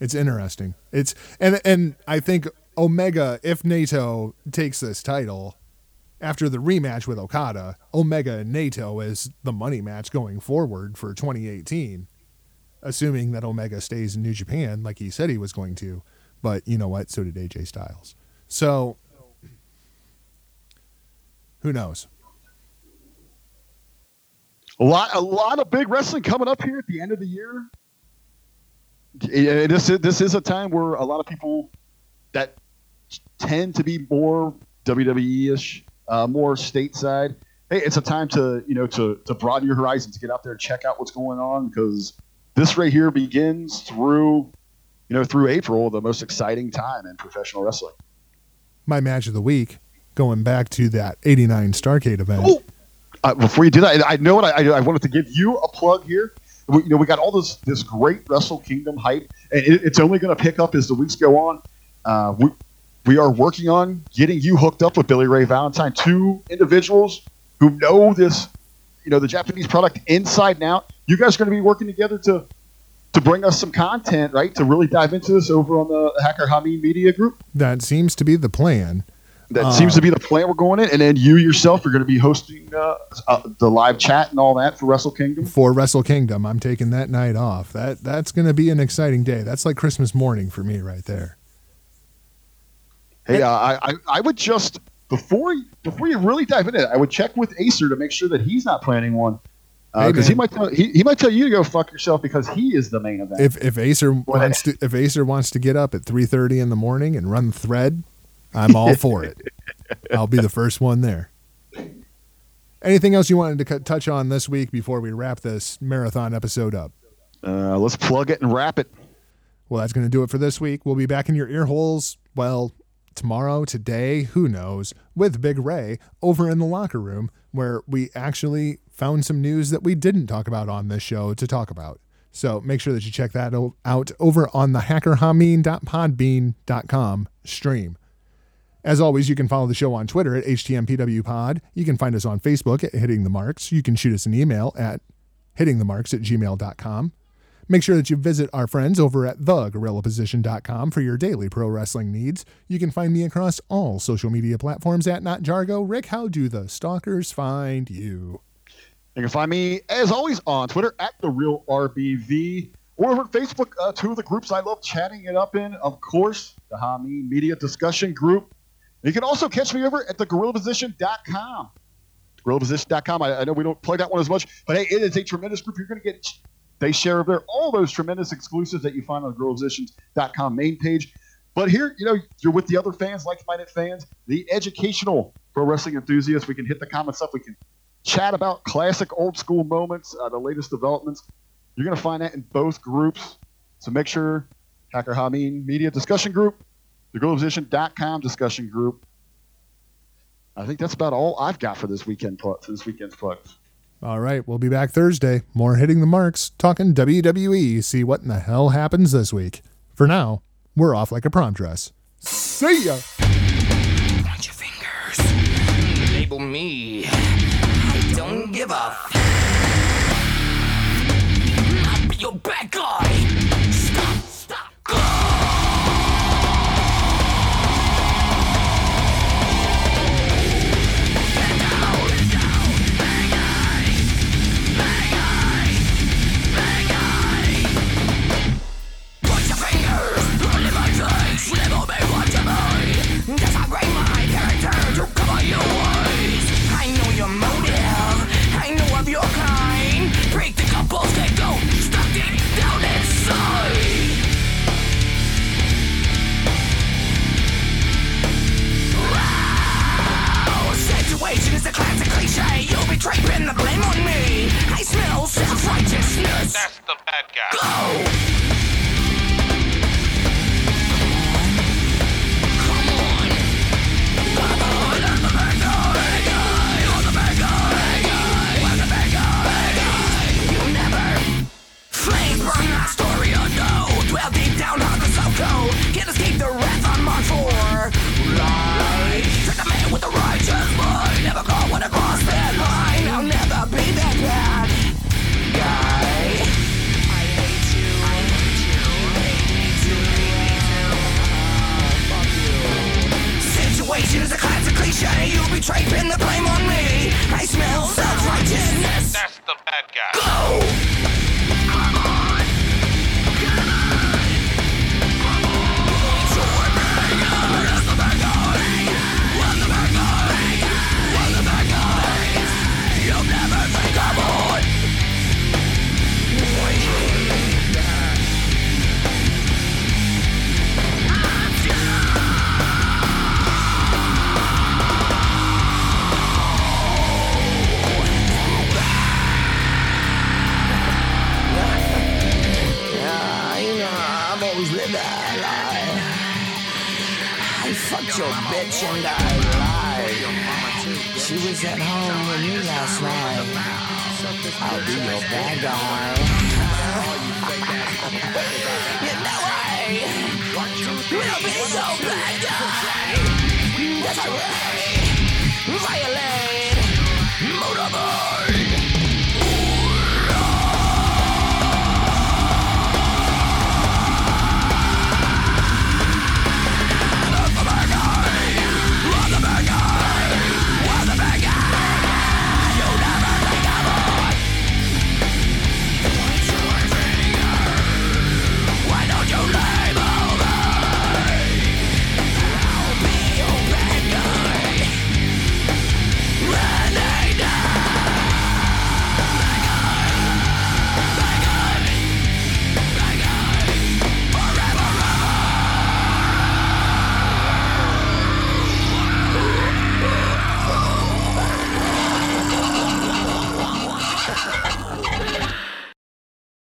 It's interesting. It's and and I think Omega if Naito takes this title after the rematch with Okada, Omega and Naito is the money match going forward for 2018, assuming that Omega stays in New Japan like he said he was going to. But you know what? So did AJ Styles. So who knows? A lot, a lot of big wrestling coming up here at the end of the year. This is, this is a time where a lot of people that tend to be more WWE ish, uh, more stateside. Hey, it's a time to you know to to broaden your horizons, get out there and check out what's going on because this right here begins through you know through April, the most exciting time in professional wrestling. My match of the week, going back to that 89 Starcade event. Oh, uh, before you do that, I know what I, I, wanted to give you a plug here. We, you know, we got all this this great Wrestle Kingdom hype, and it, it's only going to pick up as the weeks go on. Uh, we we are working on getting you hooked up with Billy Ray Valentine, two individuals who know this, you know, the Japanese product inside and out. You guys are going to be working together to to bring us some content, right? To really dive into this over on the Hacker Hameen Media Group. That seems to be the plan. That seems to be the plan we're going in, and then you yourself are going to be hosting uh, uh, the live chat and all that for Wrestle Kingdom. For Wrestle Kingdom, I'm taking that night off. That that's going to be an exciting day. That's like Christmas morning for me right there. Hey, uh, I, I I would just before before you really dive into it, I would check with Acer to make sure that he's not planning one Because he might tell he, he might tell you to go fuck yourself because he is the main event. If if Acer What? wants to if Acer wants to get up at 3:30 in the morning and run thread, I'm all for it. *laughs* I'll be the first one there. Anything else you wanted to cut, touch on this week before we wrap this marathon episode up? uh, let's plug it and wrap it. Well, that's going to do it for this week. We'll be back in your ear holes, well, tomorrow, today, who knows, with Big Ray over in the locker room where we actually found some news that we didn't talk about on this show to talk about. So make sure that you check that out over on the hackerhameen.podbean.com stream. As always, you can follow the show on Twitter at HTMPWPod. You can find us on Facebook at Hitting the Marks. You can shoot us an email at hittingthemarks at gmail.com. Make sure that you visit our friends over at thegorillaposition.com for your daily pro wrestling needs. You can find me across all social media platforms at NotJargo. Rick, how do the stalkers find you? You can find me as always on Twitter at the real RBV or over Facebook. Uh, two of the groups I love chatting it up in, of course, the Hameen Media Discussion Group. You can also catch me over at the GorillaPosition.com. GorillaPosition.com. I, I know we don't plug that one as much, but hey, it is a tremendous group. You're going to get they share there all those tremendous exclusives that you find on the GorillaPosition.com main page. But here, you know, you're with the other fans, like-minded fans, the educational pro wrestling enthusiasts. We can hit the comments up. We can chat about classic old school moments, uh, the latest developments. You're going to find that in both groups. So make sure Hacker Hameen Media Discussion Group, the GorillaPosition.com discussion group. I think that's about all I've got for this weekend plug, for this weekend's plugs. All right, we'll be back Thursday. More hitting the marks, talking WWE. See what in the hell happens this week. For now, we're off like a prom dress. See ya. Point your fingers. Label me. Give a. F- I'll be your bad guy. Cliche. You'll be draping the blame on me. I smell self-righteousness. That's the bad guy. Go. Flames burn Astoria, no Dwell deep down on the South Can't escape the wrath on March 4 Light Trick the man with the righteous mind Never call when I cross that line. I'll never be that bad guy. I hate you. I hate you. Hate you Fuck you Situation is a classic cliche. You betray pin the blame on me. I smell self-righteousness. That's the bad guy. Yeah, your bitch and I lied. She was at home with me last night. I'll be your bad guy. *laughs* you know I will be your bad guy. Yes, I will.